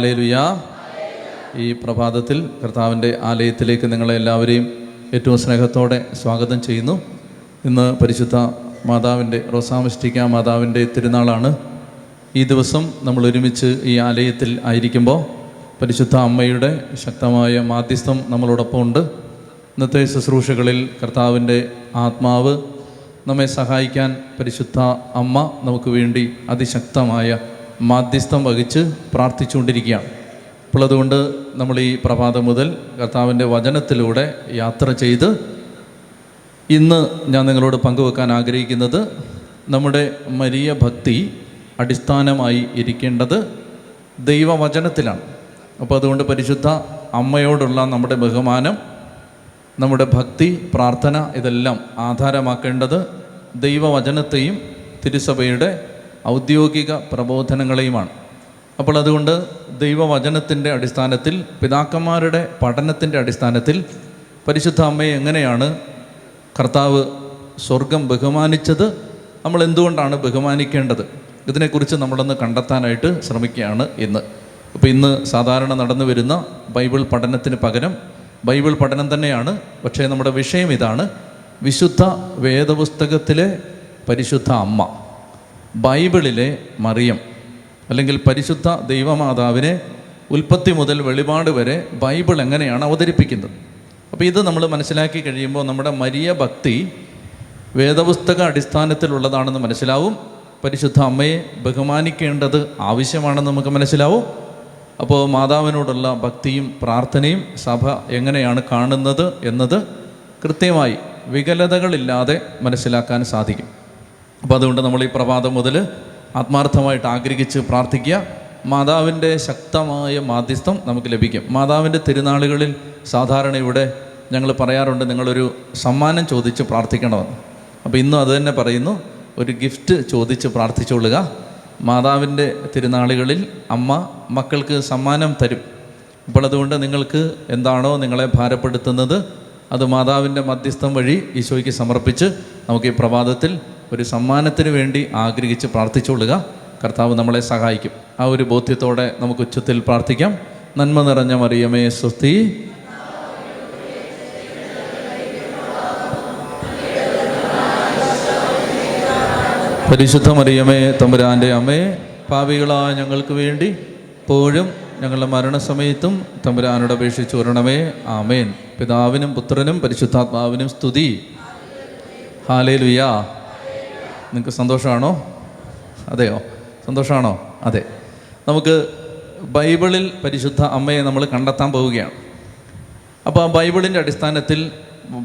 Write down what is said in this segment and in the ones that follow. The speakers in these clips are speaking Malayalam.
ഹാലേലുയ ഈ പ്രഭാതത്തിൽ കർത്താവിന്റെ ആലയത്തിലേക്ക് നിങ്ങളെ എല്ലാവരെയും ഏറ്റവും സ്നേഹത്തോടെ സ്വാഗതം ചെയ്യുന്നു. ഇന്ന് പരിശുദ്ധ മാതാവിന്റെ റോസാമിഷ്ടിക്ക മാതാവിന്റെ തിരുനാളാണ്. ഈ ദിവസം നമ്മൾ ഒരുമിച്ച് ഈ ആലയത്തിൽ ആയിരിക്കുമ്പോൾ പരിശുദ്ധ അമ്മയുടെ ശക്തമായ മാധ്യസ്ഥം നമ്മളോടൊപ്പം ഉണ്ട്. ഇന്നത്തെ ശുശ്രൂഷകളിൽ കർത്താവിന്റെ ആത്മാവ് നമ്മെ സഹായിക്കാൻ പരിശുദ്ധ അമ്മ നമുക്ക് വേണ്ടി അതിശക്തമായ മാധ്യസ്ഥം വഹിച്ച് പ്രാർത്ഥിച്ചുകൊണ്ടിരിക്കുകയാണ്. അപ്പോൾ അതുകൊണ്ട് നമ്മൾ ഈ പ്രഭാതം മുതൽ കർത്താവിന്റെ വചനത്തിലൂടെ യാത്ര ചെയ്ത് ഇന്ന് ഞാൻ നിങ്ങളോട് പങ്കുവെക്കാൻ ആഗ്രഹിക്കുന്നത് നമ്മുടെ മരിയ ഭക്തി അടിസ്ഥാനമായി ഇരിക്കേണ്ടത് ദൈവവചനത്തിലാണ്. അപ്പോൾ അതുകൊണ്ട് പരിശുദ്ധ അമ്മയോടുള്ള നമ്മുടെ ബഹുമാനം നമ്മുടെ ഭക്തി പ്രാർത്ഥന ഇതെല്ലാം ആധാരമാക്കേണ്ടത് ദൈവവചനത്തെയും തിരുസഭയുടെ ഔദ്യോഗിക പ്രബോധനങ്ങളെയുമാണ്. അപ്പോൾ അതുകൊണ്ട് ദൈവവചനത്തിന്റെ അടിസ്ഥാനത്തിൽ പിതാക്കന്മാരുടെ പഠനത്തിന്റെ അടിസ്ഥാനത്തിൽ പരിശുദ്ധ അമ്മയെ എങ്ങനെയാണ് കർത്താവ് സ്വർഗം ബഹുമാനിച്ചത് നമ്മൾ എന്തുകൊണ്ടാണ് ബഹുമാനിക്കേണ്ടത്? ഇതിനെക്കുറിച്ച് നമ്മളൊന്ന് കണ്ടെത്താനായിട്ട് ശ്രമിക്കുകയാണ് ഇന്ന്. അപ്പോൾ ഇന്ന് സാധാരണ നടന്നു വരുന്ന ബൈബിൾ പഠനത്തിന് പകരം ബൈബിൾ പഠനം തന്നെയാണ് പക്ഷേ നമ്മുടെ വിഷയം ഇതാണ് വിശുദ്ധ വേദപുസ്തകത്തിലെ പരിശുദ്ധ അമ്മ. ബൈബിളിലെ മറിയം അല്ലെങ്കിൽ പരിശുദ്ധ ദൈവമാതാവിനെ ഉൽപ്പത്തി മുതൽ വെളിപാട് വരെ ബൈബിൾ എങ്ങനെയാണ് അവതരിപ്പിക്കുന്നത്? അപ്പോൾ ഇത് നമ്മൾ മനസ്സിലാക്കി കഴിയുമ്പോൾ നമ്മുടെ മരിയ ഭക്തി വേദപുസ്തക അടിസ്ഥാനത്തിലുള്ളതാണെന്ന് മനസ്സിലാവും. പരിശുദ്ധ അമ്മയെ ബഹുമാനിക്കേണ്ടത് ആവശ്യമാണെന്ന് നമുക്ക് മനസ്സിലാവും. അപ്പോൾ മാതാവിനോടുള്ള ഭക്തിയും പ്രാർത്ഥനയും സഭ എങ്ങനെയാണ് കാണുന്നത് എന്നത് കൃത്യമായി വികലതകളില്ലാതെ മനസ്സിലാക്കാൻ സാധിക്കും. അപ്പോൾ അതുകൊണ്ട് നമ്മൾ ഈ പ്രഭാതം മുതൽ ആത്മാർത്ഥമായിട്ട് ആഗ്രഹിച്ച് പ്രാർത്ഥിക്കുക. മാതാവിന്റെ ശക്തമായ മാധ്യസ്ഥം നമുക്ക് ലഭിക്കും. മാതാവിന്റെ തിരുനാളുകളിൽ സാധാരണ ഇവിടെ ഞങ്ങൾ പറയാറുണ്ട് നിങ്ങളൊരു സമ്മാനം ചോദിച്ച് പ്രാർത്ഥിക്കണമെന്ന്. അപ്പോൾ ഇന്നും അത് തന്നെ പറയുന്നു ഒരു ഗിഫ്റ്റ് ചോദിച്ച് പ്രാർത്ഥിച്ചുകൊള്ളുക. മാതാവിന്റെ തിരുനാളുകളിൽ അമ്മ മക്കൾക്ക് സമ്മാനം തരും. അപ്പോൾ അതുകൊണ്ട് നിങ്ങൾക്ക് എന്താണോ നിങ്ങളെ ഭാരപ്പെടുത്തുന്നത് അത് മാതാവിന്റെ മധ്യസ്ഥം വഴി ഈശോയ്ക്ക് സമർപ്പിച്ച് നമുക്ക് ഈ പ്രഭാതത്തിൽ ഒരു സമ്മാനത്തിന് വേണ്ടി ആഗ്രഹിച്ച് പ്രാർത്ഥിച്ചുകൊള്ളുക. കർത്താവ് നമ്മളെ സഹായിക്കും. ആ ഒരു ബോധ്യത്തോടെ നമുക്ക് ഉച്ചത്തിൽ പ്രാർത്ഥിക്കാം. നന്മ നിറഞ്ഞ മറിയമേ സ്വസ്തി. പരിശുദ്ധ മറിയമേ തമ്പുരാന്റെ അമ്മേ പാപികളായ ഞങ്ങൾക്ക് വേണ്ടി ഇപ്പോഴും ഞങ്ങളുടെ മരണസമയത്തും തമ്പുരാനോട് അപേക്ഷിച്ചു വരണമേ. ആമേൻ. പിതാവിനും പുത്രനും പരിശുദ്ധാത്മാവിനും സ്തുതി. ഹാലേ ലുയാ നിങ്ങൾക്ക് സന്തോഷമാണോ? അതെയോ? സന്തോഷമാണോ? അതെ. നമുക്ക് ബൈബിളിൽ പരിശുദ്ധ അമ്മയെ നമ്മൾ കണ്ടെത്താൻ പോവുകയാണ്. അപ്പോൾ ആ ബൈബിളിന്റെ അടിസ്ഥാനത്തിൽ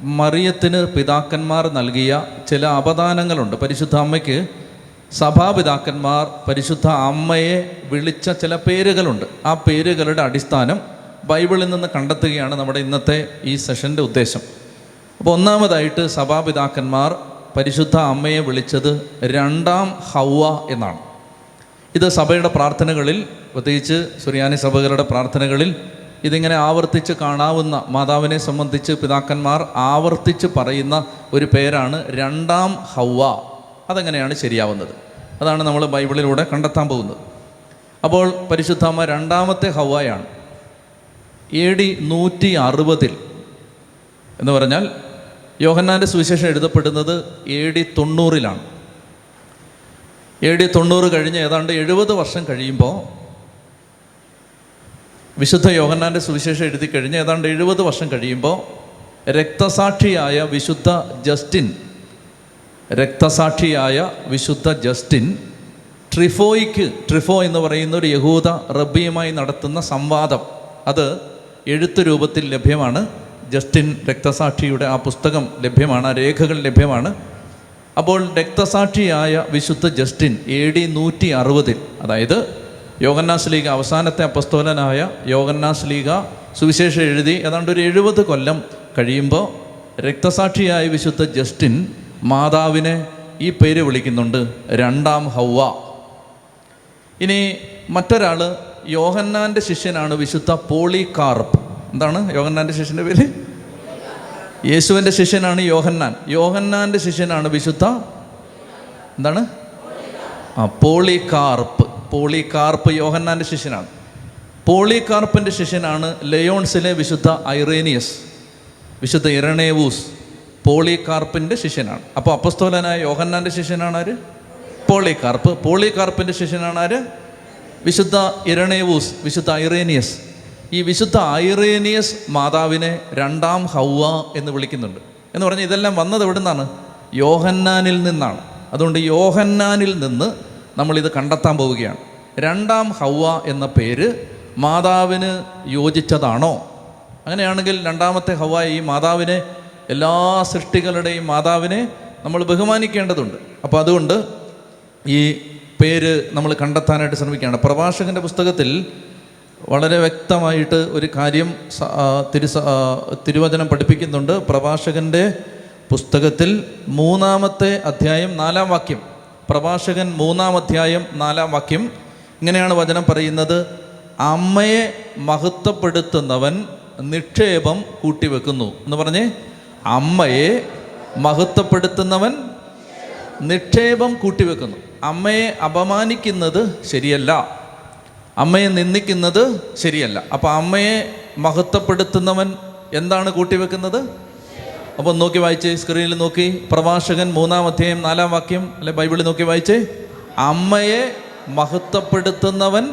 മറിയത്തിന് പിതാക്കന്മാർ നൽകിയ ചില അപദാനങ്ങളുണ്ട് പരിശുദ്ധ അമ്മയ്ക്ക് സഭാപിതാക്കന്മാർ പരിശുദ്ധ അമ്മയെ വിളിച്ച ചില പേരുകളുണ്ട്. ആ പേരുകളുടെ അടിസ്ഥാനം ബൈബിളിൽ നിന്ന് കണ്ടെത്തുകയാണ് നമ്മുടെ ഇന്നത്തെ ഈ സെഷന്റെ ഉദ്ദേശം. അപ്പോൾ ഒന്നാമതായിട്ട് സഭാപിതാക്കന്മാർ പരിശുദ്ധ അമ്മയെ വിളിച്ചത് രണ്ടാം ഹൗവ എന്നാണ്. ഇത് സഭയുടെ പ്രാർത്ഥനകളിൽ പ്രത്യേകിച്ച് സുറിയാനി സഭകളുടെ പ്രാർത്ഥനകളിൽ ഇതിങ്ങനെ ആവർത്തിച്ച് കാണാവുന്ന മാതാവിനെ സംബന്ധിച്ച് പിതാക്കന്മാർ ആവർത്തിച്ച് പറയുന്ന ഒരു പേരാണ് രണ്ടാം ഹൗവ. അതെങ്ങനെയാണ് ശരിയാവുന്നത്? അതാണ് നമ്മൾ ബൈബിളിലൂടെ കണ്ടെത്താൻ പോകുന്നത്. അപ്പോൾ പരിശുദ്ധമ്മ രണ്ടാമത്തെ ഹൗവയാണ്. എ ഡി നൂറ്റി അറുപതിൽ എന്ന് പറഞ്ഞാൽ യോഹന്നാന്റെ സുവിശേഷം എഴുതപ്പെടുന്നത് എ ഡി തൊണ്ണൂറിലാണ്. എ ഡി തൊണ്ണൂറ് കഴിഞ്ഞ് ഏതാണ്ട് എഴുപത് വർഷം കഴിയുമ്പോൾ വിശുദ്ധ യോഹന്നാന്റെ സുവിശേഷം എഴുതി കഴിഞ്ഞ് ഏതാണ്ട് എഴുപത് വർഷം കഴിയുമ്പോൾ രക്തസാക്ഷിയായ വിശുദ്ധ ജസ്റ്റിൻ രക്തസാക്ഷിയായ വിശുദ്ധ ജസ്റ്റിൻ ട്രിഫോയ്ക്ക് ട്രിഫോ എന്ന് പറയുന്ന ഒരു യഹൂദ റബ്ബിയുമായി നടത്തുന്ന സംവാദം. അത് എഴുത്ത് രൂപത്തിൽ ലഭ്യമാണ്. ജസ്റ്റിൻ രക്തസാക്ഷിയുടെ ആ പുസ്തകം ലഭ്യമാണ് ആ രേഖകൾ ലഭ്യമാണ്. അപ്പോൾ രക്തസാക്ഷിയായ വിശുദ്ധ ജസ്റ്റിൻ എ ഡി നൂറ്റി അറുപതിൽ അതായത് യോഗന്നാസ് ലീഗ അവസാനത്തെ അപ്പസ്തോലനായ യോഗന്നാസ് ലീഗ സുവിശേഷം എഴുതി ഏതാണ്ട് ഒരു എഴുപത് കൊല്ലം കഴിയുമ്പോൾ രക്തസാക്ഷിയായ വിശുദ്ധ ജസ്റ്റിൻ മാതാവിനെ ഈ പേര് വിളിക്കുന്നുണ്ട് രണ്ടാം ഹൗവ. ഇനി മറ്റൊരാൾ യോഹന്നാന്റെ ശിഷ്യനാണ് വിശുദ്ധ പോളികാർപ്പ്. എന്താണ് യോഹന്നാന്റെ ശിഷ്യന്റെ പേര്? യേശുവിന്റെ ശിഷ്യനാണ് യോഹന്നാൻ. യോഹന്നാന്റെ ശിഷ്യനാണ് വിശുദ്ധ എന്താണ്? ആ പോളികാർപ്പ്. പോളികാർപ്പ് യോഹന്നാന്റെ ശിഷ്യനാണ്. പോളികാർപ്പിന്റെ ശിഷ്യനാണ് ലയോൺസിലെ വിശുദ്ധ ഐറേനിയസ് വിശുദ്ധ ഇറണേവൂസ് പോളികാർപ്പിന്റെ ശിഷ്യനാണ്. അപ്പോൾ അപ്പസ്തോലനായ യോഹന്നാന്റെ ശിഷ്യനാണ് ആര്? പോളികാർപ്പ്. പോളികാർപ്പിന്റെ ശിഷ്യനാണ് ആര്? വിശുദ്ധ ഇരണേവൂസ് വിശുദ്ധ ഐറേനിയസ്. ഈ വിശുദ്ധ ഐറേനിയസ് മാതാവിനെ രണ്ടാം ഹൗവ എന്ന് വിളിക്കുന്നുണ്ട്. എന്ന് പറഞ്ഞാൽ ഇതെല്ലാം വന്നത് എവിടെ നിന്നാണ് യോഹന്നാനിൽ നിന്നാണ്. അതുകൊണ്ട് യോഹന്നാനിൽ നിന്ന് നമ്മളിത് കണ്ടെത്താൻ പോവുകയാണ്. രണ്ടാം ഹൗവ എന്ന പേര് മാതാവിന് യോജിച്ചതാണോ? അങ്ങനെയാണെങ്കിൽ രണ്ടാമത്തെ ഹവ ഈ മാതാവിനെ എല്ലാ സൃഷ്ടികളുടെയും മാതാവിനെ നമ്മൾ ബഹുമാനിക്കേണ്ടതുണ്ട്. അപ്പോൾ അതുകൊണ്ട് ഈ പേര് നമ്മൾ കണ്ടെത്താനായിട്ട് ശ്രമിക്കുകയാണ്. പ്രഭാഷകന്റെ പുസ്തകത്തിൽ വളരെ വ്യക്തമായിട്ട് ഒരു കാര്യം തിരു തിരുവചനം പഠിപ്പിക്കുന്നുണ്ട്. പ്രഭാഷകന്റെ പുസ്തകത്തിൽ മൂന്നാമത്തെ അധ്യായം നാലാം വാക്യം. പ്രഭാഷകൻ മൂന്നാം അധ്യായം നാലാം വാക്യം. ഇങ്ങനെയാണ് വചനം പറയുന്നത്. അമ്മയെ മഹത്വപ്പെടുത്തുന്നവൻ നിക്ഷേപം കൂട്ടിവെക്കുന്നു. എന്ന് പറഞ്ഞേ അമ്മയെ മഹത്വപ്പെടുത്തുന്നവൻ നിക്ഷേപം കൂട്ടിവെക്കുന്നു. അമ്മയെ അപമാനിക്കുന്നത് ശരിയല്ല. അമ്മയെ നിന്ദിക്കുന്നത് ശരിയല്ല. അപ്പോൾ അമ്മയെ മഹത്വപ്പെടുത്തുന്നവൻ എന്താണ് കൂട്ടിവെക്കുന്നത്? അപ്പോൾ നോക്കി വായിച്ചേ സ്ക്രീനിൽ നോക്കി. പ്രഭാഷകൻ മൂന്നാം അധ്യായം നാലാം വാക്യം അല്ലെ ബൈബിളിൽ നോക്കി വായിച്ചേ. അമ്മയെ മഹത്വപ്പെടുത്തുന്നവൻ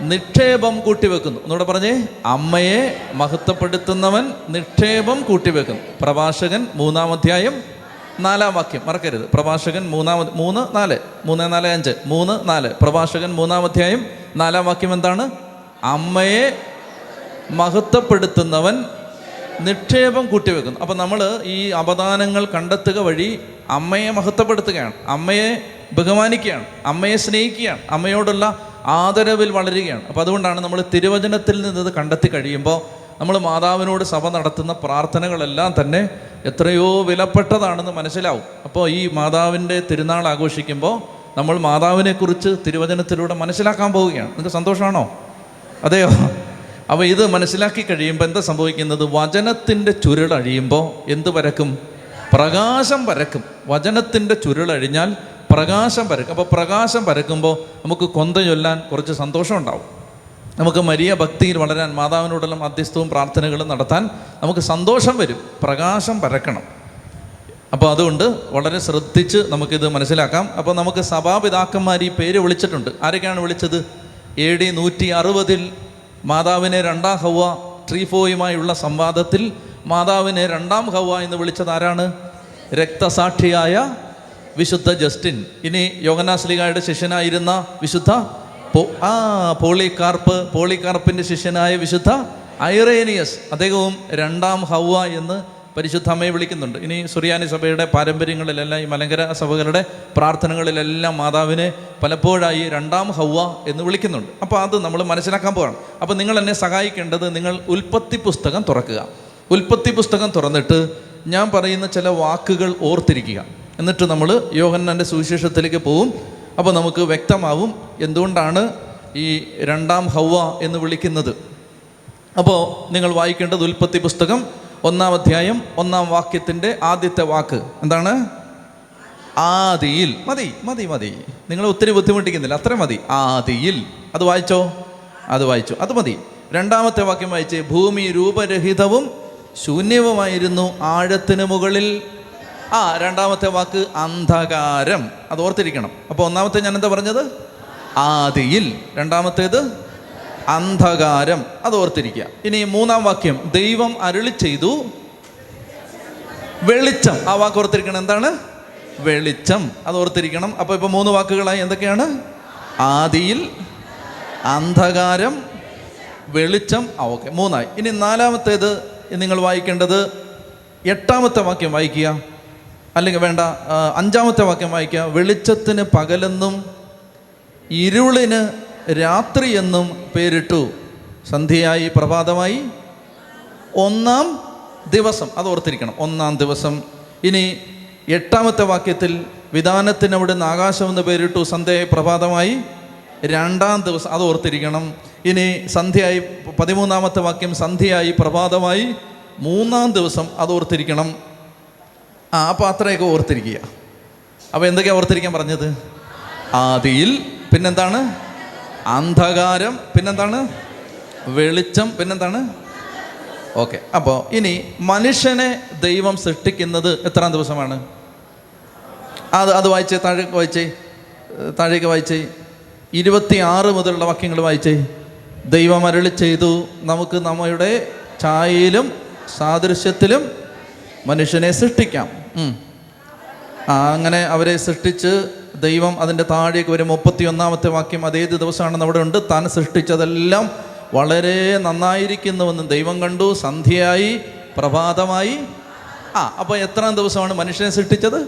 നിക്ഷേപം കൂട്ടിവെക്കുന്നു. എന്നോട് പറഞ്ഞേ അമ്മയെ മഹത്വപ്പെടുത്തുന്നവൻ നിക്ഷേപം കൂട്ടിവെക്കുന്നു. പ്രഭാഷകൻ മൂന്നാം അധ്യായം നാലാം വാക്യം മറക്കരുത്. പ്രഭാഷകൻ മൂന്നാമത് മൂന്ന് നാല്. മൂന്ന് നാല് അഞ്ച്. മൂന്ന് നാല്. പ്രഭാഷകൻ മൂന്നാം അധ്യായം നാലാം വാക്യം എന്താണ്? അമ്മയെ മഹത്വപ്പെടുത്തുന്നവൻ നിക്ഷേപം കൂട്ടിവെക്കുന്നു. അപ്പം നമ്മൾ ഈ അവദാനങ്ങൾ കണ്ടെത്തുക വഴി അമ്മയെ മഹത്വപ്പെടുത്തുകയാണ്. അമ്മയെ ബഹുമാനിക്കുകയാണ്. അമ്മയെ സ്നേഹിക്കുകയാണ്. അമ്മയോടുള്ള ആദരവിൽ വളരുകയാണ്. അപ്പോൾ അതുകൊണ്ടാണ് നമ്മൾ തിരുവചനത്തിൽ നിന്ന് ഇത് കണ്ടെത്തി കഴിയുമ്പോൾ നമ്മൾ മാതാവിനോട് സഭ നടത്തുന്ന പ്രാർത്ഥനകളെല്ലാം തന്നെ എത്രയോ വിലപ്പെട്ടതാണെന്ന് മനസ്സിലാവും. അപ്പോൾ ഈ മാതാവിന്റെ തിരുനാൾ ആഘോഷിക്കുമ്പോൾ നമ്മൾ മാതാവിനെക്കുറിച്ച് തിരുവചനത്തിലൂടെ മനസ്സിലാക്കാൻ പോവുകയാണ്. നിങ്ങൾക്ക് സന്തോഷമാണോ? അതെയോ? അപ്പോൾ ഇത് മനസ്സിലാക്കി കഴിയുമ്പോൾ എന്താ സംഭവിക്കുന്നത്? വചനത്തിന്റെ ചുരുളഴിയുമ്പോൾ എന്ത് പരക്കും? പ്രകാശം പരക്കും. വചനത്തിന്റെ ചുരുളഴിഞ്ഞാൽ പ്രകാശം പരക്കും. അപ്പോൾ പ്രകാശം പരക്കുമ്പോൾ നമുക്ക് കൊന്ത ചൊല്ലാൻ കുറച്ച് സന്തോഷം ഉണ്ടാവും നമുക്ക് മരിയ ഭക്തിയിൽ വളരാൻ മാതാവിനോടുള്ള മധ്യസ്ഥവും പ്രാർത്ഥനകളും നടത്താൻ നമുക്ക് സന്തോഷം വരും പ്രകാശം പരക്കണം. അപ്പോൾ അതുകൊണ്ട് വളരെ ശ്രദ്ധിച്ച് നമുക്കിത് മനസ്സിലാക്കാം. അപ്പോൾ നമുക്ക് സഭാപിതാക്കന്മാർ ഈ പേര് വിളിച്ചിട്ടുണ്ട്. ആരൊക്കെയാണ് വിളിച്ചത്? എ ഡി നൂറ്റി അറുപതിൽ മാതാവിനെ രണ്ടാം ഹവ ട്രീഫോയുമായുള്ള സംവാദത്തിൽ മാതാവിനെ രണ്ടാം ഹവ എന്ന് വിളിച്ചത് ആരാണ്? രക്തസാക്ഷിയായ വിശുദ്ധ ജസ്റ്റിൻ. ഇനി യോഗനാശ്ലികായുടെ ശിഷ്യനായിരുന്ന വിശുദ്ധ ആ പോളികാർപ്പ് പോളികാർപ്പിന്റെ ശിഷ്യനായ വിശുദ്ധ ഐറേനിയസ് അദ്ദേഹവും രണ്ടാം ഹൗവ എന്ന് പരിശുദ്ധ അമ്മയെ വിളിക്കുന്നുണ്ട്. ഇനി സുറിയാനി സഭയുടെ പാരമ്പര്യങ്ങളിലെല്ലാം ഈ മലങ്കര സഭകളുടെ പ്രാർത്ഥനകളിലെല്ലാം മാതാവിനെ പലപ്പോഴായി രണ്ടാം ഹൗവ എന്ന് വിളിക്കുന്നുണ്ട്. അപ്പോൾ അത് നമ്മൾ മനസ്സിലാക്കാൻ പോകണം അപ്പോൾ നിങ്ങൾ എന്നെ സഹായിക്കേണ്ടത് നിങ്ങൾ ഉൽപ്പത്തി പുസ്തകം തുറക്കുക. ഉൽപ്പത്തി പുസ്തകം തുറന്നിട്ട് ഞാൻ പറയുന്ന ചില വാക്കുകൾ ഓർത്തിരിക്കുക. എന്നിട്ട് നമ്മൾ യോഹന്നാന്റെ സുവിശേഷത്തിലേക്ക് പോവും. അപ്പോൾ നമുക്ക് വ്യക്തമാവും എന്തുകൊണ്ടാണ് ഈ രണ്ടാം ഹൗവ എന്ന് വിളിക്കുന്നത്. അപ്പോൾ നിങ്ങൾ വായിക്കേണ്ടത് ഉൽപ്പത്തി പുസ്തകം ഒന്നാം അധ്യായം ഒന്നാം വാക്യത്തിന്റെ ആദ്യത്തെ വാക്ക്. എന്താണ്? ആദിയിൽ. മതി മതി മതി. നിങ്ങൾ ഒത്തിരി ബുദ്ധിമുട്ടിക്കുന്നില്ല. അത്ര മതി. ആദിയിൽ. അത് വായിച്ചോ? അത് വായിച്ചു. അത് മതി. രണ്ടാമത്തെ വാക്യം വായിച്ചേ ഭൂമി രൂപരഹിതവും ശൂന്യവുമായിരുന്നു ആഴത്തിന് മുകളിൽ ആ രണ്ടാമത്തെ വാക്ക് അന്ധകാരം. അത് ഓർത്തിരിക്കണം. അപ്പോൾ ഒന്നാമത്തെ ഞാൻ എന്താ പറഞ്ഞത്? ആദിയിൽ. രണ്ടാമത്തേത് അന്ധകാരം. അത് ഓർത്തിരിക്കുക. ഇനി മൂന്നാം വാക്യം. ദൈവം അരുളി ചെയ്തു വെളിച്ചം. ആ വാക്ക് ഓർത്തിരിക്കണം. എന്താണ്? വെളിച്ചം. അത് ഓർത്തിരിക്കണം. അപ്പോൾ ഇപ്പോൾ മൂന്ന് വാക്കുകളായി എന്തൊക്കെയാണ്? ആദിയിൽ അന്ധകാരം വെളിച്ചം. ആ ഓക്കെ. മൂന്നായി. ഇനി നാലാമത്തേത് നിങ്ങൾ വായിക്കേണ്ടത് എട്ടാമത്തെ വാക്യം വായിക്കുക. അല്ലെങ്കിൽ വേണ്ട അഞ്ചാമത്തെ വാക്യം വായിക്കുക. വെളിച്ചത്തിന് പകലെന്നും ഇരുളിന് രാത്രി എന്നും പേരിട്ടു. സന്ധ്യയായി പ്രഭാതമായി. ഒന്നാം ദിവസം അത് ഓർത്തിരിക്കണം. ഒന്നാം ദിവസം. ഇനി എട്ടാമത്തെ വാക്യത്തിൽ വിധാനത്തിന് അവിടുന്ന് ആകാശം എന്ന് പേരിട്ടു. സന്ധ്യയായി പ്രഭാതമായി. രണ്ടാം ദിവസം അത് ഓർത്തിരിക്കണം. ഇനി സന്ധ്യയായി പതിമൂന്നാമത്തെ വാക്യം സന്ധ്യയായി പ്രഭാതമായി. മൂന്നാം ദിവസം അത് ഓർത്തിരിക്കണം. ആ അപ്പോൾ അത്രയൊക്കെ ഓർത്തിരിക്കുക. അപ്പോൾ എന്തൊക്കെയാണ് ഓർത്തിരിക്കാൻ പറഞ്ഞത്? ആദിയിൽ പിന്നെന്താണ്? അന്ധകാരം പിന്നെന്താണ്? വെളിച്ചം പിന്നെന്താണ്? ഓക്കെ അപ്പോൾ ഇനി മനുഷ്യനെ ദൈവം സൃഷ്ടിക്കുന്നത് എത്രാം ദിവസമാണ്? അത് അത് വായിച്ചേ താഴേക്ക് വായിച്ചേ താഴേക്ക് വായിച്ചേ. ഇരുപത്തി ആറ് മുതലുള്ള വാക്യങ്ങൾ വായിച്ചേ. ദൈവം അരളി ചെയ്തു നമുക്ക് നമ്മുടെ ഛായയിലും സാദൃശ്യത്തിലും മനുഷ്യനെ സൃഷ്ടിക്കാം. അങ്ങനെ അവരെ സൃഷ്ടിച്ച് ദൈവം അതിന്റെ താഴേക്ക് വരും. മുപ്പത്തി ഒന്നാമത്തെ വാക്യം അതേത് ദിവസമാണെന്ന് അവിടെ ഉണ്ട്. താൻ സൃഷ്ടിച്ചതെല്ലാം വളരെ നന്നായിരിക്കുന്നുവെന്ന് ദൈവം കണ്ടു. സന്ധ്യയായി പ്രഭാതമായി. ആ അപ്പോൾ എത്രാം ദിവസമാണ് മനുഷ്യനെ സൃഷ്ടിച്ചത്?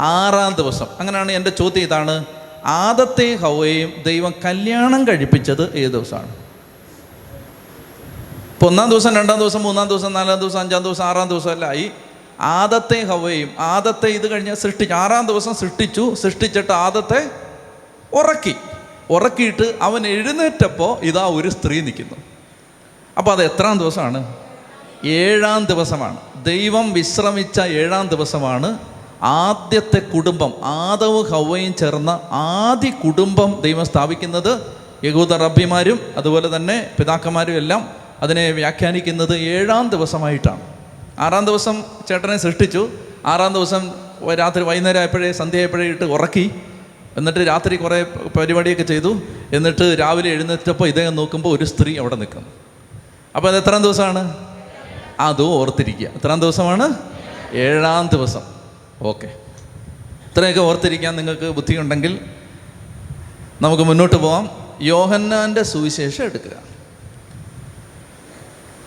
ആറാം ദിവസം. അങ്ങനെയാണ് എന്റെ ചോദ്യം ഇതാണ്. ആദത്തെ ഹൗവയും ദൈവം കല്യാണം കഴിപ്പിച്ചത് ഏത് ദിവസമാണ്? ഇപ്പോൾ ഒന്നാം ദിവസം രണ്ടാം ദിവസം മൂന്നാം ദിവസം നാലാം ദിവസം അഞ്ചാം ദിവസം ആറാം ദിവസം അല്ല ആയി. ആദത്തെ ഹവയും ആദത്തെ ഇത് കഴിഞ്ഞ് സൃഷ്ടിച്ചു. ആറാം ദിവസം സൃഷ്ടിച്ചു സൃഷ്ടിച്ചിട്ട് ആദത്തെ ഉറക്കി. ഉറക്കിയിട്ട് അവൻ എഴുന്നേറ്റപ്പോൾ ഇതാ ഒരു സ്ത്രീ നിൽക്കുന്നു. അപ്പോൾ അത് എത്രാം ദിവസമാണ്? ഏഴാം ദിവസമാണ്. ദൈവം വിശ്രമിച്ച ഏഴാം ദിവസമാണ് ആദ്യത്തെ കുടുംബം. ആദവും ഹവയും ചേർന്ന ആദ്യ കുടുംബം ദൈവം സ്ഥാപിക്കുന്നത് യഹൂദ റബ്ബിമാരും അതുപോലെ തന്നെ പിതാക്കന്മാരും എല്ലാം അതിനെ വ്യാഖ്യാനിക്കുന്നത് ഏഴാം ദിവസമായിട്ടാണ്. ആറാം ദിവസം ചേട്ടനെ സൃഷ്ടിച്ചു. ആറാം ദിവസം രാത്രി വൈകുന്നേരം ആയപ്പോഴേ സന്ധ്യ ആയപ്പോഴേ ഇട്ട് ഉറക്കി. എന്നിട്ട് രാത്രി കുറേ പരിപാടിയൊക്കെ ചെയ്തു. എന്നിട്ട് രാവിലെ എഴുന്നേറ്റപ്പോൾ ഇദ്ദേഹം നോക്കുമ്പോൾ ഒരു സ്ത്രീ അവിടെ നിൽക്കുന്നു അപ്പോൾ അത് എത്രാം ദിവസമാണ്? അതും ഓർത്തിരിക്കുക. എത്രാം ദിവസമാണ്? ഏഴാം ദിവസം. ഓക്കെ. ഇത്രയൊക്കെ ഓർത്തിരിക്കാൻ നിങ്ങൾക്ക് ബുദ്ധിയുണ്ടെങ്കിൽ നമുക്ക് മുന്നോട്ട് പോവാം. യോഹന്നാന്റെ സുവിശേഷം എടുക്കുക.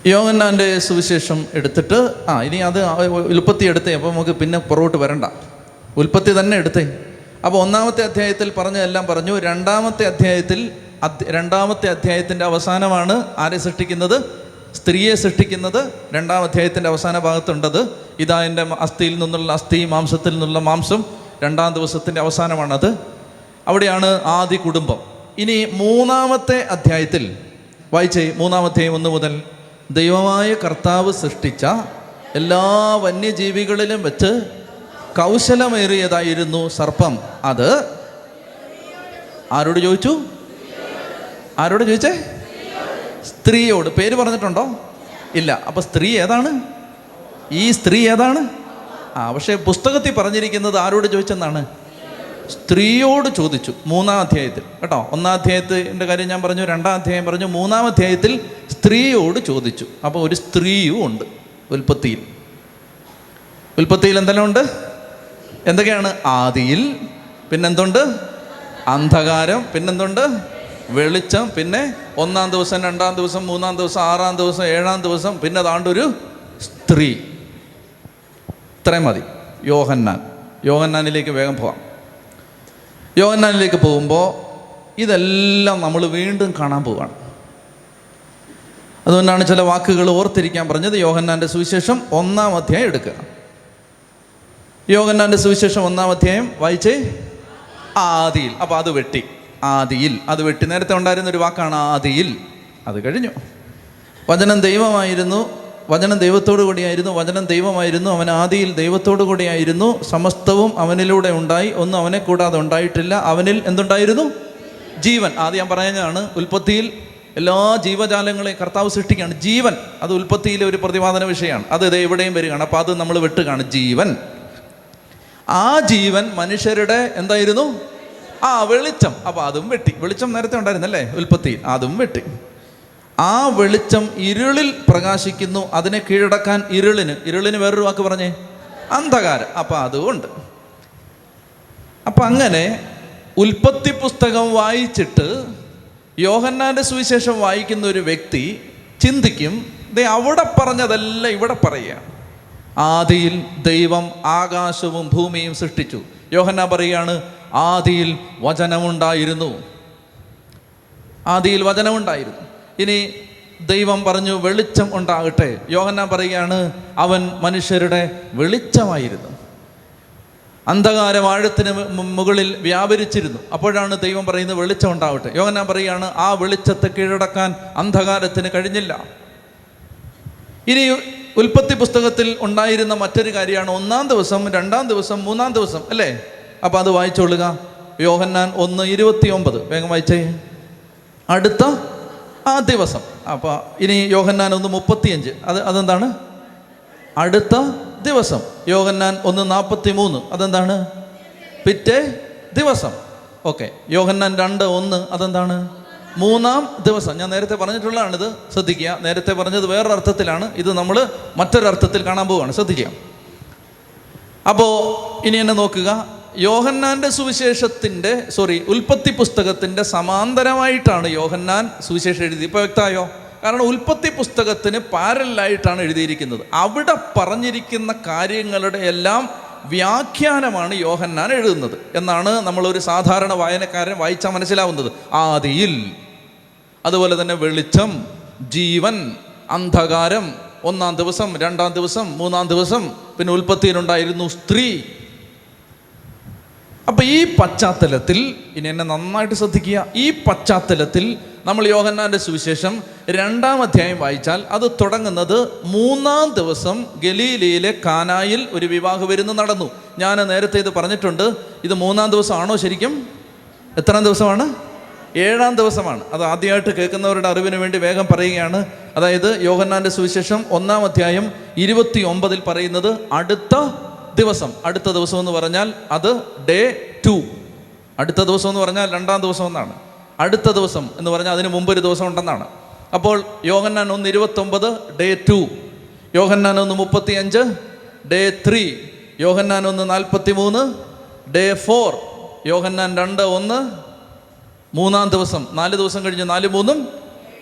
യോഹന്നാന്റെ സുവിശേഷം എടുത്തിട്ട് ആ ഇനി അത് ഉൽപ്പത്തി എടുത്തേ അപ്പോൾ നമുക്ക് പിന്നെ പുറകോട്ട് വരണ്ട. ഉൽപ്പത്തി തന്നെ എടുത്തേ. അപ്പോൾ ഒന്നാമത്തെ അധ്യായത്തിൽ പറഞ്ഞതെല്ലാം പറഞ്ഞു. രണ്ടാമത്തെ അധ്യായത്തിൽ രണ്ടാമത്തെ അധ്യായത്തിന്റെ അവസാനമാണ് ആരെ സൃഷ്ടിക്കുന്നത്? സ്ത്രീയെ സൃഷ്ടിക്കുന്നത്. രണ്ടാം അധ്യായത്തിന്റെ അവസാന ഭാഗത്തുണ്ടത്. ഇതാ എന്റെ അസ്ഥിയിൽ നിന്നുള്ള അസ്ഥി മാംസത്തിൽ നിന്നുള്ള മാംസം. രണ്ടാം ദിവസത്തിന്റെ അവസാനമാണത്. അവിടെയാണ് ആദ്യ കുടുംബം. ഇനി മൂന്നാമത്തെ അധ്യായത്തിൽ വായിച്ചേ മൂന്നാമത്തെ ഒന്ന് മുതൽ ദൈവമായ കർത്താവ് സൃഷ്ടിച്ച എല്ലാ വന്യജീവികളിലും വെച്ച് കൗശലമേറിയതായിരുന്നു സർപ്പം. അത് ആരോട് ചോദിച്ചു? ആരോട് ചോദിച്ചേ? സ്ത്രീയോട്. പേര് പറഞ്ഞിട്ടുണ്ടോ? ഇല്ല. അപ്പൊ സ്ത്രീ ഏതാണ്? ഈ സ്ത്രീ ഏതാണ്? ആ പക്ഷേ പുസ്തകത്തിൽ പറഞ്ഞിരിക്കുന്നത് ആരോട് ചോദിച്ചെന്നാണ്? സ്ത്രീയോട് ചോദിച്ചു മൂന്നാം അധ്യായത്തിൽ കേട്ടോ? ഒന്നാം അധ്യായത്തിന്റെ കാര്യം ഞാൻ പറഞ്ഞു രണ്ടാം അധ്യായം പറഞ്ഞു മൂന്നാം അധ്യായത്തിൽ സ്ത്രീയോട് ചോദിച്ചു. അപ്പോൾ ഒരു സ്ത്രീയും ഉണ്ട് ഉൽപ്പത്തിയിൽ. ഉൽപ്പത്തിയിൽ എന്തെല്ലാം ഉണ്ട്? എന്തൊക്കെയാണ്? ആദിയിൽ പിന്നെന്തുണ്ട്? അന്ധകാരം പിന്നെന്തുണ്ട്? വെളിച്ചം പിന്നെ ഒന്നാം ദിവസം രണ്ടാം ദിവസം മൂന്നാം ദിവസം ആറാം ദിവസം ഏഴാം ദിവസം പിന്നെ അതാണ്ടൊരു സ്ത്രീ. ഇത്രയും മതി. യോഹന്നാൻ. യോഹന്നാനിലേക്ക് വേഗം പോവാം. യോഹന്നാനിലേക്ക് പോകുമ്പോൾ ഇതെല്ലാം നമ്മൾ വീണ്ടും കാണാൻ പോവാണ്. അതുകൊണ്ടാണ് ചില വാക്കുകൾ ഓർത്തിരിക്കാൻ പറഞ്ഞത് യോഹന്നാന്റെ സുവിശേഷം ഒന്നാം അധ്യായം എടുക്കുക. യോഹന്നാന്റെ സുവിശേഷം ഒന്നാം അധ്യായം വായിച്ചേ? ആദിയിൽ. അപ്പോൾ അത് വെട്ടി. ആദിയിൽ. അത് വെട്ടി. നേരത്തെ ഉണ്ടായിരുന്ന ഒരു വാക്കാണ് ആദിയിൽ. അത് കഴിഞ്ഞു. വചനം ദൈവമായിരുന്നു. വചനം ദൈവത്തോടു കൂടിയായിരുന്നു വചനം ദൈവമായിരുന്നു അവൻ ആദിയിൽ ദൈവത്തോടു കൂടിയായിരുന്നു സമസ്തവും അവനിലൂടെ ഉണ്ടായി ഒന്നും അവനെ കൂടാതെ ഉണ്ടായിട്ടില്ല. അവനിൽ എന്തുണ്ടായിരുന്നു? ജീവൻ. ആദ്യം ഞാൻ പറഞ്ഞതാണ് ഉൽപ്പത്തിയിൽ എല്ലാ ജീവജാലങ്ങളെയും കർത്താവ് സൃഷ്ടിക്കുകയാണ്. ജീവൻ അത് ഉൽപ്പത്തിയിലെ ഒരു പ്രതിപാദന വിഷയമാണ്. അത് ഇത് എവിടെയും വരികയാണ്. അപ്പോൾ അത് നമ്മൾ വെട്ടുകയാണ് ജീവൻ. ആ ജീവൻ മനുഷ്യരുടെ എന്തായിരുന്നു? ആ വെളിച്ചം. അപ്പോൾ അതും വെട്ടി. വെളിച്ചം നേരത്തെ ഉണ്ടായിരുന്നല്ലേ? ഉൽപ്പത്തിയിൽ. അതും വെട്ടി. ആ വെളിച്ചം ഇരുളിൽ പ്രകാശിക്കുന്നു അതിനെ കീഴടക്കാൻ ഇരുളിന്. ഇരുളിന് വേറൊരു വാക്ക് പറഞ്ഞേ? അന്ധകാരം. അപ്പം അതുകൊണ്ട്. അപ്പം അങ്ങനെ ഉൽപ്പത്തി പുസ്തകം വായിച്ചിട്ട് യോഹന്നാന്റെ സുവിശേഷം വായിക്കുന്ന ഒരു വ്യക്തി ചിന്തിക്കും ദേ അവിടെ പറഞ്ഞതല്ല ഇവിടെ പറയുക ആദിയിൽ ദൈവം ആകാശവും ഭൂമിയും സൃഷ്ടിച്ചു. യോഹന്ന പറയുകയാണ് ആദിയിൽ വചനമുണ്ടായിരുന്നു. ആദിയിൽ വചനമുണ്ടായിരുന്നു. ഇനി ദൈവം പറഞ്ഞു വെളിച്ചം ഉണ്ടാകട്ടെ. യോഹന്ന പറയുകയാണ് അവൻ മനുഷ്യരുടെ വെളിച്ചമായിരുന്നു. അന്ധകാരം ആഴത്തിന് മുകളിൽ വ്യാപരിച്ചിരുന്നു. അപ്പോഴാണ് ദൈവം പറയുന്നത് വെളിച്ചം ഉണ്ടാവട്ടെ യോഹന്നാൻ പറയുകയാണ് ആ വെളിച്ചത്തെ കീഴടക്കാൻ അന്ധകാരത്തിന് കഴിഞ്ഞില്ല. ഇനി ഉൽപ്പത്തി പുസ്തകത്തിൽ ഉണ്ടായിരുന്ന മറ്റൊരു കാര്യമാണ് ഒന്നാം ദിവസം രണ്ടാം ദിവസം മൂന്നാം ദിവസം അല്ലേ? അപ്പം അത് വായിച്ചോളുക. യോഹന്നാൻ ഒന്ന് ഇരുപത്തി ഒമ്പത് വേഗം വായിച്ചേ. അടുത്ത ആ ദിവസം. അപ്പോൾ ഇനി യോഹന്നാൻ ഒന്ന് മുപ്പത്തിയഞ്ച്. അത് അതെന്താണ്? അടുത്ത ദിവസം. യോഹന്നാൻ ഒന്ന് നാൽപ്പത്തി മൂന്ന് അതെന്താണ്? പിറ്റേ ദിവസം. ഓക്കെ. യോഹന്നാൻ രണ്ട് ഒന്ന് അതെന്താണ്? മൂന്നാം ദിവസം. ഞാൻ നേരത്തെ പറഞ്ഞിട്ടുള്ളതാണിത്. ശ്രദ്ധിക്കുക. നേരത്തെ പറഞ്ഞത് വേറൊരർത്ഥത്തിലാണ്. ഇത് നമ്മൾ മറ്റൊരർത്ഥത്തിൽ കാണാൻ പോവുകയാണ്. ശ്രദ്ധിക്കുക. അപ്പോൾ ഇനി എന്നെ നോക്കുക. യോഹന്നാന്റെ സുവിശേഷത്തിന്റെ സോറി ഉൽപ്പത്തി പുസ്തകത്തിന്റെ സമാന്തരമായിട്ടാണ് യോഹന്നാൻ സുവിശേഷം എഴുതി ഇപ്പോൾ വ്യക്തമായോ? കാരണം ഉൽപ്പത്തി പുസ്തകത്തിന് പാരലായിട്ടാണ് എഴുതിയിരിക്കുന്നത്. അവിടെ പറഞ്ഞിരിക്കുന്ന കാര്യങ്ങളുടെ എല്ലാം വ്യാഖ്യാനമാണ് യോഹന്നാൻ എഴുതുന്നത് എന്നാണ് നമ്മളൊരു സാധാരണ വായനക്കാരൻ വായിച്ചാൽ മനസ്സിലാവുന്നത്. ആദിയിൽ അതുപോലെ തന്നെ വെളിച്ചം ജീവൻ അന്ധകാരം ഒന്നാം ദിവസം രണ്ടാം ദിവസം മൂന്നാം ദിവസം പിന്നെ ഉൽപ്പത്തിയിലുണ്ടായിരുന്നു സ്ത്രീ അപ്പൊ ഈ പശ്ചാത്തലത്തിൽ ഇനി എന്നെ നന്നായിട്ട് ശ്രദ്ധിക്കുക. ഈ പശ്ചാത്തലത്തിൽ നമ്മൾ യോഹന്നാന്റെ സുവിശേഷം രണ്ടാം അധ്യായം വായിച്ചാൽ അത് തുടങ്ങുന്നത് മൂന്നാം ദിവസം ഗലീലയിലെ കാനായിൽ ഒരു വിവാഹ വിരുന്ന് നടന്നു. ഞാൻ നേരത്തെ ഇത് പറഞ്ഞിട്ടുണ്ട്. ഇത് മൂന്നാം ദിവസമാണോ ശരിക്കും? എത്രാം ദിവസമാണ്? ഏഴാം ദിവസമാണ്. അത് ആദ്യമായിട്ട് കേൾക്കുന്നവരുടെ അറിവിന് വേണ്ടി വേഗം പറയുകയാണ്. അതായത് യോഹന്നാന്റെ സുവിശേഷം ഒന്നാം അധ്യായം ഇരുപത്തി ഒമ്പതിൽ പറയുന്നത് അടുത്ത ദിവസം. അടുത്ത ദിവസം എന്ന് പറഞ്ഞാൽ അത് ഡേ ടു. അടുത്ത ദിവസം എന്ന് പറഞ്ഞാൽ രണ്ടാം ദിവസം എന്നാണ്. അടുത്ത ദിവസം എന്ന് പറഞ്ഞാൽ അതിന് മുമ്പ് ഒരു ദിവസം ഉണ്ടെന്നാണ്. അപ്പോൾ യോഹന്നാൻ ഒന്ന് ഇരുപത്തൊമ്പത് ഡേ ടു. യോഹന്നാൻ ഒന്ന് മുപ്പത്തി അഞ്ച് ഡേ ത്രീ. യോഹന്നാൻ ഒന്ന് നാൽപ്പത്തി മൂന്ന് ഡേ ഫോർ. യോഹന്നാൻ രണ്ട് ഒന്ന് മൂന്നാം ദിവസം. നാല് ദിവസം കഴിഞ്ഞ് നാല് മൂന്നും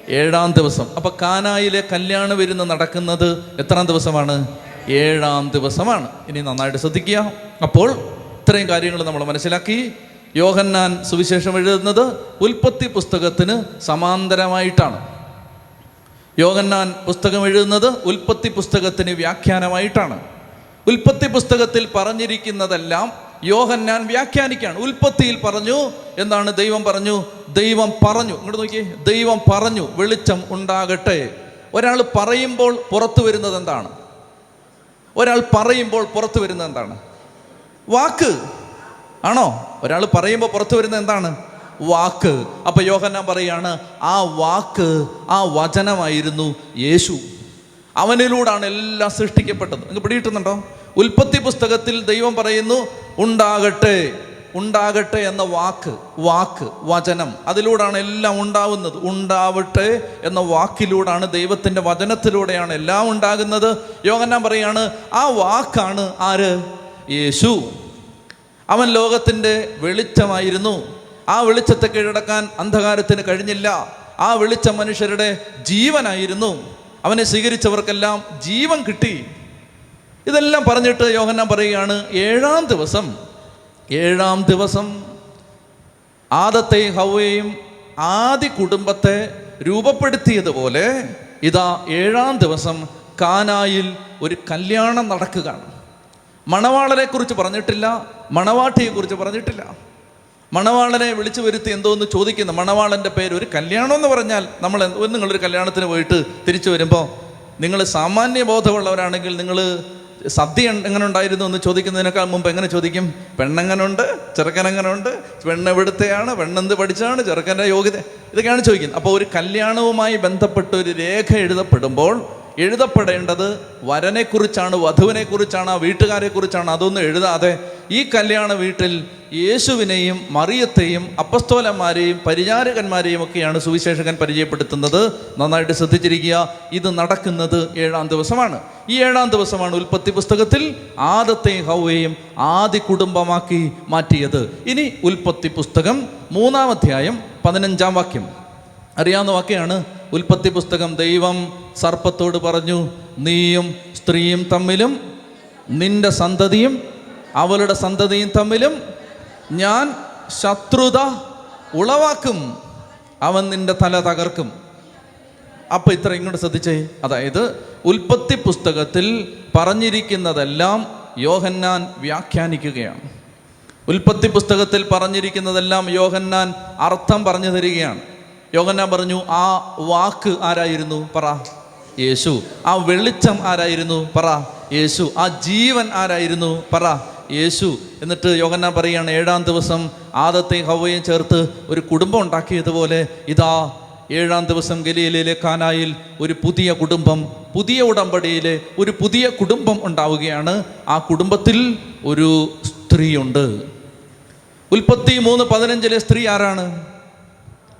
ഏഴാം ദിവസം. അപ്പൊ കാനായിലെ കല്യാണ വിരുന്ന് നടക്കുന്നത് എത്രാം ദിവസമാണ്? ഏഴാം ദിവസമാണ്. ഇനി നന്നായിട്ട് ശ്രദ്ധിക്കുക. അപ്പോൾ ഇത്രയും കാര്യങ്ങൾ നമ്മൾ മനസ്സിലാക്കി. യോഹന്നാൻ സുവിശേഷം എഴുതുന്നത് ഉൽപ്പത്തി പുസ്തകത്തിന് സമാന്തരമായിട്ടാണ്. യോഹന്നാൻ പുസ്തകം എഴുതുന്നത് ഉൽപ്പത്തി പുസ്തകത്തിന് വ്യാഖ്യാനമായിട്ടാണ്. ഉൽപ്പത്തി പുസ്തകത്തിൽ പറഞ്ഞിരിക്കുന്നതെല്ലാം യോഹന്നാൻ വ്യാഖ്യാനിക്കുകയാണ്. ഉൽപ്പത്തിയിൽ പറഞ്ഞു എന്താണ് ദൈവം പറഞ്ഞു? ദൈവം പറഞ്ഞു. ഇങ്ങോട്ട് നോക്കിയേ. ദൈവം പറഞ്ഞു വെളിച്ചം ഉണ്ടാകട്ടെ. ഒരാൾ പറയുമ്പോൾ പുറത്തു വരുന്നത് എന്താണ്? ഒരാൾ പറയുമ്പോൾ പുറത്തു വരുന്നത് എന്താണ്? വാക്ക്. ആണോ? ഒരാൾ പറയുമ്പോൾ പുറത്തു വരുന്നത് എന്താണ്? വാക്ക്. അപ്പൊ യോഹന്നാൻ പറയാണ് ആ വാക്ക് ആ വചനമായിരുന്നു യേശു. അവനിലൂടാണ് എല്ലാം സൃഷ്ടിക്കപ്പെട്ടത്. നിങ്ങൾക്ക് പിടികിട്ടുന്നുണ്ടോ? ഉൽപ്പത്തി പുസ്തകത്തിൽ ദൈവം പറയുന്നു ഉണ്ടാകട്ടെ. ഉണ്ടാകട്ടെ എന്ന വാക്ക് വാക്ക് വചനം അതിലൂടെയാണ് എല്ലാം ഉണ്ടാവുന്നത്. ഉണ്ടാവട്ടെ എന്ന വാക്കിലൂടെയാണ് ദൈവത്തിന്റെ വചനത്തിലൂടെയാണ് എല്ലാം ഉണ്ടാകുന്നത്. യോഗന്നാൻ പറയാണ് ആ വാക്കാണ് ആര്? യേശു. അവൻ ലോകത്തിന്റെ വെളിച്ചമായിരുന്നു. ആ വെളിച്ചത്തെ കീഴടക്കാൻ അന്ധകാരത്തിന് കഴിഞ്ഞില്ല. ആ വെളിച്ചം മനുഷ്യരുടെ ജീവനായിരുന്നു. അവനെ സ്വീകരിച്ചവർക്കെല്ലാം ജീവൻ കിട്ടി. ഇതെല്ലാം പറഞ്ഞിട്ട് യോഹന്നാൻ പറയുകയാണ് ഏഴാം ദിവസം ഏഴാം ദിവസം ആദത്തെയും ഹൗവയും ആദി കുടുംബത്തെ രൂപപ്പെടുത്തിയതുപോലെ ഇതാ ഏഴാം ദിവസം കാനായിൽ ഒരു കല്യാണം നടക്കുകയാണ്. മണവാളനെ കുറിച്ച് പറഞ്ഞിട്ടില്ല മണവാട്ടിയെ കുറിച്ച് പറഞ്ഞിട്ടില്ല. മണവാളനെ വിളിച്ചു വരുത്തി എന്തോ എന്ന് ചോദിക്കുന്നു? മണവാളന്റെ പേര് ഒരു കല്യാണം എന്ന് പറഞ്ഞാൽ നമ്മൾ നിങ്ങളൊരു കല്യാണത്തിന് പോയിട്ട് തിരിച്ചു വരുമ്പോൾ നിങ്ങൾ സാമാന്യ ബോധമുള്ളവരാണെങ്കിൽ നിങ്ങൾ സദ്യ എങ്ങനെ ഉണ്ടായിരുന്നു എന്ന് ചോദിക്കുന്നതിനേക്കാൾ മുമ്പ് എങ്ങനെ ചോദിക്കും? പെണ്ണെങ്ങനുണ്ട് ചെറുക്കനെങ്ങനുണ്ട് പെണ്ണ് എവിടുത്തെയാണ് പെണ്ണെന്ത് പഠിച്ചാണ് ചെറുക്കന്റെ യോഗ്യത. ഇതൊക്കെയാണ് ചോദിക്കുന്നത്. അപ്പോൾ ഒരു കല്യാണവുമായി ബന്ധപ്പെട്ട ഒരു രേഖ എഴുതപ്പെടുമ്പോൾ എഴുതപ്പെടേണ്ടത് വരനെക്കുറിച്ചാണ് വധുവിനെക്കുറിച്ചാണ് വീട്ടുകാരെക്കുറിച്ചാണ് അതൊന്നും എഴുതാതെ ഈ കല്യാണ വീട്ടിൽ യേശുവിനെയും മറിയത്തെയും അപ്പസ്തോലന്മാരെയും പരിചാരകന്മാരെയും ഒക്കെയാണ് സുവിശേഷകൻ പരിചയപ്പെടുത്തുന്നത്. നന്നായിട്ട് ശ്രദ്ധിച്ചിരിക്കുക. ഇത് നടക്കുന്നത് ഏഴാം ദിവസമാണ്. ഈ ഏഴാം ദിവസമാണ് ഉൽപ്പത്തി പുസ്തകത്തിൽ ആദത്തെയും ഹൗവയും ആദ്യ കുടുംബമാക്കി മാറ്റിയത്. ഇനി ഉൽപ്പത്തി പുസ്തകം മൂന്നാം അധ്യായം പതിനഞ്ചാം വാക്യം. അറിയാവുന്ന വാക്യാണ് ഉൽപ്പത്തി പുസ്തകം ദൈവം സർപ്പത്തോട് പറഞ്ഞു നീയും സ്ത്രീയും തമ്മിലും നിന്റെ സന്തതിയും അവളുടെ സന്തതിയും തമ്മിലും ഞാൻ ശത്രുത ഉളവാക്കും അവൻ നിന്റെ തല തകർക്കും. അപ്പൊ ഇത്ര ഇങ്ങോട്ട് ശ്രദ്ധിച്ചേ. അതായത് ഉൽപ്പത്തി പുസ്തകത്തിൽ പറഞ്ഞിരിക്കുന്നതെല്ലാം യോഹന്നാൻ വ്യാഖ്യാനിക്കുകയാണ്. ഉൽപ്പത്തി പുസ്തകത്തിൽ പറഞ്ഞിരിക്കുന്നതെല്ലാം യോഹന്നാൻ അർത്ഥം പറഞ്ഞു തരികയാണ്. യോഹന്നാൻ പറഞ്ഞു ആ വാക്ക് ആരായിരുന്നു? പറ. യേശു. ആ വെളിച്ചം ആരായിരുന്നു? പറ. യേശു. ആ ജീവൻ ആരായിരുന്നു? പറ. യേശു. എന്നിട്ട് യോഹന്നാൻ പറയുകയാണ് ഏഴാം ദിവസം ആദത്തെയും ഹവയും ചേർത്ത് ഒരു കുടുംബം ഉണ്ടാക്കിയതുപോലെ ഇതാ ഏഴാം ദിവസം ഗലീലയിലെ കാനായിൽ ഒരു പുതിയ കുടുംബം പുതിയ ഉടമ്പടിയിലെ ഒരു പുതിയ കുടുംബം ഉണ്ടാവുകയാണ്. ആ കുടുംബത്തിൽ ഒരു സ്ത്രീയുണ്ട്. ഉൽപ്പത്തി മൂന്ന് പതിനഞ്ചിലെ സ്ത്രീ ആരാണ്?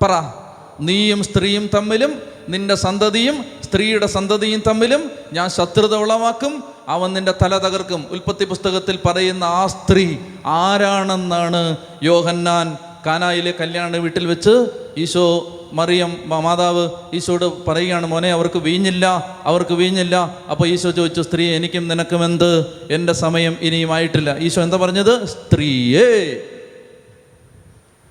പറ. നീയും സ്ത്രീയും തമ്മിലും നിന്റെ സന്തതിയും സ്ത്രീയുടെ സന്തതിയും തമ്മിലും ഞാൻ ശത്രുത ഉളവാക്കും. അവൻ നിന്റെ തല തകർക്കും. ഉൽപ്പത്തി പുസ്തകത്തിൽ പറയുന്ന ആ സ്ത്രീ ആരാണെന്നാണ് യോഹന്നാൻ കാനായിലെ കല്യാണ വീട്ടിൽ വെച്ച് ഈശോ മറിയം മാതാവ് ഈശോട് പറയുകയാണ് മോനെ അവർക്ക് വീഞ്ഞില്ല അവർക്ക് വീഞ്ഞില്ല. അപ്പോൾ ഈശോ ചോദിച്ചു സ്ത്രീ എനിക്കും നിനക്കും എന്ത് എന്റെ സമയം ഇനിയും ആയിട്ടില്ല. ഈശോ എന്താ പറഞ്ഞത്? സ്ത്രീയേ.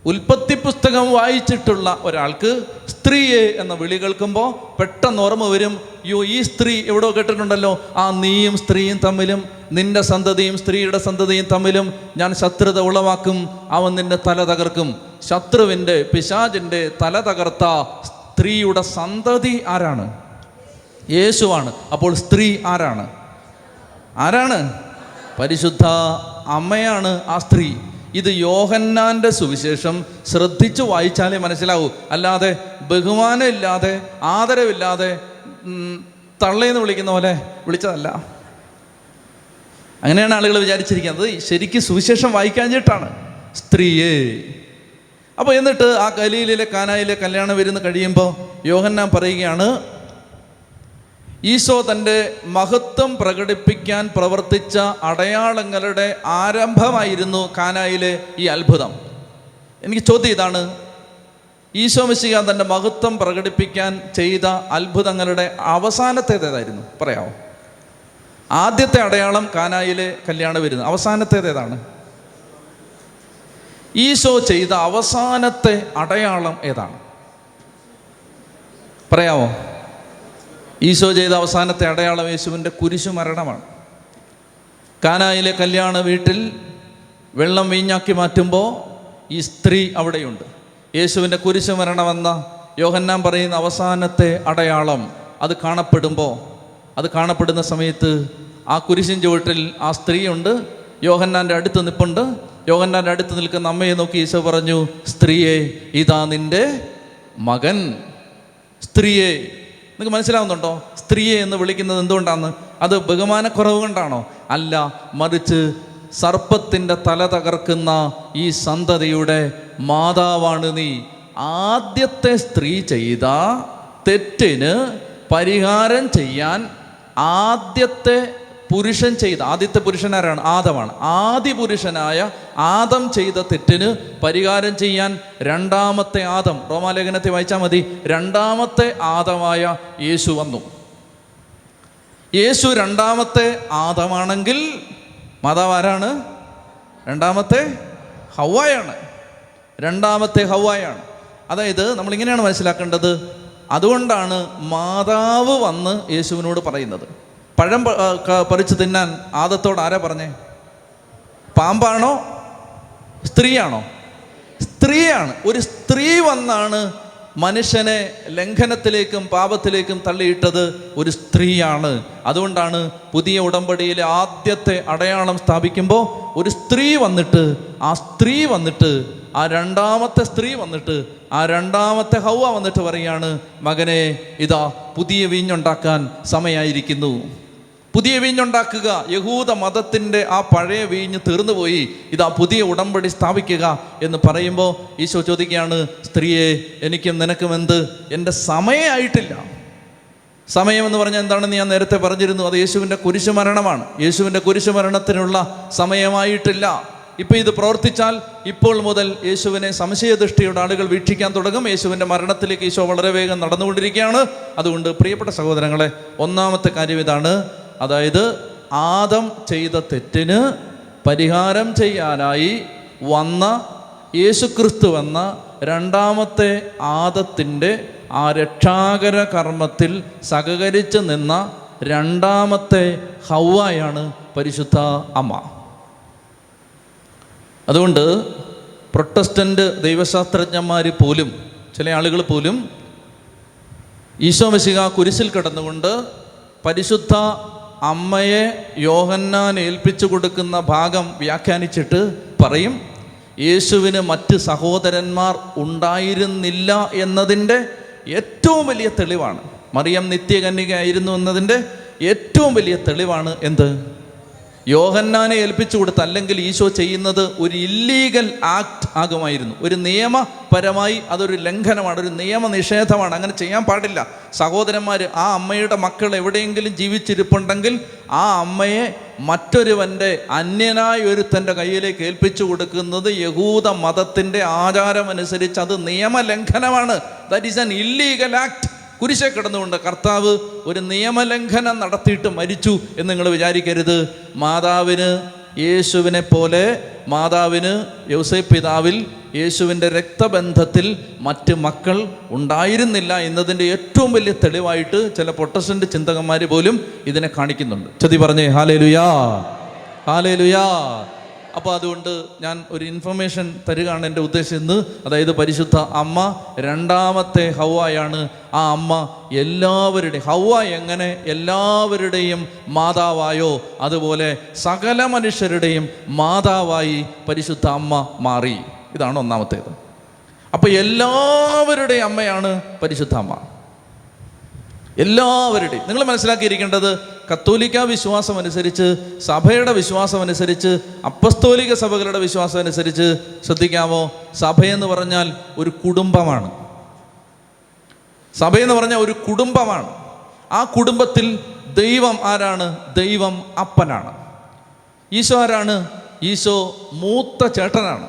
ഉൽപ്പത്തി പുസ്തകം വായിച്ചിട്ടുള്ള ഒരാൾക്ക് സ്ത്രീയെ എന്ന വിളി കേൾക്കുമ്പോൾ പെട്ടെന്ന് ഓർമ്മ വരും യോ ഈ സ്ത്രീ എവിടെയോ കേട്ടിട്ടുണ്ടല്ലോ. ആ നീയും സ്ത്രീയും തമ്മിലും നിന്റെ സന്തതിയും സ്ത്രീയുടെ സന്തതിയും തമ്മിലും ഞാൻ ശത്രുത ഉളവാക്കും. അവൻ നിന്റെ തല തകർക്കും. ശത്രുവിന്റെ പിശാചിന്റെ തല തകർത്ത സ്ത്രീയുടെ സന്തതി ആരാണ്? യേശുവാണ്. അപ്പോൾ സ്ത്രീ ആരാണ്? ആരാണ്? പരിശുദ്ധ അമ്മയാണ് ആ സ്ത്രീ. ഇത് യോഹന്നാന്റെ സുവിശേഷം ശ്രദ്ധിച്ചു വായിച്ചാലേ മനസ്സിലാവൂ. അല്ലാതെ ബഹുമാനമില്ലാതെ ആദരവില്ലാതെ തള്ളേന്ന് വിളിക്കുന്ന പോലെ വിളിച്ചതല്ല. അങ്ങനെയാണ് ആളുകൾ വിചാരിച്ചിരിക്കുന്നത്. ശരിക്കും സുവിശേഷം വായിക്കാഞ്ഞിട്ടാണ്. സ്ത്രീയെ. അപ്പോൾ എന്നിട്ട് ആ കലയിലെ കാനായിലെ കല്യാണം വരുന്ന കഴിയുമ്പോൾ യോഹന്നാൻ പറയുകയാണ് ഈശോ തന്റെ മഹത്വം പ്രകടിപ്പിക്കാൻ പ്രവർത്തിച്ച അടയാളങ്ങളുടെ ആരംഭമായിരുന്നു കാനായിലെ ഈ അത്ഭുതം. എനിക്ക് ചോദ്യം ഇതാണ്. ഈശോ മിശിക തന്റെ മഹത്വം പ്രകടിപ്പിക്കാൻ ചെയ്ത അത്ഭുതങ്ങളുടെ അവസാനത്തേതേതായിരുന്നു? പറയാമോ? ആദ്യത്തെ അടയാളം കാനായിലെ കല്യാണം വരുന്നു. അവസാനത്തേതേതാണ്? ഈശോ ചെയ്ത അവസാനത്തെ അടയാളം ഏതാണ്? പറയാമോ? ഈശോ ചെയ്ത അവസാനത്തെ അടയാളം യേശുവിന്റെ കുരിശു മരണമാണ്. കാനായിലെ കല്യാണ വീട്ടിൽ വെള്ളം വീഞ്ഞാക്കി മാറ്റുമ്പോൾ ഈ സ്ത്രീ അവിടെയുണ്ട്. യേശുവിന്റെ കുരിശു മരണമെന്ന യോഹന്നാൻ പറയുന്ന അവസാനത്തെ അടയാളം അത് കാണപ്പെടുമ്പോൾ അത് കാണപ്പെടുന്ന സമയത്ത് ആ കുരിശിൻ ചുവട്ടിൽ ആ സ്ത്രീയുണ്ട്. യോഹന്നാന്റെ അടുത്ത് നിൽപ്പുണ്ട് യോഹന്നാന്റെ അടുത്ത് നിൽക്കുന്ന അമ്മയെ നോക്കി ഈശോ പറഞ്ഞു സ്ത്രീയെ ഇതാ നിന്റെ മകൻ. സ്ത്രീയെ നിങ്ങൾക്ക് മനസ്സിലാവുന്നുണ്ടോ? സ്ത്രീയെ എന്ന് വിളിക്കുന്നത് എന്തുകൊണ്ടാണ് അത് ബഹുമാനക്കുറവ് കൊണ്ടാണോ അല്ല മറിച്ച് സർപ്പത്തിന്റെ തല തകർക്കുന്ന ഈ സന്തതിയുടെ മാതാവാണ് നീ. ആദ്യത്തെ സ്ത്രീ ചെയ്ത തെറ്റിന് പരിഹാരം ചെയ്യാൻ ആദ്യത്തെ പുരുഷൻ ചെയ്ത ആദ്യത്തെ പുരുഷൻ ആരാണ്? ആദമാണ്. ആദ്യ പുരുഷനായ ആദം ചെയ്ത തെറ്റിന് പരിഹാരം ചെയ്യാൻ രണ്ടാമത്തെ ആദം റോമാലേഖനത്തെ വായിച്ചാൽ മതി. രണ്ടാമത്തെ ആദമായ യേശു വന്നു. യേശു രണ്ടാമത്തെ ആദമാണെങ്കിൽ മാതാവ് ആരാണ്? രണ്ടാമത്തെ ഹവായാണ് രണ്ടാമത്തെ ഹവായാണ് അതായത് നമ്മളിങ്ങനെയാണ് മനസ്സിലാക്കേണ്ടത്. അതുകൊണ്ടാണ് മാതാവ് വന്ന് യേശുവിനോട് പറയുന്നത്. പഴം പറിച്ച് തിന്നാൻ ആദത്തോട് ആരാ പറഞ്ഞേ? പാമ്പാണോ? സ്ത്രീയാണോ? സ്ത്രീയാണ്. ഒരു സ്ത്രീ വന്നാണ് മനുഷ്യനെ ലംഘനത്തിലേക്കും പാപത്തിലേക്കും തള്ളിയിട്ടത് ഒരു സ്ത്രീയാണ്. അതുകൊണ്ടാണ് പുതിയ ഉടമ്പടിയിലെ ആദ്യത്തെ അടയാളം സ്ഥാപിക്കുമ്പോൾ ഒരു സ്ത്രീ വന്നിട്ട് ആ സ്ത്രീ വന്നിട്ട് ആ രണ്ടാമത്തെ സ്ത്രീ വന്നിട്ട് ആ രണ്ടാമത്തെ ഹൗവ വന്നിട്ട് പറയാണ് മകനെ ഇതാ പുതിയ വീഞ്ഞുണ്ടാക്കാൻ സമയമായിരിക്കുന്നു പുതിയ വീഞ്ഞുണ്ടാക്കുക. യഹൂദ മതത്തിന്റെ ആ പഴയ വീഞ്ഞ് തീർന്നുപോയി. ഇതാ പുതിയ ഉടമ്പടി സ്ഥാപിക്കുക എന്ന് പറയുമ്പോൾ ഈശോ ചോദിക്കുകയാണ് സ്ത്രീയെ എനിക്കും നിനക്കും എന്ത്? എന്റെ സമയമായിട്ടില്ല. സമയമെന്ന് പറഞ്ഞാൽ എന്താണെന്ന് ഞാൻ നേരത്തെ പറഞ്ഞിരുന്നു. അത് യേശുവിന്റെ കുരിശുമരണമാണ് യേശുവിന്റെ കുരിശുമരണത്തിനുള്ള സമയമായിട്ടില്ല. ഇപ്പം ഇത് പ്രവർത്തിച്ചാൽ ഇപ്പോൾ മുതൽ യേശുവിനെ സംശയദൃഷ്ടിയുടെ ആളുകൾ വീക്ഷിക്കാൻ തുടങ്ങും. യേശുവിന്റെ മരണത്തിലേക്ക് ഈശോ വളരെ വേഗം നടന്നുകൊണ്ടിരിക്കുകയാണ്. അതുകൊണ്ട് പ്രിയപ്പെട്ട സഹോദരങ്ങളെ ഒന്നാമത്തെ കാര്യം ഇതാണ്. അതായത് ആദം ചെയ്ത തെറ്റിന് പരിഹാരം ചെയ്യാനായി വന്ന യേശുക്രിസ്തു എന്ന രണ്ടാമത്തെ ആദത്തിന്റെ ആ രക്ഷാകര കർമ്മത്തിൽ സഹകരിച്ച് നിന്ന രണ്ടാമത്തെ ഹൗവായാണ് പരിശുദ്ധ അമ്മ. അതുകൊണ്ട് പ്രൊട്ടസ്റ്റന്റ് ദൈവശാസ്ത്രജ്ഞന്മാർ പോലും ചില ആളുകൾ പോലും ഈശോ മെസ്സിക കുരിശിൽ കിടന്നുകൊണ്ട് പരിശുദ്ധ അമ്മയെ യോഹന്നാൻ ഏൽപ്പിച്ചു കൊടുക്കുന്ന ഭാഗം വ്യാഖ്യാനിച്ചിട്ട് പറയും യേശുവിന് മറ്റ് സഹോദരന്മാർ ഉണ്ടായിരുന്നില്ല എന്നതിന്റെ ഏറ്റവും വലിയ തെളിവാണ്. മറിയം നിത്യകന്യകയായിരുന്നു എന്നതിന്റെ ഏറ്റവും വലിയ തെളിവാണ് എന്ത്? യോഹന്നാനെ ഏൽപ്പിച്ചു കൊടുത്ത് അല്ലെങ്കിൽ ഈശോ ചെയ്യുന്നത് ഒരു ഇല്ലീഗൽ ആക്ട് ആകുമായിരുന്നു. ഒരു നിയമപരമായി അതൊരു ലംഘനമാണ് ഒരു നിയമ നിഷേധമാണ് അങ്ങനെ ചെയ്യാൻ പാടില്ല. സഹോദരന്മാർ ആ അമ്മയുടെ മക്കൾ എവിടെയെങ്കിലും ജീവിച്ചിരിപ്പുണ്ടെങ്കിൽ ആ അമ്മയെ മറ്റൊരുവന്റെ അന്യനായ ഒരു തന്റെ കയ്യിലേക്ക് ഏൽപ്പിച്ചു കൊടുക്കുന്നത് യഹൂദ മതത്തിന്റെ ആചാരമനുസരിച്ച് അത് നിയമലംഘനമാണ്. That is an illegal act കുരിശെ കിടന്നുകൊണ്ട് കർത്താവ് ഒരു നിയമലംഘനം നടത്തിയിട്ട് മരിച്ചു എന്ന് നിങ്ങൾ വിചാരിക്കരുത്. മാതാവിന് യേശുവിനെ പോലെ മാതാവിന് യൗസേ പിതാവിൽ യേശുവിന്റെ രക്തബന്ധത്തിൽ മറ്റ് മക്കൾ ഉണ്ടായിരുന്നില്ല എന്നതിന്റെ ഏറ്റവും വലിയ തെളിവായിട്ട് ചില പൊട്ടസ്റ്റന്റ് ചിന്തകന്മാർ പോലും ഇതിനെ കാണിക്കുന്നുണ്ട്. ചതി പറഞ്ഞേ ഹാലേ ലുയാ ഹാലേ ലുയാ അപ്പോൾ അതുകൊണ്ട് ഞാൻ ഒരു ഇൻഫർമേഷൻ തരികയാണ് എന്റെ ഉദ്ദേശം ഇന്ന്. അതായത് പരിശുദ്ധ അമ്മ രണ്ടാമത്തെ ഹൗവായാണ് ആ അമ്മ എല്ലാവരുടെയും ഹൗവ എങ്ങനെ എല്ലാവരുടെയും മാതാവായോ അതുപോലെ സകല മനുഷ്യരുടെയും മാതാവായി പരിശുദ്ധ അമ്മ മാറി. ഇതാണ് ഒന്നാമത്തേത്. അപ്പോൾ എല്ലാവരുടെയും അമ്മയാണ് പരിശുദ്ധ അമ്മ. എല്ലാവരുടെയും. നിങ്ങൾ മനസ്സിലാക്കിയിരിക്കേണ്ടത് കത്തോലിക്ക വിശ്വാസം അനുസരിച്ച് സഭയുടെ വിശ്വാസം അനുസരിച്ച് അപ്പസ്തോലിക സഭകളുടെ വിശ്വാസം അനുസരിച്ച് ശ്രദ്ധിക്കാമോ? സഭയെന്ന് പറഞ്ഞാൽ ഒരു കുടുംബമാണ്. സഭയെന്ന് പറഞ്ഞാൽ ഒരു കുടുംബമാണ്. ആ കുടുംബത്തിൽ ദൈവം ആരാണ്? ദൈവം അപ്പനാണ്. ഈശോ ആരാണ്? ഈശോ മൂത്ത ചേട്ടനാണ്.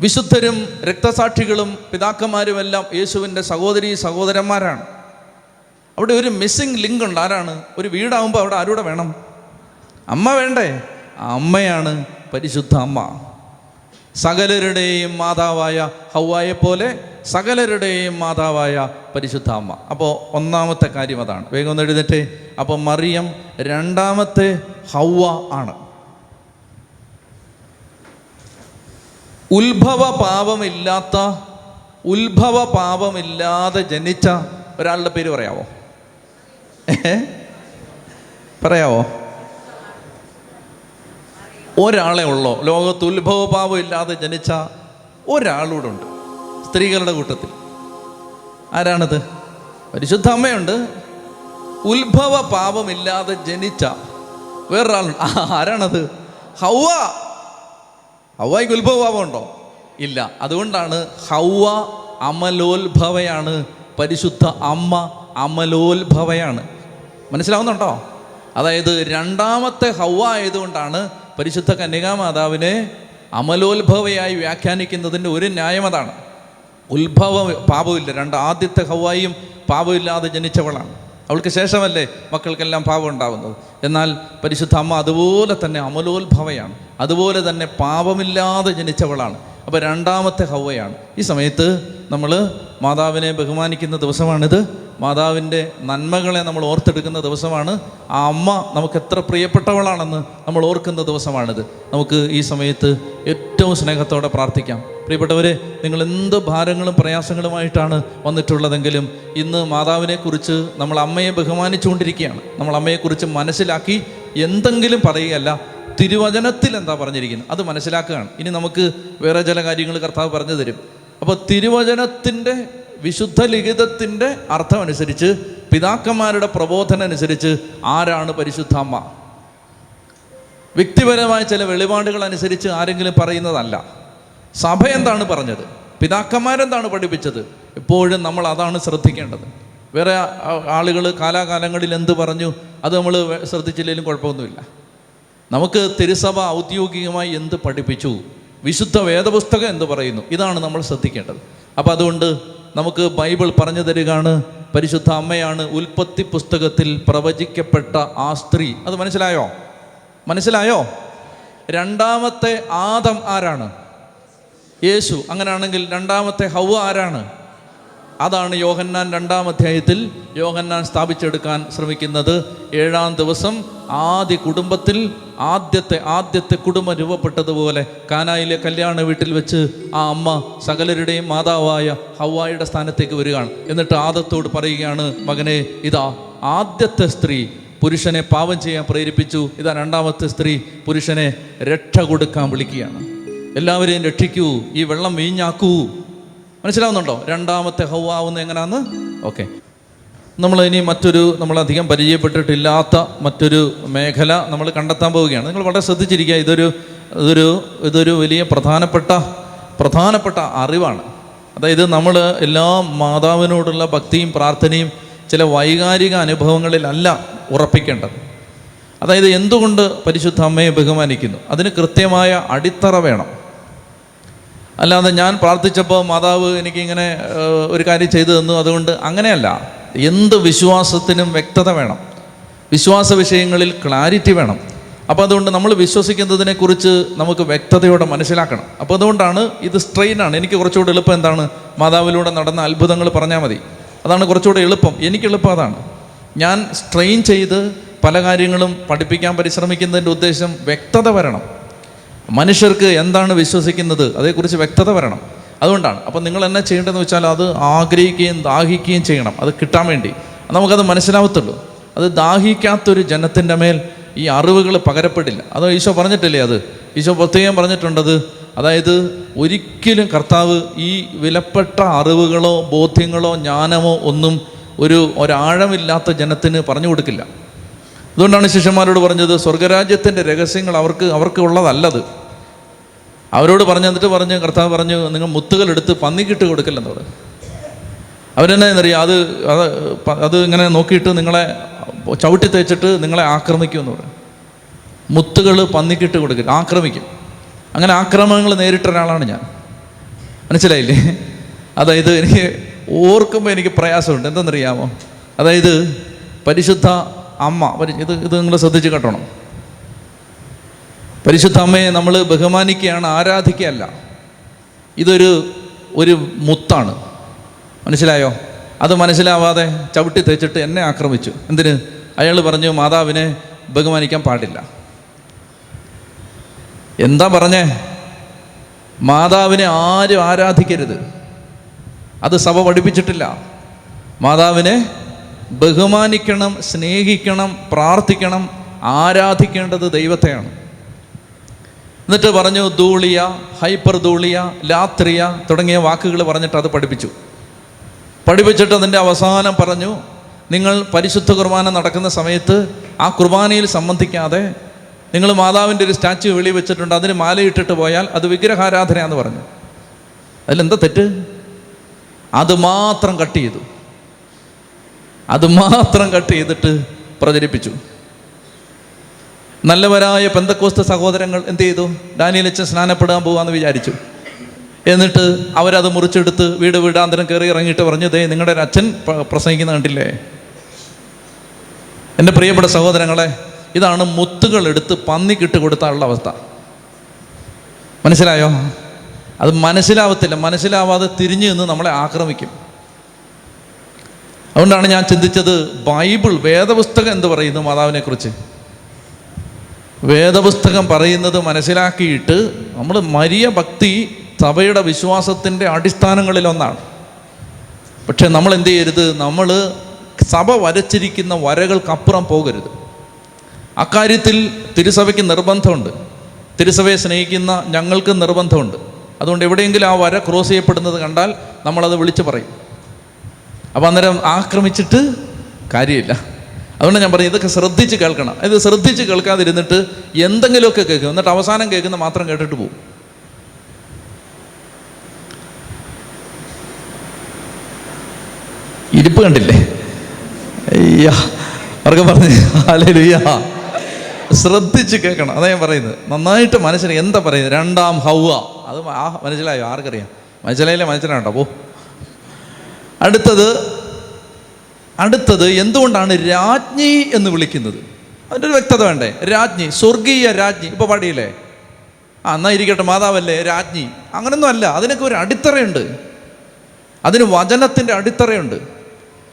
വിശുദ്ധരും രക്തസാക്ഷികളും പിതാക്കന്മാരുമെല്ലാം യേശുവിന്റെ സഹോദരി സഹോദരന്മാരാണ്. അവിടെ ഒരു മിസ്സിങ് ലിങ്ക് ഉണ്ട്. ആരാണ്? ഒരു വീടാകുമ്പോൾ അവിടെ ആരൂടെ വേണം? അമ്മ വേണ്ടേ? അമ്മയാണ് പരിശുദ്ധ അമ്മ. സകലരുടെയും മാതാവായ ഹൗവായെ പോലെ സകലരുടെയും മാതാവായ പരിശുദ്ധ അമ്മ. അപ്പോൾ ഒന്നാമത്തെ കാര്യം അതാണ്. വേഗം ഒന്ന് എഴുന്നേറ്റേ. അപ്പോൾ മറിയം രണ്ടാമത്തെ ഹൗവ ആണ്. ഉത്ഭവ പാപമില്ലാത്ത ഉത്ഭവ പാപമില്ലാതെ ജനിച്ച ഒരാളുടെ പേര് പറയാവോ? ഏ? പറയാവോ? ഒരാളെ ഉള്ളോ? ലോകത്ത് ഉത്ഭവഭാവം ഇല്ലാതെ ജനിച്ച ഒരാളൂടെ ഉണ്ട് സ്ത്രീകളുടെ കൂട്ടത്തിൽ. ആരാണത്? പരിശുദ്ധ അമ്മയുണ്ട്. ഉത്ഭവ പാപമില്ലാതെ ജനിച്ച വേറൊരാളുണ്ട്. ആരാണത്? ഹൗവ. ഹൗവായിക്ക് ഉത്ഭവഭാവം ഉണ്ടോ? ഇല്ല. അതുകൊണ്ടാണ് ഹൗവ അമലോത്ഭവയാണ്. പരിശുദ്ധ അമ്മ അമലോത്ഭവയാണ്. മനസ്സിലാവുന്നുണ്ടോ? അതായത് രണ്ടാമത്തെ ഹൗവ ആയതുകൊണ്ടാണ് പരിശുദ്ധ കന്യകാമാതാവിനെ അമലോത്ഭവയായി വ്യാഖ്യാനിക്കുന്നതിന്റെ ഒരു ന്യായം അതാണ്. ഉത്ഭവ പാപമില്ല. രണ്ട് ആദ്യത്തെ ഹൗവായും പാപമില്ലാതെ ജനിച്ചവളാണ്. അവൾക്ക് ശേഷമല്ലേ മക്കൾക്കെല്ലാം പാപം ഉണ്ടാവുന്നത്? എന്നാൽ പരിശുദ്ധ അമ്മ അതുപോലെ തന്നെ അമലോത്ഭവയാണ്. അതുപോലെ തന്നെ പാപമില്ലാതെ ജനിച്ചവളാണ്. അപ്പോൾ രണ്ടാമത്തെ ഹൗവയാണ്. ഈ സമയത്ത് നമ്മൾ മാതാവിനെ ബഹുമാനിക്കുന്ന ദിവസമാണിത്. മാതാവിന്റെ നന്മകളെ നമ്മൾ ഓർത്തെടുക്കുന്ന ദിവസമാണ്. ആ അമ്മ നമുക്ക് എത്ര പ്രിയപ്പെട്ടവളാണെന്ന് നമ്മൾ ഓർക്കുന്ന ദിവസമാണിത്. നമുക്ക് ഈ സമയത്ത് ഏറ്റവും സ്നേഹത്തോടെ പ്രാർത്ഥിക്കാം. പ്രിയപ്പെട്ടവരെ നിങ്ങൾ എന്ത് ഭാരങ്ങളും പ്രയാസങ്ങളുമായിട്ടാണ് വന്നിട്ടുള്ളതെങ്കിലും ഇന്ന് മാതാവിനെക്കുറിച്ച് നമ്മൾ അമ്മയെ ബഹുമാനിച്ചുകൊണ്ടിരിക്കുകയാണ്. നമ്മൾ അമ്മയെക്കുറിച്ച് മനസ്സിലാക്കി എന്തെങ്കിലും പറയുകയല്ല തിരുവചനത്തിൽ എന്താ പറഞ്ഞിരിക്കുന്നത്? അത് മനസ്സിലാക്കുകയാണ്. ഇനി നമുക്ക് വേറെ ചില കാര്യങ്ങൾ കർത്താവ് പറഞ്ഞു തരും. അപ്പോൾ തിരുവചനത്തിന്റെ വിശുദ്ധ ലിഖിതത്തിന്റെ അർത്ഥമനുസരിച്ച് പിതാക്കന്മാരുടെ പ്രബോധനം അനുസരിച്ച് ആരാണ് പരിശുദ്ധ അമ്മ വ്യക്തിപരമായ ചില വെളിപാടുകൾ അനുസരിച്ച് ആരെങ്കിലും പറയുന്നതല്ല. സഭ എന്താണ് പറഞ്ഞത്? പിതാക്കന്മാരെന്താണ് പഠിപ്പിച്ചത്? എപ്പോഴും നമ്മൾ അതാണ് ശ്രദ്ധിക്കേണ്ടത്. വേറെ ആളുകൾ കാലാകാലങ്ങളിൽ എന്ത് പറഞ്ഞു അത് നമ്മൾ ശ്രദ്ധിച്ചില്ലെങ്കിലും കുഴപ്പമൊന്നുമില്ല. നമുക്ക് തിരുസഭ ഔദ്യോഗികമായി എന്ത് പഠിപ്പിച്ചു? വിശുദ്ധ വേദപുസ്തകം എന്ത് പറയുന്നു? ഇതാണ് നമ്മൾ ശ്രദ്ധിക്കേണ്ടത്. അപ്പം അതുകൊണ്ട് നമുക്ക് ബൈബിൾ പറഞ്ഞു തരികയാണ്. പരിശുദ്ധ അമ്മയാണ് ഉൽപ്പത്തി പുസ്തകത്തിൽ പ്രവചിക്കപ്പെട്ട ആ സ്ത്രീ. അത് മനസ്സിലായോ? മനസ്സിലായോ? രണ്ടാമത്തെ ആദം ആരാണ്? യേശു. അങ്ങനെയാണെങ്കിൽ രണ്ടാമത്തെ ഹൗവ ആരാണ്? അതാണ് യോഹന്നാൻ രണ്ടാം അധ്യായത്തിൽ യോഹന്നാൻ സ്ഥാപിച്ചെടുക്കാൻ ശ്രമിക്കുന്നത്. ഏഴാം ദിവസം ആദ്യ കുടുംബത്തിൽ ആദ്യത്തെ ആദ്യത്തെ കുടുംബം രൂപപ്പെട്ടതുപോലെ കാനായിലെ കല്യാണ വീട്ടിൽ വെച്ച് ആ അമ്മ സകലരുടെയും മാതാവായ ഹവായുടെ സ്ഥാനത്തേക്ക് വരികയാണ്. എന്നിട്ട് ആദത്തോട് പറയുകയാണ് മകനെ ഇതാ ആദ്യത്തെ സ്ത്രീ പുരുഷനെ പാവം ചെയ്യാൻ പ്രേരിപ്പിച്ചു. ഇതാ രണ്ടാമത്തെ സ്ത്രീ പുരുഷനെ രക്ഷ കൊടുക്കാൻ വിളിക്കുകയാണ്. എല്ലാവരെയും രക്ഷിക്കൂ ഈ വെള്ളം വീഞ്ഞാക്കൂ. മനസ്സിലാവുന്നുണ്ടോ? രണ്ടാമത്തെ ഹൗവാവുന്ന എങ്ങനെയാന്ന് ഓക്കെ. നമ്മൾ ഇനി മറ്റൊരു നമ്മളധികം പരിചയപ്പെട്ടിട്ടില്ലാത്ത മറ്റൊരു മേഖല നമ്മൾ കണ്ടെത്താൻ പോവുകയാണ്. നിങ്ങൾ വളരെ ശ്രദ്ധിച്ചിരിക്കുക ഇതൊരു ഇതൊരു ഇതൊരു വലിയ പ്രധാനപ്പെട്ട പ്രധാനപ്പെട്ട അറിവാണ്. അതായത് നമ്മൾ എല്ലാ മാതാവിനോടുള്ള ഭക്തിയും പ്രാർത്ഥനയും ചില വൈകാരിക അനുഭവങ്ങളിലല്ല ഉറപ്പിക്കേണ്ടത്. അതായത് എന്തുകൊണ്ട് പരിശുദ്ധ അമ്മയെ ബഹുമാനിക്കുന്നു? അതിന് കൃത്യമായ അടിത്തറ വേണം. അല്ലാതെ ഞാൻ പ്രാർത്ഥിച്ചപ്പോൾ മാതാവ് എനിക്കിങ്ങനെ ഒരു കാര്യം ചെയ്തു തന്നു. അതുകൊണ്ട് അങ്ങനെയല്ല. എന്ത് വിശ്വാസത്തിനും വ്യക്തത വേണം. വിശ്വാസ വിഷയങ്ങളിൽ ക്ലാരിറ്റി വേണം. അപ്പോൾ അതുകൊണ്ട് നമ്മൾ വിശ്വസിക്കുന്നതിനെക്കുറിച്ച് നമുക്ക് വ്യക്തതയോടെ മനസ്സിലാക്കണം. അപ്പോൾ അതുകൊണ്ടാണ് ഇത് സ്ട്രെയിനാണ്. എനിക്ക് കുറച്ചുകൂടെ എളുപ്പം എന്താണ്? മാതാവിലൂടെ നടന്ന അത്ഭുതങ്ങൾ പറഞ്ഞാൽ മതി. അതാണ് കുറച്ചുകൂടെ എളുപ്പം. എനിക്ക് എളുപ്പം അതാണ്. ഞാൻ സ്ട്രെയിൻ ചെയ്ത് പല കാര്യങ്ങളും പഠിപ്പിക്കാൻ പരിശ്രമിക്കുന്നതിന്റെ ഉദ്ദേശം വ്യക്തത വരണം. മനുഷ്യർക്ക് എന്താണ് വിശ്വസിക്കുന്നത്? അതേക്കുറിച്ച് വ്യക്തത വരണം. അതുകൊണ്ടാണ്. അപ്പം നിങ്ങൾ എന്നാ ചെയ്യേണ്ടതെന്ന് വെച്ചാൽ അത് ആഗ്രഹിക്കുകയും ദാഹിക്കുകയും ചെയ്യണം. അത് കിട്ടാൻ വേണ്ടി. നമുക്കത് മനസ്സിലാവത്തുള്ളൂ. അത് ദാഹിക്കാത്തൊരു ജനത്തിന്റെ മേൽ ഈ അറിവുകൾ പകരപ്പെടില്ല. അത് ഈശോ പറഞ്ഞിട്ടില്ലേ അത്? ഈശോ പ്രത്യേകം പറഞ്ഞിട്ടുണ്ടത്. അതായത് ഒരിക്കലും കർത്താവ് ഈ വിലപ്പെട്ട അറിവുകളോ ബോധ്യങ്ങളോ ജ്ഞാനമോ ഒന്നും ഒരു ഒരാഴമില്ലാത്ത ജനത്തിന് പറഞ്ഞു കൊടുക്കില്ല. അതുകൊണ്ടാണ് ശിഷ്യന്മാരോട് പറഞ്ഞത് സ്വർഗരാജ്യത്തിന്റെ രഹസ്യങ്ങൾ അവർക്ക് അവർക്ക് ഉള്ളതല്ലത്. അവരോട് പറഞ്ഞു എന്നിട്ട് പറഞ്ഞു കർത്താവ് പറഞ്ഞു നിങ്ങൾ മുത്തുകൾ എടുത്ത് പന്നിക്കിട്ട് കൊടുക്കില്ലെന്ന് പറഞ്ഞു. അവരെന്നറിയാം അത് അത് അത് ഇങ്ങനെ നോക്കിയിട്ട് നിങ്ങളെ ചവിട്ടി തേച്ചിട്ട് നിങ്ങളെ ആക്രമിക്കുമെന്ന് പറയും മുത്തുകൾ പന്നിക്കിട്ട് കൊടുക്കില്ല ആക്രമിക്കും. അങ്ങനെ ആക്രമണങ്ങൾ നേരിട്ട ഒരാളാണ് ഞാൻ. മനസ്സിലായില്ലേ? അതായത് എനിക്ക് ഓർക്കുമ്പോൾ എനിക്ക് പ്രയാസമുണ്ട്. എന്തെന്നറിയാമോ? അതായത് പരിശുദ്ധ അമ്മ ഇത് ഇത് നിങ്ങൾ ശ്രദ്ധിച്ച് കേട്ടോണം. പരിശുദ്ധ അമ്മയെ നമ്മൾ ബഹുമാനിക്കുകയാണ് ആരാധിക്കുകയല്ല. ഇതൊരു ഒരു മുത്താണ്. മനസ്സിലായോ? അത് മനസ്സിലാവാതെ ചവിട്ടി തേച്ചിട്ട് എന്നെ ആക്രമിച്ചു. എന്തിന്? അയാൾ പറഞ്ഞു മാതാവിനെ ബഹുമാനിക്കാൻ പാടില്ല. എന്താ പറഞ്ഞേ? മാതാവിനെ ആരും ആരാധിക്കരുത്. അത് സഭ പഠിപ്പിച്ചിട്ടില്ല. മാതാവിനെ ബഹുമാനിക്കണം സ്നേഹിക്കണം പ്രാർത്ഥിക്കണം ആരാധിക്കേണ്ടത് ദൈവത്തെയാണ്. എന്നിട്ട് പറഞ്ഞു ധൂളിയ ഹൈപ്പർ ധൂളിയ ലാത്രിയ തുടങ്ങിയ വാക്കുകൾ പറഞ്ഞിട്ട് അത് പഠിപ്പിച്ചു. പഠിപ്പിച്ചിട്ട് അതിന്റെ അവസാനം പറഞ്ഞു നിങ്ങൾ പരിശുദ്ധ കുർബാന നടക്കുന്ന സമയത്ത് ആ കുർബാനയിൽ സംബന്ധിക്കാതെ നിങ്ങൾ മാതാവിന്റെ ഒരു സ്റ്റാച്യു വെളി വെച്ചിട്ടുണ്ട് അതിന് മാലയിട്ടിട്ട് പോയാൽ അത് വിഗ്രഹാരാധനയാന്ന് പറഞ്ഞു. അതിലെന്താ തെറ്റ്? അത് മാത്രം കട്ട് ചെയ്തു. അത് മാത്രം കട്ട് ചെയ്തിട്ട് പ്രചരിപ്പിച്ചു. നല്ലവരായ പെന്തക്കോസ്ത സഹോദരങ്ങൾ എന്ത് ചെയ്തു? ഡാനിയലച്ചൻ സ്നാനപ്പെടാൻ പോകാമെന്ന് വിചാരിച്ചു. എന്നിട്ട് അവരത് മുറിച്ചെടുത്ത് വീട് വീടാന്തരം കയറി ഇറങ്ങിയിട്ട് പറഞ്ഞു ദേ നിങ്ങളുടെ അച്ഛൻ പ്രസംഗിക്കുന്ന കണ്ടില്ലേ? എന്റെ പ്രിയപ്പെട്ട സഹോദരങ്ങളെ ഇതാണ് മുത്തുകൾ എടുത്ത് പന്നിക്കിട്ട് കൊടുത്താനുള്ള അവസ്ഥ. മനസ്സിലായോ? അത് മനസ്സിലാവത്തില്ല. മനസ്സിലാവാതെ തിരിഞ്ഞു നിന്ന് നമ്മളെ ആക്രമിക്കും. അതുകൊണ്ടാണ് ഞാൻ ചിന്തിച്ചത് ബൈബിൾ വേദപുസ്തകം എന്ത് പറയുന്നു മാതാവിനെ കുറിച്ച് വേദപുസ്തകം പറയുന്നത് മനസ്സിലാക്കിയിട്ട് നമ്മൾ മരിയ ഭക്തി സഭയുടെ വിശ്വാസത്തിന്റെ അടിസ്ഥാനങ്ങളിലൊന്നാണ്. പക്ഷെ നമ്മൾ എന്ത് ചെയ്യരുത്? നമ്മൾ സഭ വരച്ചിരിക്കുന്ന വരകൾക്കപ്പുറം പോകരുത്. അക്കാര്യത്തിൽ തിരുസഭയ്ക്ക് നിർബന്ധമുണ്ട്. തിരുസഭയെ സ്നേഹിക്കുന്ന ഞങ്ങൾക്ക് നിർബന്ധമുണ്ട്. അതുകൊണ്ട് എവിടെയെങ്കിലും ആ വര ക്രോസ് ചെയ്യപ്പെടുന്നത് കണ്ടാൽ നമ്മളത് വിളിച്ചു പറയും. അപ്പോൾ അന്നേരം ആക്രമിച്ചിട്ട് കാര്യമില്ല. അതുകൊണ്ട് ഞാൻ പറഞ്ഞു ഇതൊക്കെ ശ്രദ്ധിച്ച് കേൾക്കണം. ഇത് ശ്രദ്ധിച്ച് കേൾക്കാതിരുന്നിട്ട് എന്തെങ്കിലുമൊക്കെ കേൾക്കും. എന്നിട്ട് അവസാനം കേൾക്കുന്ന മാത്രം കേട്ടിട്ട് പോകും ഇരിപ്പ് കണ്ടില്ലേ? അയ്യാ അവർക്ക് പറഞ്ഞു ഹാലലുയ്യ ശ്രദ്ധിച്ച് കേൾക്കണം. അതാ ഞാൻ പറയുന്നത്. നന്നായിട്ട് മനസ്സിന് എന്താ പറയുന്നത്? രണ്ടാം ഹൗവ. അത് ആ മനസ്സിലായോ? ആർക്കറിയാം? മനസ്സിലായില്ലേ? മനസ്സിലാണ്ടോ പോ. അടുത്തത് അടുത്തത് എന്തുകൊണ്ടാണ് രാജ്ഞി എന്ന് വിളിക്കുന്നത്? അതിന്റെ ഒരു വ്യക്തത വേണ്ടേ? രാജ്ഞി സ്വർഗീയ രാജ്ഞി. ഇപ്പോൾ പാടിയില്ലേ? ആ എന്നാ ഇരിക്കട്ടെ മാതാവല്ലേ രാജ്ഞി. അങ്ങനൊന്നും അല്ല. അതിനൊക്കെ ഒരു അടിത്തറയുണ്ട്. അതിന് വചനത്തിന്റെ അടിത്തറയുണ്ട്.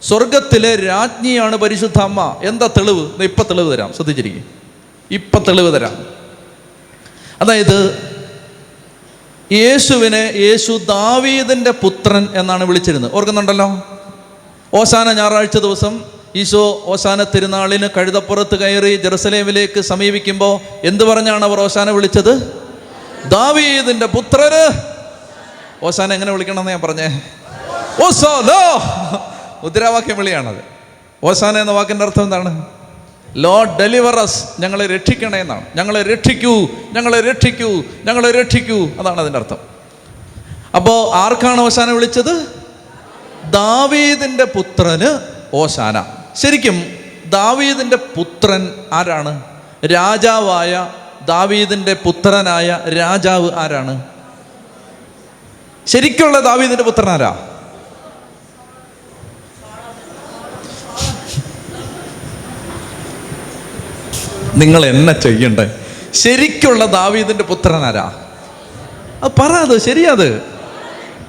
സ്വർഗത്തിലെ രാജ്ഞിയാണ് പരിശുദ്ധ അമ്മ. എന്താ തെളിവ്? ഇപ്പൊ തെളിവ് തരാം. ശ്രദ്ധിച്ചിരിക്കും. ഇപ്പൊ തെളിവ് തരാം. അതായത് യേശുവിനെ യേശു ദാവീദിന്റെ പുത്രൻ എന്നാണ് വിളിച്ചിരുന്നത്. ഓർക്കുന്നുണ്ടല്ലോ? ഓശാന ഞായറാഴ്ച ദിവസം ഈശോ ഓശാന തിരുനാളിന് കഴുതപ്പുറത്ത് കയറി ജെറുസലേമിലേക്ക് സമീപിക്കുമ്പോൾ എന്ത് പറഞ്ഞാണ് അവർ ഓശാന വിളിച്ചത്? ദാവീദിന്റെ പുത്രര്. ഓസാന എങ്ങനെ വിളിക്കണം എന്ന് ഞാൻ പറഞ്ഞേ. ഓസോലോ. മുദ്രാവാക്യം വിളിയാണത്. ഓസാന എന്ന വാക്കിന്റെ അർത്ഥം എന്താണ്? ലോഡ് ഡെലിവറസ് ഞങ്ങളെ രക്ഷിക്കണേ എന്നാണ്. ഞങ്ങളെ രക്ഷിക്കൂ. ഞങ്ങളെ രക്ഷിക്കൂ. ഞങ്ങളെ രക്ഷിക്കൂ. അതാണ് അതിന്റെ അർത്ഥം. അപ്പോൾ ആർക്കാണ് ഓശാന വിളിച്ചത്? ദാവീദിന്റെ പുത്രന് ഓശാന. ശരിക്കും ദാവീദിന്റെ പുത്രൻ ആരാണ്? രാജാവായ ദാവീദിന്റെ പുത്രനായ രാജാവ് ആരാണ്? ശരിക്കുള്ള ദാവീദിന്റെ പുത്രൻ ആരാ? നിങ്ങൾ എന്നെ ചെയ്യണ്ടേ? ശരിക്കുള്ള ദാവീദിന്റെ പുത്രൻ ആരാ? പറ അത് ശരിയാത്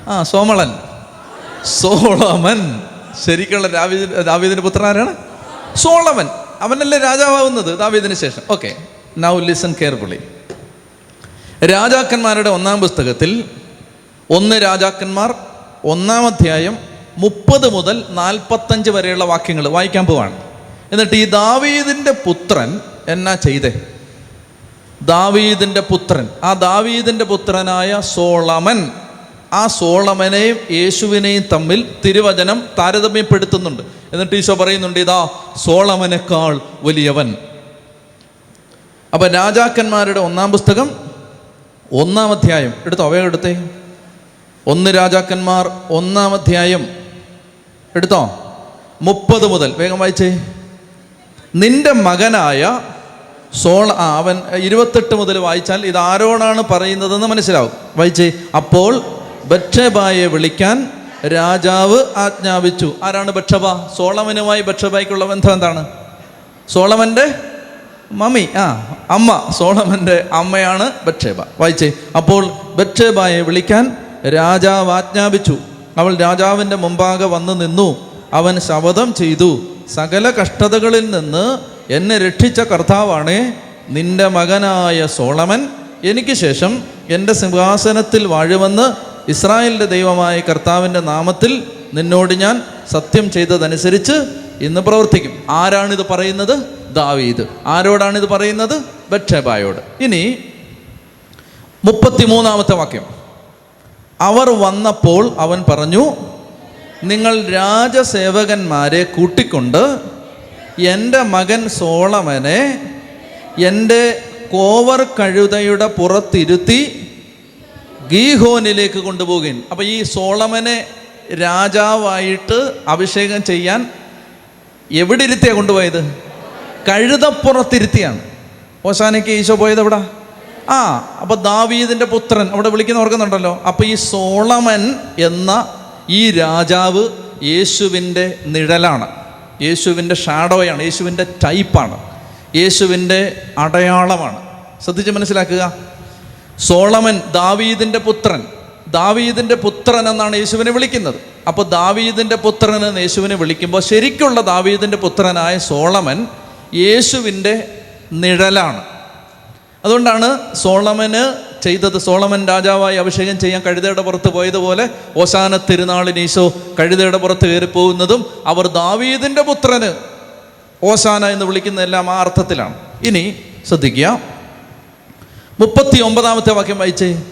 ആ സോമളൻ. സോളമൻ. ശരിക്കുള്ള ദാവീദ് ദാവീദിന്റെ പുത്രൻ ആരാണ്? സോളമൻ. അവനല്ലേ രാജാവാകുന്നത്? ദാവീദിന് ശേഷം. ഓക്കെ നൗ ലിസൺ കെയർഫുള്ളി രാജാക്കന്മാരുടെ ഒന്നാം പുസ്തകത്തിൽ ഒന്ന് രാജാക്കന്മാർ ഒന്നാം അധ്യായം മുപ്പത് മുതൽ നാൽപ്പത്തഞ്ച് വരെയുള്ള വാക്യങ്ങൾ വായിക്കാൻ പോവാണ്. എന്നിട്ട് ഈ ദാവീദിന്റെ പുത്രൻ എന്നാ ചെയ്തേ? ദാവീദിന്റെ പുത്രൻ. ആ ദാവീദിന്റെ പുത്രനായ സോളമൻ. ആ സോളമനെയും യേശുവിനെയും തമ്മിൽ തിരുവചനം താരതമ്യപ്പെടുത്തുന്നുണ്ട്. എന്നിട്ട് ഈശോ പറയുന്നുണ്ട് ഇതാ സോളമനേക്കാൾ വലിയവൻ. അപ്പം രാജാക്കന്മാരുടെ ഒന്നാം പുസ്തകം ഒന്നാം അധ്യായം. എടുത്തോ അവയോ എടുത്തേ. ഒന്ന് രാജാക്കന്മാർ ഒന്നാം അധ്യായം. എടുത്തോ. മുപ്പത് മുതൽ വേഗം വായിച്ചേ. നിന്റെ മകനായ സോൾ അവൻ ഇരുപത്തെട്ട് മുതൽ വായിച്ചാൽ ഇത് ആരോടാണ് പറയുന്നതെന്ന് മനസ്സിലാവും. വായിച്ചേ. അപ്പോൾ ബക്ഷബായെ വിളിക്കാൻ രാജാവ് ആജ്ഞാപിച്ചു. ആരാണ് ബക്ഷബ സോളമനുമായി ബക്ഷബായ്ക്കുള്ള ബന്ധം എന്താണ്? സോളമന്റെ മമ്മി ആ അമ്മ. സോളമന്റെ അമ്മയാണ് ബക്ഷേബ വായിച്ചേ. അപ്പോൾ ബക്ഷേബായെ വിളിക്കാൻ രാജാവ് ആജ്ഞാപിച്ചു. അവൾ രാജാവിന്റെ മുമ്പാകെ വന്നു നിന്നു. അവൻ ശപഥം ചെയ്തു. സകല കഷ്ടതകളിൽ നിന്ന് എന്നെ രക്ഷിച്ച കർത്താവാണ് നിന്റെ മകനായ സോളമൻ. എനിക്ക് ശേഷം എന്റെ സിംഹാസനത്തിൽ വാഴുമെന്ന് ഇസ്രായേലിന്റെ ദൈവമായ കർത്താവിന്റെ നാമത്തിൽ നിന്നോട് ഞാൻ സത്യം ചെയ്തതനുസരിച്ച് ഇന്ന് പ്രവർത്തിക്കും. ആരാണിത് പറയുന്നത്? ദാവീദ്. ആരോടാണിത് പറയുന്നത്? ബക്ഷേബായോട് ഇനി മുപ്പത്തിമൂന്നാമത്തെ വാക്യം. അവർ വന്നപ്പോൾ അവൻ പറഞ്ഞു നിങ്ങൾ രാജസേവകന്മാരെ കൂട്ടിക്കൊണ്ട് എന്റെ മകൻ സോളമനെ എന്റെ കോവർ കഴുതയുടെ പുറത്തിരുത്തി ഗീഹോനിലേക്ക് കൊണ്ടുപോകുകയും. അപ്പോൾ ഈ സോളമനെ രാജാവായിട്ട് അഭിഷേകം ചെയ്യാൻ എവിടെ ഇരുത്തിയാണ് കൊണ്ടുപോയത്? കഴുതപ്പുറത്തിരുത്തിയാണ്. ഓശാനയ്ക്ക് ഈശോ പോയത് എവിടെ? ആ അപ്പൊ ദാവീദിന്റെ പുത്രൻ അവിടെ വിളിക്കുന്ന ഓർക്കുന്നുണ്ടല്ലോ. അപ്പൊ ഈ സോളമൻ എന്ന ഈ രാജാവ് യേശുവിന്റെ നിഴലാണ്. യേശുവിന്റെ ഷാഡോയാണ് യേശുവിന്റെ ടൈപ്പാണ്. യേശുവിന്റെ അടയാളമാണ്. ശ്രദ്ധിച്ച് മനസ്സിലാക്കുക. സോളമൻ ദാവീദിന്റെ പുത്രൻ. ദാവീദിന്റെ പുത്രൻ എന്നാണ് യേശുവിനെ വിളിക്കുന്നത്. അപ്പോൾ ദാവീദിന്റെ പുത്രൻ എന്ന് യേശുവിനെ വിളിക്കുമ്പോൾ ശരിക്കുള്ള ദാവീദിന്റെ പുത്രനായ സോളമൻ യേശുവിന്റെ നിഴലാണ്. അതുകൊണ്ടാണ് സോളമന് ചെയ്തത് സോളമൻ രാജാവായി അഭിഷേകം ചെയ്യാൻ കഴുതയുടെ പുറത്ത് പോയതുപോലെ ഓശാന തിരുനാളിന് ഈശോ കഴുതയുടെ പുറത്ത് കയറിപ്പോകുന്നതും അവർ ദാവീദിന്റെ പുത്രന് ഓശാന എന്ന് വിളിക്കുന്നതെല്ലാം ആ അർത്ഥത്തിലാണ്. ഇനി ശ്രദ്ധിക്കുക. മുപ്പത്തി ഒമ്പതാമത്തെ വാക്യം വായിച്ചേ.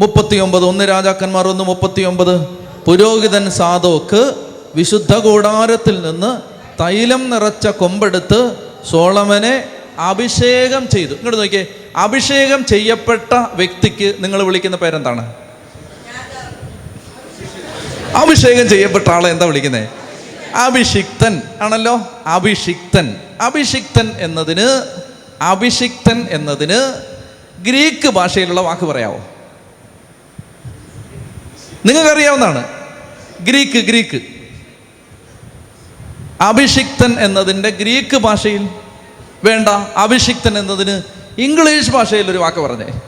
മുപ്പത്തി ഒമ്പത് ഒന്ന് രാജാക്കന്മാർ ഒന്ന് മുപ്പത്തി ഒമ്പത് പുരോഹിതൻ സാധോക്ക് വിശുദ്ധ കൂടാരത്തിൽ നിന്ന് തൈലം നിറച്ച കൊമ്പെടുത്ത് സോളമനെ അഭിഷേകം ചെയ്തു. ഇങ്ങോട്ട് നോക്കിയേ. അഭിഷേകം ചെയ്യപ്പെട്ട വ്യക്തിക്ക് നിങ്ങൾ വിളിക്കുന്ന പേരെന്താണ്? അഭിഷേകം ചെയ്യപ്പെട്ട ആളെ എന്താ വിളിക്കുന്നത് അഭിഷിക്തൻ ആണല്ലോ. അഭിഷിക്തൻ. അഭിഷിക്തൻ എന്നതിന് അഭിഷിക്തൻ എന്നതിന് ഗ്രീക്ക് ഭാഷയിലുള്ള വാക്ക് പറയാവോ? നിങ്ങൾക്കറിയാവുന്നതാണ്. Greek Greek. അഭിഷിക്തൻ എന്നതിന്റെ ഗ്രീക്ക് ഭാഷയിൽ വേണ്ട അഭിഷിക്തൻ എന്നതിന് ഇംഗ്ലീഷ് ഭാഷയിൽ ഒരു വാക്ക് പറഞ്ഞേ.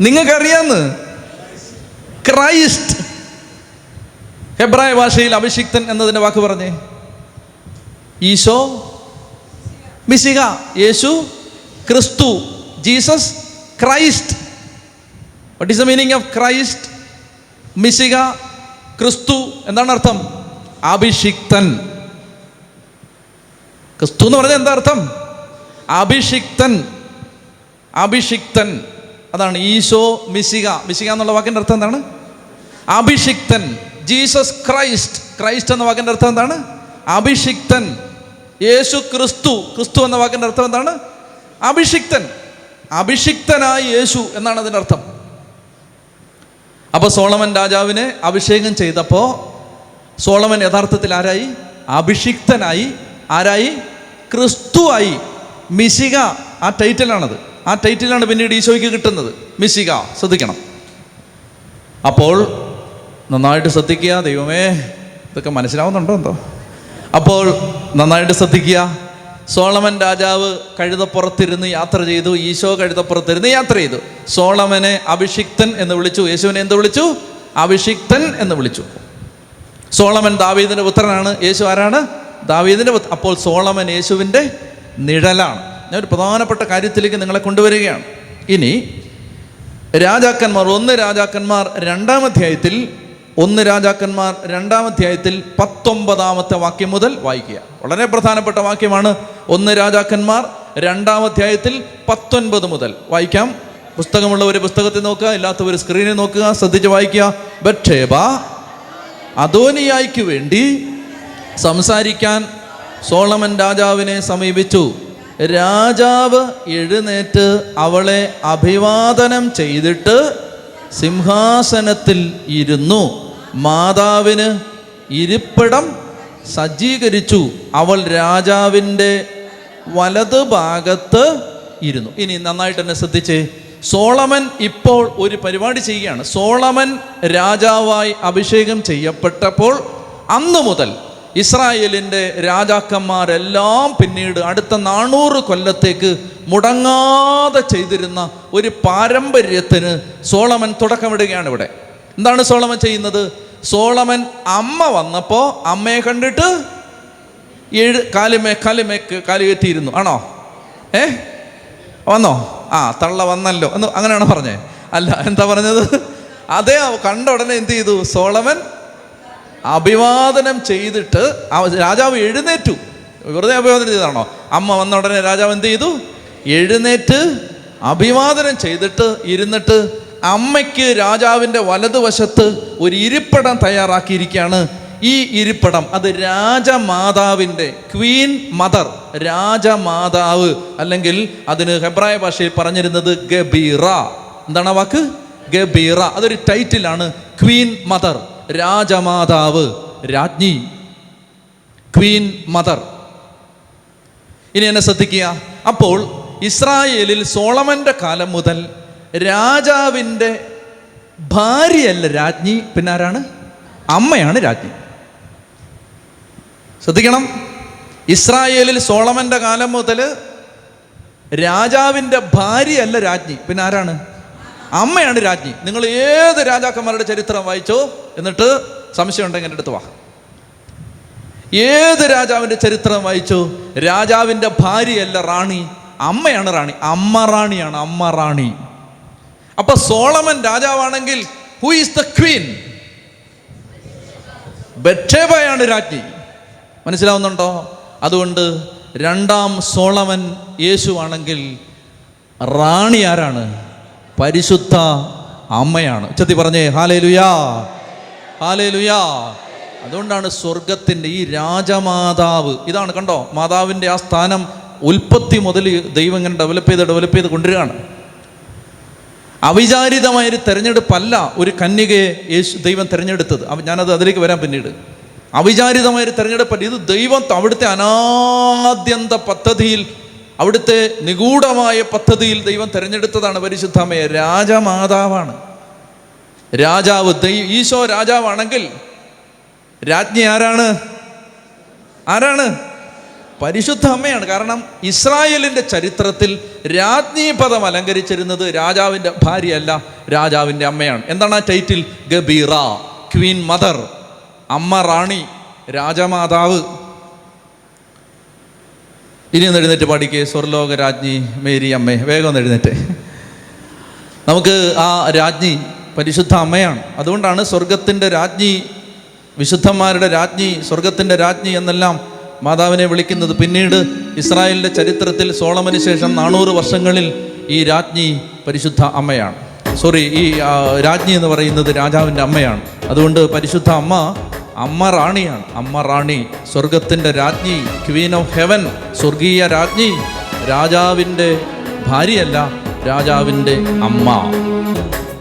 നിങ്ങൾക്കറിയാന്ന്? ക്രൈസ്റ്റ്. ഹെബ്രായ ഭാഷയിൽ അഭിഷിക്തൻ എന്നതിന്റെ വാക്ക് പറഞ്ഞേ. ഈശോ മിശിക യേശു ക്രിസ്തു Jesus Christ. What is the meaning of Christ? മിശിക ക്രിസ്തു എന്താണ് അർത്ഥം? അഭിഷിക്തൻ. ക്രിസ്തു എന്ന് പറഞ്ഞാൽ എന്താ അർത്ഥം? അഭിഷിക്തൻ. അഭിഷിക്തൻ. അതാണ് ഈശോ മിശിക. മിശിക എന്നുള്ള വാക്കിന്റെ അർത്ഥം എന്താണ്? അഭിഷിക്തൻ. Jesus Christ. ക്രൈസ്റ്റ് എന്ന വാക്കിന്റെ അർത്ഥം എന്താണ്? അഭിഷിക്തൻ. യേശു ക്രിസ്തു. ക്രിസ്തു എന്ന വാക്കിന്റെ അർത്ഥം എന്താണ്? അഭിഷിക്തൻ. അഭിഷിക്തനായ യേശു എന്നാണ് അതിന്റെ അർത്ഥം. അപ്പോൾ സോളമൻ രാജാവിനെ അഭിഷേകം ചെയ്തപ്പോൾ സോളമൻ യഥാർത്ഥത്തിൽ ആരായി? അഭിഷിക്തനായി. ആരായി? ക്രിസ്തുവായി മിശിക. ആ ടൈറ്റിലാണത് ആ ടൈറ്റിലാണ് പിന്നീട് ഈശോയ്ക്ക് കിട്ടുന്നത്. മിശിക. ശ്രദ്ധിക്കണം. അപ്പോൾ നന്നായിട്ട് ശ്രദ്ധിക്കുക. ദൈവമേ ഇതൊക്കെ മനസ്സിലാവുന്നുണ്ടോ എന്തോ? അപ്പോൾ നന്നായിട്ട് ശ്രദ്ധിക്കുക. സോളമൻ രാജാവ് കഴുതപ്പുറത്തിരുന്ന് യാത്ര ചെയ്തു ഈശോ കഴുതപ്പുറത്തിരുന്ന് യാത്ര ചെയ്തു. സോളമനെ അഭിഷിക്തൻ എന്ന് വിളിച്ചു. യേശുവിനെ എന്ത് വിളിച്ചു? അഭിഷിക്തൻ എന്ന് വിളിച്ചു. സോളമൻ ദാവീദിന്റെ പുത്രനാണ്. യേശു ആരാണ്? ദാവീദിന്റെ പുത്ര അപ്പോൾ സോളമൻ യേശുവിന്റെ നിഴലാണ്. ഞാൻ ഒരു പ്രധാനപ്പെട്ട കാര്യത്തിലേക്ക് നിങ്ങളെ കൊണ്ടുവരികയാണ്. ഇനി രാജാക്കന്മാർ ഒന്ന് രാജാക്കന്മാർ രണ്ടാം അധ്യായത്തിൽ ഒന്ന് രാജാക്കന്മാർ രണ്ടാമധ്യായത്തിൽ പത്തൊമ്പതാമത്തെ വാക്യം മുതൽ വായിക്കുക. വളരെ പ്രധാനപ്പെട്ട വാക്യമാണ് ഒന്ന് രാജാക്കന്മാർ രണ്ടാമധ്യായത്തിൽ പത്തൊൻപത് മുതൽ. വായിക്കാം. പുസ്തകമുള്ളവർ പുസ്തകത്തിൽ നോക്കുക ഇല്ലാത്തവർ സ്ക്രീനിൽ നോക്കുക ശ്രദ്ധിച്ച് വായിക്കുക. ബക്ഷേബ അദോനിയായിക്ക് വേണ്ടി സംസാരിക്കാൻ സോളമൻ രാജാവിനെ സമീപിച്ചു. രാജാവ് എഴുന്നേറ്റ് അവളെ അഭിവാദനം ചെയ്തിട്ട് സിംഹാസനത്തിൽ ഇരുന്നു. മാതാവിന് ഇരിപ്പിടം സജ്ജീകരിച്ചു. അവൾ രാജാവിന്റെ വലത് ഭാഗത്ത് ഇരുന്നു. ഇനി നന്നായിട്ട് തന്നെ ശ്രദ്ധിച്ച്. സോളമൻ ഇപ്പോൾ ഒരു പരിപാടി ചെയ്യുകയാണ്. സോളമൻ രാജാവായി അഭിഷേകം ചെയ്യപ്പെട്ടപ്പോൾ അന്നു മുതൽ ഇസ്രായേലിന്റെ രാജാക്കന്മാരെല്ലാം പിന്നീട് അടുത്ത നാനൂറ് കൊല്ലത്തേക്ക് മുടങ്ങാതെ ചെയ്തിരുന്ന ഒരു പാരമ്പര്യത്തിന് സോളമൻ തുടക്കമിടുകയാണ് ഇവിടെ. എന്താണ് സോളമൻ ചെയ്യുന്നത്? സോളമൻ അമ്മ വന്നപ്പോൾ അമ്മയെ കണ്ടിട്ട് ഏഴ് കാലുമേ കാലുമേ കാലുകയറ്റിയിരുന്നു ആണോ? ഏ? വന്നോ? ആ തള്ള വന്നല്ലോ. എന്ന് അങ്ങനെയാണോ പറഞ്ഞേ? അല്ല എന്താ പറഞ്ഞത്? അതേ കണ്ട ഉടനെ എന്ത് ചെയ്തു? സോളമൻ അഭിവാദനം ചെയ്തിട്ട് രാജാവ് എഴുന്നേറ്റു. വെറുതെ അഭിവാദനം ചെയ്താണോ അമ്മ വന്ന ഉടനെ രാജാവ് എന്ത് ചെയ്തു? എഴുന്നേറ്റ് അഭിവാദനം ചെയ്തിട്ട് ഇരുന്നിട്ട് അമ്മയ്ക്ക് രാജാവിന്റെ വലതുവശത്ത് ഒരു ഇരിപ്പടം തയ്യാറാക്കിയിരിക്കുകയാണ്. ഈ ഇരിപ്പടം അത് രാജമാതാവിന്റെ ക്വീൻ മദർ രാജമാതാവ് അല്ലെങ്കിൽ അതിന് ഹെബ്രായ ഭാഷയിൽ പറഞ്ഞിരുന്നത് ഗബീറ. എന്താണ് വാക്ക്? ഗബീറ. അതൊരു ടൈറ്റിലാണ് ക്വീൻ മദർ. രാജമാതാവ് രാജ്ഞി ക്വീൻ മദർ ഇനി എന്നെ ശ്രദ്ധിക്കുക. അപ്പോൾ ഇസ്രായേലിൽ സോളമന്റെ കാലം മുതൽ രാജാവിന്റെ ഭാര്യയല്ല രാജ്ഞി പിന്നെ ആരാണ് അമ്മയാണ് രാജ്ഞി. ശ്രദ്ധിക്കണം. ഇസ്രായേലിൽ സോളമന്റെ കാലം മുതൽ രാജാവിന്റെ ഭാര്യയല്ല രാജ്ഞി പിന്നെ ആരാണ് അമ്മയാണ് രാജ്ഞി. നിങ്ങൾ ഏത് രാജാക്കന്മാരുടെ ചരിത്രം വായിച്ചോ എന്നിട്ട് സംശയം ഉണ്ടെങ്കിൽ എന്റെ അടുത്ത് വാ. ഏത് രാജാവിന്റെ ചരിത്രം വായിച്ചു? രാജാവിന്റെ ഭാര്യയല്ല റാണി അമ്മയാണ് റാണി. അമ്മ റാണിയാണ് അമ്മ റാണി. അപ്പൊ സോളമൻ രാജാവാണെങ്കിൽ ഹു ഈസ് ദ ക്വീൻ ബക്ഷേബയാണ് രാജ്ഞി. മനസ്സിലാവുന്നുണ്ടോ? അതുകൊണ്ട് രണ്ടാം സോളമൻ യേശുവാണെങ്കിൽ റാണി ആരാണ്? പരിശുദ്ധ അമ്മയാണ്. ഉച്ചത്തി പറഞ്ഞേ ഹാലേ ലുയാ ഹാലേ ലുയാ അതുകൊണ്ടാണ് സ്വർഗത്തിന്റെ ഈ രാജമാതാവ് ഇതാണ് കണ്ടോ മാതാവിന്റെ ആ സ്ഥാനം ഉൽപ്പത്തി മുതൽ ദൈവം ഇങ്ങനെ ഡെവലപ്പ് ചെയ്ത് ഡെവലപ്പ് ചെയ്ത് കൊണ്ടുവരികയാണ്. അവിചാരിതമായൊരു തെരഞ്ഞെടുപ്പല്ല ഒരു കന്യകയെ യേശു ദൈവം തിരഞ്ഞെടുത്തത്. ഞാനത് അതിലേക്ക് വരാൻ പിന്നീട്. അവിചാരിതമായൊരു തെരഞ്ഞെടുപ്പല്ല. ഇത് ദൈവം അവിടുത്തെ അനാദ്യന്ത പദ്ധതിയിൽ അവിടുത്തെ നിഗൂഢമായ പദ്ധതിയിൽ ദൈവം തിരഞ്ഞെടുത്തതാണ് പരിശുദ്ധമയ രാജമാതാവാണ്. രാജാവ് ഈശോ രാജാവാണെങ്കിൽ രാജ്ഞി ആരാണ്? ആരാണ്? പരിശുദ്ധ അമ്മയാണ് കാരണം ഇസ്രായേലിന്റെ ചരിത്രത്തിൽ രാജ്ഞി പദം അലങ്കരിച്ചിരുന്നത് രാജാവിന്റെ ഭാര്യയല്ല രാജാവിന്റെ അമ്മയാണ്. എന്താണ് ആ ടൈറ്റിൽ ഗബീറ ക്വീൻ മദർ അമ്മ റാണി രാജമാതാവ്. ഇനി ഒന്ന് എഴുന്നേറ്റ് പാടിക്കേ. സ്വർലോക രാജ്ഞി മേരി അമ്മേ വേഗം ഒന്ന് എഴുന്നേറ്റ്. നമുക്ക് ആ രാജ്ഞി പരിശുദ്ധ അമ്മയാണ്. അതുകൊണ്ടാണ് സ്വർഗത്തിന്റെ രാജ്ഞി വിശുദ്ധന്മാരുടെ രാജ്ഞി സ്വർഗത്തിന്റെ രാജ്ഞി എന്നെല്ലാം മാതാവിനെ വിളിക്കുന്നത്. പിന്നീട് ഇസ്രായേലിന്റെ ചരിത്രത്തിൽ സോളമന് ശേഷം നാനൂറ് വർഷങ്ങളിൽ ഈ രാജ്ഞി പരിശുദ്ധ അമ്മയാണ്. സോറി ഈ രാജ്ഞി എന്ന് പറയുന്നത് രാജാവിന്റെ അമ്മയാണ്. അതുകൊണ്ട് പരിശുദ്ധ അമ്മ അമ്മ റാണിയാണ്. അമ്മ റാണി സ്വർഗത്തിന്റെ രാജ്ഞി ക്വീൻ ഓഫ് ഹെവൻ സ്വർഗീയ രാജ്ഞി രാജാവിന്റെ ഭാര്യയല്ല രാജാവിന്റെ അമ്മ.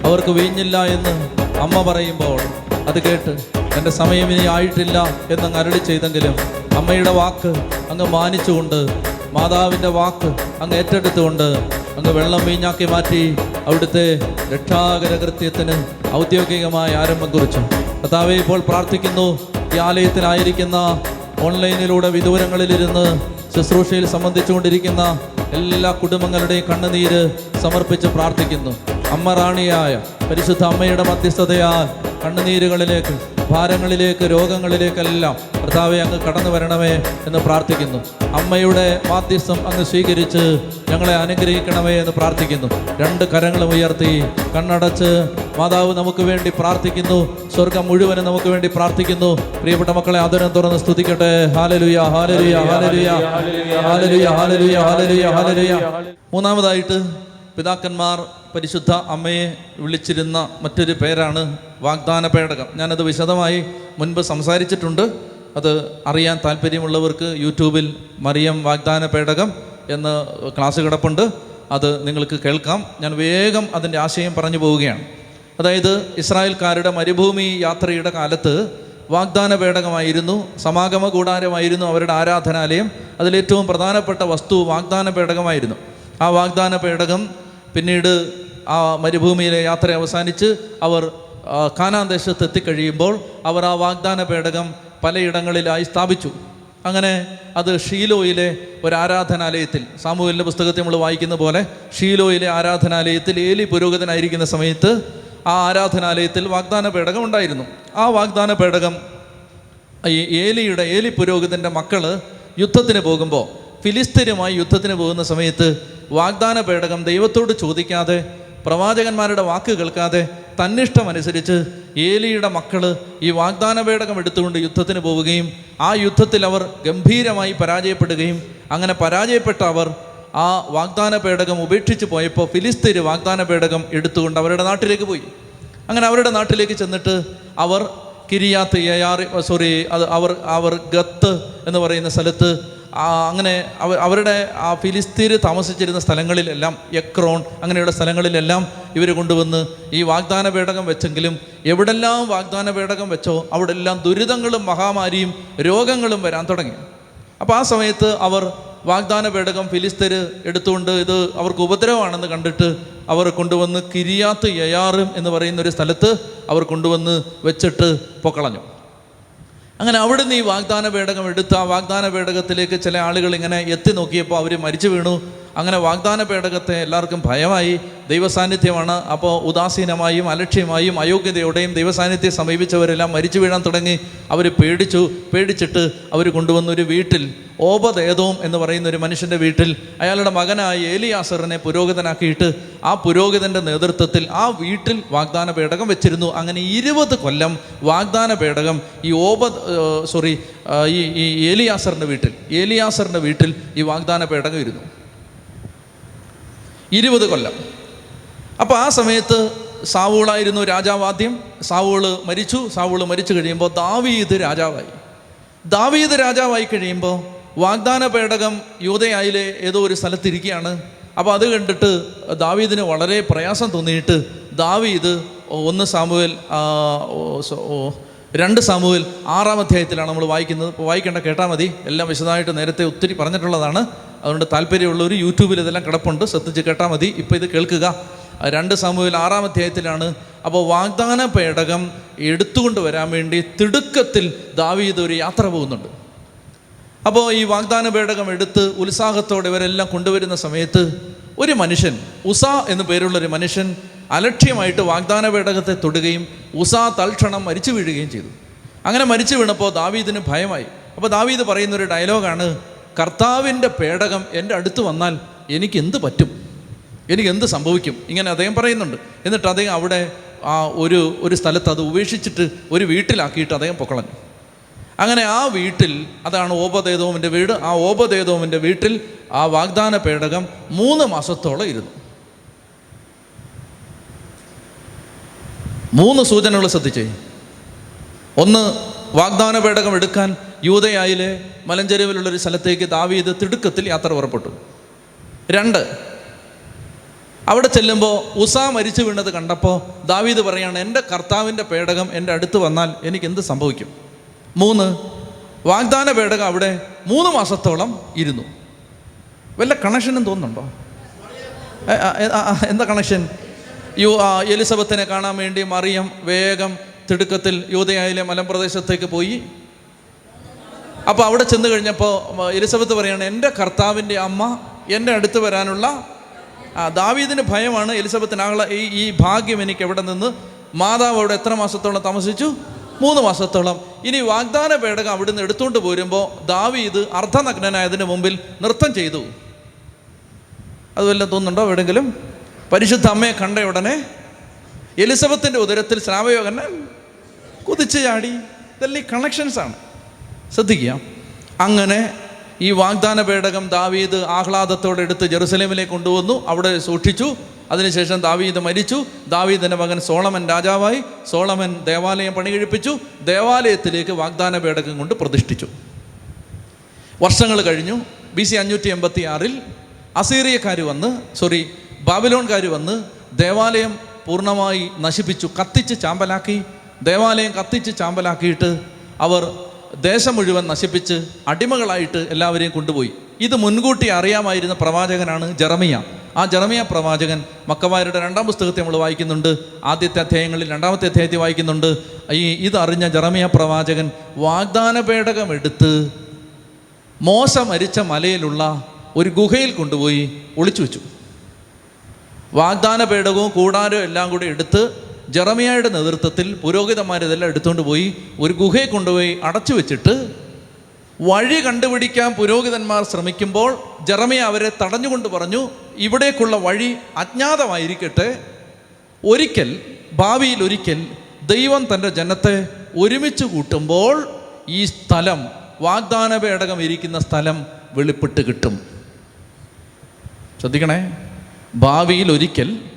അവർക്ക് വീഞ്ഞില്ല എന്ന് അമ്മ പറയുമ്പോൾ അത് കേട്ട് എന്റെ സമയം ഇനി ആയിട്ടില്ല എന്നങ്ങ് അരളി ചെയ്തെങ്കിലും അമ്മയുടെ വാക്ക് അങ്ങ് മാനിച്ചുകൊണ്ട് മാതാവിന്റെ വാക്ക് അങ്ങ് ഏറ്റെടുത്തുകൊണ്ട് അങ്ങ് വെള്ളം വീഞ്ഞാക്കി മാറ്റി അവിടുത്തെ രക്ഷാകര കൃത്യത്തിന് ഔദ്യോഗികമായ ആരംഭം കുറിച്ചു. കർത്താവെ ഇപ്പോൾ പ്രാർത്ഥിക്കുന്നു. ഈ ആലയത്തിലായിരിക്കുന്ന ഓൺലൈനിലൂടെ വിദൂരങ്ങളിലിരുന്ന് ശുശ്രൂഷയിൽ സംബന്ധിച്ചുകൊണ്ടിരിക്കുന്ന എല്ലാ കുടുംബങ്ങളുടെയും കണ്ണുനീര് സമർപ്പിച്ച് പ്രാർത്ഥിക്കുന്നു. അമ്മ റാണിയായ പരിശുദ്ധ അമ്മയുടെ മധ്യസ്ഥതയാൽ കണ്ണുനീരുകളിലേക്ക് ഭാരങ്ങളിലേക്ക് രോഗങ്ങളിലേക്കെല്ലാം കർത്താവെ അങ്ങ് കടന്നു വരണമേ എന്ന് പ്രാർത്ഥിക്കുന്നു. അമ്മയുടെ മാധ്യസ്ഥം അങ്ങ് സ്വീകരിച്ച് ഞങ്ങളെ അനുഗ്രഹിക്കണമേ എന്ന് പ്രാർത്ഥിക്കുന്നു. രണ്ട് കരങ്ങളും ഉയർത്തി കണ്ണടച്ച് മാതാവ് നമുക്ക് വേണ്ടി പ്രാർത്ഥിക്കുന്നു. സ്വർഗം മുഴുവനും നമുക്ക് വേണ്ടി പ്രാർത്ഥിക്കുന്നു. പ്രിയപ്പെട്ട മക്കളെ അതിനും തുറന്ന് സ്തുതിക്കട്ടെ. ഹാലലുയ ഹാലലുയ ഹാലലുയ ഹാലലുയ ഹാലലുയ ഹാലലുയ ഹാലലുയ. മൂന്നാമതായിട്ട് പിതാക്കന്മാർ പരിശുദ്ധ അമ്മയെ വിളിച്ചിരുന്ന മറ്റൊരു പേരാണ് വാഗ്ദാന പേടകം. ഞാനത് വിശദമായി മുൻപ് സംസാരിച്ചിട്ടുണ്ട്. അത് അറിയാൻ താല്പര്യമുള്ളവർക്ക് യൂട്യൂബിൽ മറിയം വാഗ്ദാന പേടകം എന്ന് ക്ലാസ് കിടപ്പുണ്ട്. അത് നിങ്ങൾക്ക് കേൾക്കാം. ഞാൻ വേഗം അതിന്റെ ആശയം പറഞ്ഞു പോവുകയാണ്. അതായത് ഇസ്രായേൽക്കാരുടെ മരുഭൂമി യാത്രയുടെ കാലത്ത് വാഗ്ദാന പേടകമായിരുന്നു സമാഗമ കൂടാരമായിരുന്നു അവരുടെ ആരാധനാലയം. അതിലേറ്റവും പ്രധാനപ്പെട്ട വസ്തു വാഗ്ദാന പേടകമായിരുന്നു. ആ വാഗ്ദാന പേടകം പിന്നീട് ആ മരുഭൂമിയിലെ യാത്ര അവസാനിച്ച് അവർ കാനാൻ ദേശത്ത് എത്തിക്കഴിയുമ്പോൾ അവർ ആ വാഗ്ദാന പേടകം പലയിടങ്ങളിലായി സ്ഥാപിച്ചു. അങ്ങനെ അത് ഷീലോയിലെ ഒരു ആരാധനാലയത്തിൽ സാമൂഹിക പുസ്തകത്തിൽ നമ്മൾ വായിക്കുന്ന പോലെ ഷീലോയിലെ ആരാധനാലയത്തിൽ ഏലി പുരോഗതനായിരിക്കുന്ന സമയത്ത് ആ ആരാധനാലയത്തിൽ വാഗ്ദാന പേടകം ഉണ്ടായിരുന്നു. ആ വാഗ്ദാന പേടകം ഈ ഏലിയുടെ ഏലി പുരോഹിതന്റെ മക്കൾ യുദ്ധത്തിന് പോകുമ്പോൾ ഫിലിസ്തീനുമായി യുദ്ധത്തിന് പോകുന്ന സമയത്ത് വാഗ്ദാന പേടകം ദൈവത്തോട് ചോദിക്കാതെ പ്രവാചകന്മാരുടെ വാക്ക് കേൾക്കാതെ തന്നിഷ്ടമനുസരിച്ച് ഏലിയുടെ മക്കൾ ഈ വാഗ്ദാന പേടകം എടുത്തുകൊണ്ട് യുദ്ധത്തിന് പോവുകയും ആ യുദ്ധത്തിൽ അവർ ഗംഭീരമായി പരാജയപ്പെടുകയും അങ്ങനെ പരാജയപ്പെട്ട അവർ ആ വാഗ്ദാന പേടകം ഉപേക്ഷിച്ച് പോയപ്പോൾ ഫിലിസ്തീന് വാഗ്ദാന പേടകം എടുത്തുകൊണ്ട് അവരുടെ നാട്ടിലേക്ക് പോയി. അങ്ങനെ അവരുടെ നാട്ടിലേക്ക് ചെന്നിട്ട് അവർ കിരിയാത്ത് യയാറി സോറി അത് അവർ അവർ ഗത്ത് എന്ന് പറയുന്ന സ്ഥലത്ത് അങ്ങനെ അവ അവരുടെ ആ ഫിലിസ്തീർ താമസിച്ചിരുന്ന സ്ഥലങ്ങളിലെല്ലാം എക്രോൺ അങ്ങനെയുള്ള സ്ഥലങ്ങളിലെല്ലാം ഇവർ കൊണ്ടുവന്ന് ഈ വാഗ്ദാന പേടകം വെച്ചെങ്കിലും എവിടെല്ലാം വാഗ്ദാന പേടകം വെച്ചോ അവിടെ എല്ലാം ദുരിതങ്ങളും മഹാമാരിയും രോഗങ്ങളും വരാൻ തുടങ്ങി. അപ്പോൾ ആ സമയത്ത് അവർ വാഗ്ദാന പേടകം ഫിലിസ്തർ എടുത്തുകൊണ്ട് ഇത് അവർക്ക് ഉപദ്രവമാണെന്ന് കണ്ടിട്ട് അവർ കൊണ്ടുവന്ന് കിരിയാത്ത് യയാറും എന്ന് പറയുന്ന ഒരു സ്ഥലത്ത് അവർ കൊണ്ടുവന്ന് വെച്ചിട്ട് പൊക്കളഞ്ഞു. അങ്ങനെ അവിടുന്ന് ഈ വാഗ്ദാന പേടകം എടുത്ത് ആ വാഗ്ദാന പേടകത്തിലേക്ക് ചില ആളുകൾ ഇങ്ങനെ എത്തി നോക്കിയപ്പോൾ അവർ മരിച്ചു വീണു. അങ്ങനെ വാഗ്ദാന പേടകത്തെ എല്ലാവർക്കും ഭയമായി ദൈവസാന്നിധ്യമാണ്. അപ്പോൾ ഉദാസീനമായും അലക്ഷ്യമായും അയോഗ്യതയോടെയും ദൈവസാന്നിധ്യം സമീപിച്ചവരെല്ലാം മരിച്ചു വീഴാൻ തുടങ്ങി. അവർ പേടിച്ചു പേടിച്ചിട്ട് അവർ കൊണ്ടുവന്നൊരു വീട്ടിൽ ഓപദേതവും എന്ന് പറയുന്ന ഒരു മനുഷ്യന്റെ വീട്ടിൽ അയാളുടെ മകനായ ഏലിയാസറിനെ പുരോഹിതനാക്കിയിട്ട് ആ പുരോഹിതന്റെ നേതൃത്വത്തിൽ ആ വീട്ടിൽ വാഗ്ദാന പേടകം വെച്ചിരുന്നു. അങ്ങനെ ഇരുപത് കൊല്ലം വാഗ്ദാന പേടകം ഈ ഓപ സോറി ഈ ഈ ഏലിയാസറിന്റെ വീട്ടിൽ ഏലിയാസറിന്റെ വീട്ടിൽ ഈ വാഗ്ദാന പേടകം ഇരുന്നു. ഇരുപത് കൊല്ലം. അപ്പോൾ ആ സമയത്ത് സാവൂളായിരുന്നു രാജാവാദ്യം സാവൂൾ മരിച്ചു. സാവൂൾ മരിച്ചു കഴിയുമ്പോൾ ദാവീദ് രാജാവായി. ദാവീദ് രാജാവായി കഴിയുമ്പോൾ വാഗ്ദാന പേടകം യൂതയായിലെ ഏതോ ഒരു സ്ഥലത്തിരിക്കുകയാണ്. അപ്പോൾ അത് കണ്ടിട്ട് ദാവീദിന് വളരെ പ്രയാസം തോന്നിയിട്ട് ദാവീദ് ഒന്ന് സാമുവൽ രണ്ട് സാമുവൽ ആറാം അധ്യായത്തിലാണ് നമ്മൾ വായിക്കുന്നത്. വായിക്കേണ്ട കേട്ടാൽ മതി. എല്ലാം വിശദമായിട്ട് നേരത്തെ ഒത്തിരി പറഞ്ഞിട്ടുള്ളതാണ്. അതുകൊണ്ട് താല്പര്യമുള്ളവർ യൂട്യൂബിൽ ഇതെല്ലാം കിടപ്പുണ്ട്. ശ്രദ്ധിച്ച് കേട്ടാൽ മതി. ഇപ്പോൾ ഇത് കേൾക്കുക. രണ്ട് സാമുവേൽ ആറാം അധ്യായത്തിലാണ്. അപ്പോൾ വാഗ്ദാന പേടകം എടുത്തുകൊണ്ട് വരാൻ വേണ്ടി തിടുക്കത്തിൽ ദാവീദ് ഒരു യാത്ര പോകുന്നുണ്ട്. അപ്പോൾ ഈ വാഗ്ദാന പേടകം എടുത്ത് ഉത്സാഹത്തോടെ ഇവരെല്ലാം കൊണ്ടുവരുന്ന സമയത്ത് ഒരു മനുഷ്യൻ ഉസ എന്ന് പേരുള്ള ഒരു മനുഷ്യൻ അലക്ഷ്യമായിട്ട് വാഗ്ദാന പേടകത്തെ തൊടുകയും ഉസ തൽക്ഷണം മരിച്ചു വീഴുകയും ചെയ്തു. അങ്ങനെ മരിച്ചു വീണപ്പോൾ ദാവീദിന് ഭയമായി. അപ്പോൾ ദാവീദ് പറയുന്ന ഒരു ഡയലോഗാണ് കർത്താവിന്റെ പേടകം എന്റെ അടുത്ത് വന്നാൽ എനിക്ക് എന്ത് പറ്റും? എനിക്കെന്ത് സംഭവിക്കും? ഇങ്ങനെ അദ്ദേഹം പറയുന്നുണ്ട്. എന്നിട്ട് അദ്ദേഹം അവിടെ ആ ഒരു ഒരു സ്ഥലത്ത് അത് ഉപേക്ഷിച്ചിട്ട് ഒരു വീട്ടിലാക്കിയിട്ട് അദ്ദേഹം പൊക്കളഞ്ഞു അങ്ങനെ ആ വീട്ടിൽ അതാണ് ഓപദേതോമിന്റെ വീട്. ആ ഓപദേതോമിന്റെ വീട്ടിൽ ആ വാഗ്ദാന പേടകം മൂന്ന് മാസത്തോളം ഇരുന്നു. മൂന്ന് സൂചനകൾ ശ്രദ്ധിച്ചേ. ഒന്ന് വാഗ്ദാന പേടകം എടുക്കാൻ യൂതയായിലെ മലഞ്ചെരുവിലുള്ളൊരു സ്ഥലത്തേക്ക് ദാവീദ് തിടുക്കത്തിൽ യാത്ര പുറപ്പെട്ടു. രണ്ട് അവിടെ ചെല്ലുമ്പോൾ ഉസ മരിച്ചു വീണത് കണ്ടപ്പോൾ ദാവീദ് പറയാണ് എന്റെ കർത്താവിന്റെ പേടകം എന്റെ അടുത്ത് വന്നാൽ എനിക്ക് എന്ത് സംഭവിക്കും? മൂന്ന് വാഗ്ദാന പേടകം അവിടെ മൂന്ന് മാസത്തോളം ഇരുന്നു. വല്ല കണക്ഷനും തോന്നുന്നുണ്ടോ? എന്താ കണക്ഷൻ? യു എലിസബത്തിനെ കാണാൻ വേണ്ടി മറിയം വേഗം തിടുക്കത്തിൽ യൂതയായിലെ മലമ്പ്രദേശത്തേക്ക് പോയി. അപ്പോൾ അവിടെ ചെന്ന് കഴിഞ്ഞപ്പോൾ എലിസബത്ത് പറയാണ് എന്റെ കർത്താവിന്റെ അമ്മ എന്റെ അടുത്ത് വരാനുള്ള ആ, ദാവീദിന് ഭയമാണ് എലിസബത്തിനാകളെ ഈ ഈ ഭാഗ്യം എനിക്ക് എവിടെ നിന്ന്. മാതാവ് അവിടെ എത്ര മാസത്തോളം താമസിച്ചു? മൂന്ന് മാസത്തോളം. ഇനി വാഗ്ദാന പേടകം അവിടെ നിന്ന് എടുത്തുകൊണ്ട് പോരുമ്പോൾ ദാവീദ് അർദ്ധനഗ്നനായതിന് മുമ്പിൽ നൃത്തം ചെയ്തു. അത് വല്ലതും തോന്നുന്നുണ്ടോ എവിടെങ്കിലും? പരിശുദ്ധ അമ്മയെ കണ്ട ഉടനെ എലിസബത്തിന്റെ ഉദരത്തിൽ സ്രാവയോഗനൻ കുതിച്ച് ചാടി ഇതെല്ലാം ഈ കണക്ഷൻസ് ആണ്. ശ്രദ്ധിക്കുക. അങ്ങനെ ഈ വാഗ്ദാന പേടകം ദാവീദ് ആഹ്ലാദത്തോടെ എടുത്ത് ജെറുസലേമിലേക്ക് കൊണ്ടുവന്നു. അവിടെ സൂക്ഷിച്ചു. അതിനുശേഷം ദാവീദ് മരിച്ചു. ദാവീദിന്റെ മകൻ സോളമൻ രാജാവായി. സോളമൻ ദേവാലയം പണി കഴിപ്പിച്ചു ദേവാലയത്തിലേക്ക് വാഗ്ദാന പേടകം കൊണ്ട് പ്രതിഷ്ഠിച്ചു. വർഷങ്ങൾ കഴിഞ്ഞു. ബി സി അഞ്ഞൂറ്റി എൺപത്തി ആറിൽ അസീറിയക്കാർ വന്ന് സോറി ബാബിലോൺകാർ വന്ന് ദേവാലയം പൂർണമായി നശിപ്പിച്ചു. കത്തിച്ച് ചാമ്പലാക്കി. ദേവാലയം കത്തിച്ച് ചാമ്പലാക്കിയിട്ട് അവർ ദേശം മുഴുവൻ നശിപ്പിച്ച് അടിമകളായിട്ട് എല്ലാവരെയും കൊണ്ടുപോയി. ഇത് മുൻകൂട്ടി അറിയാമായിരുന്ന പ്രവാചകനാണ് ജെറമിയ. ആ ജെറമിയ പ്രവാചകൻ മക്കമാരുടെ രണ്ടാം പുസ്തകത്തെ നമ്മൾ വായിക്കുന്നുണ്ട്. ആദ്യത്തെ അധ്യായങ്ങളിൽ രണ്ടാമത്തെ അധ്യായത്തിൽ വായിക്കുന്നുണ്ട്. ഈ ഇതറിഞ്ഞ ജെറമിയ പ്രവാചകൻ വാഗ്ദാന പേടകം എടുത്ത് മരിച്ച മലയിലുള്ള ഒരു ഗുഹയിൽ കൊണ്ടുപോയി ഒളിച്ചു വെച്ചു വാഗ്ദാന പേടകവും കൂടാരവും എല്ലാം കൂടി എടുത്ത് ജെറമിയായുടെ നേതൃത്വത്തിൽ പുരോഹിതന്മാരിതെല്ലാം എടുത്തുകൊണ്ട് പോയി ഒരു ഗുഹയെ കൊണ്ടുപോയി അടച്ചു വെച്ചിട്ട് വഴി കണ്ടുപിടിക്കാൻ പുരോഹിതന്മാർ ശ്രമിക്കുമ്പോൾ ജറമിയ അവരെ തടഞ്ഞുകൊണ്ട് പറഞ്ഞു ഇവിടേക്കുള്ള വഴി അജ്ഞാതമായിരിക്കട്ടെ. ഒരിക്കൽ ഭാവിയിൽ ഒരിക്കൽ ദൈവം തന്റെ ജനത്തെ ഒരുമിച്ച് കൂട്ടുമ്പോൾ ഈ സ്ഥലം വാഗ്ദാന പേടകം ഇരിക്കുന്ന സ്ഥലം വെളിപ്പെട്ട് കിട്ടും. ശ്രദ്ധിക്കണേ ഭാവിയിൽ ഒരിക്കൽ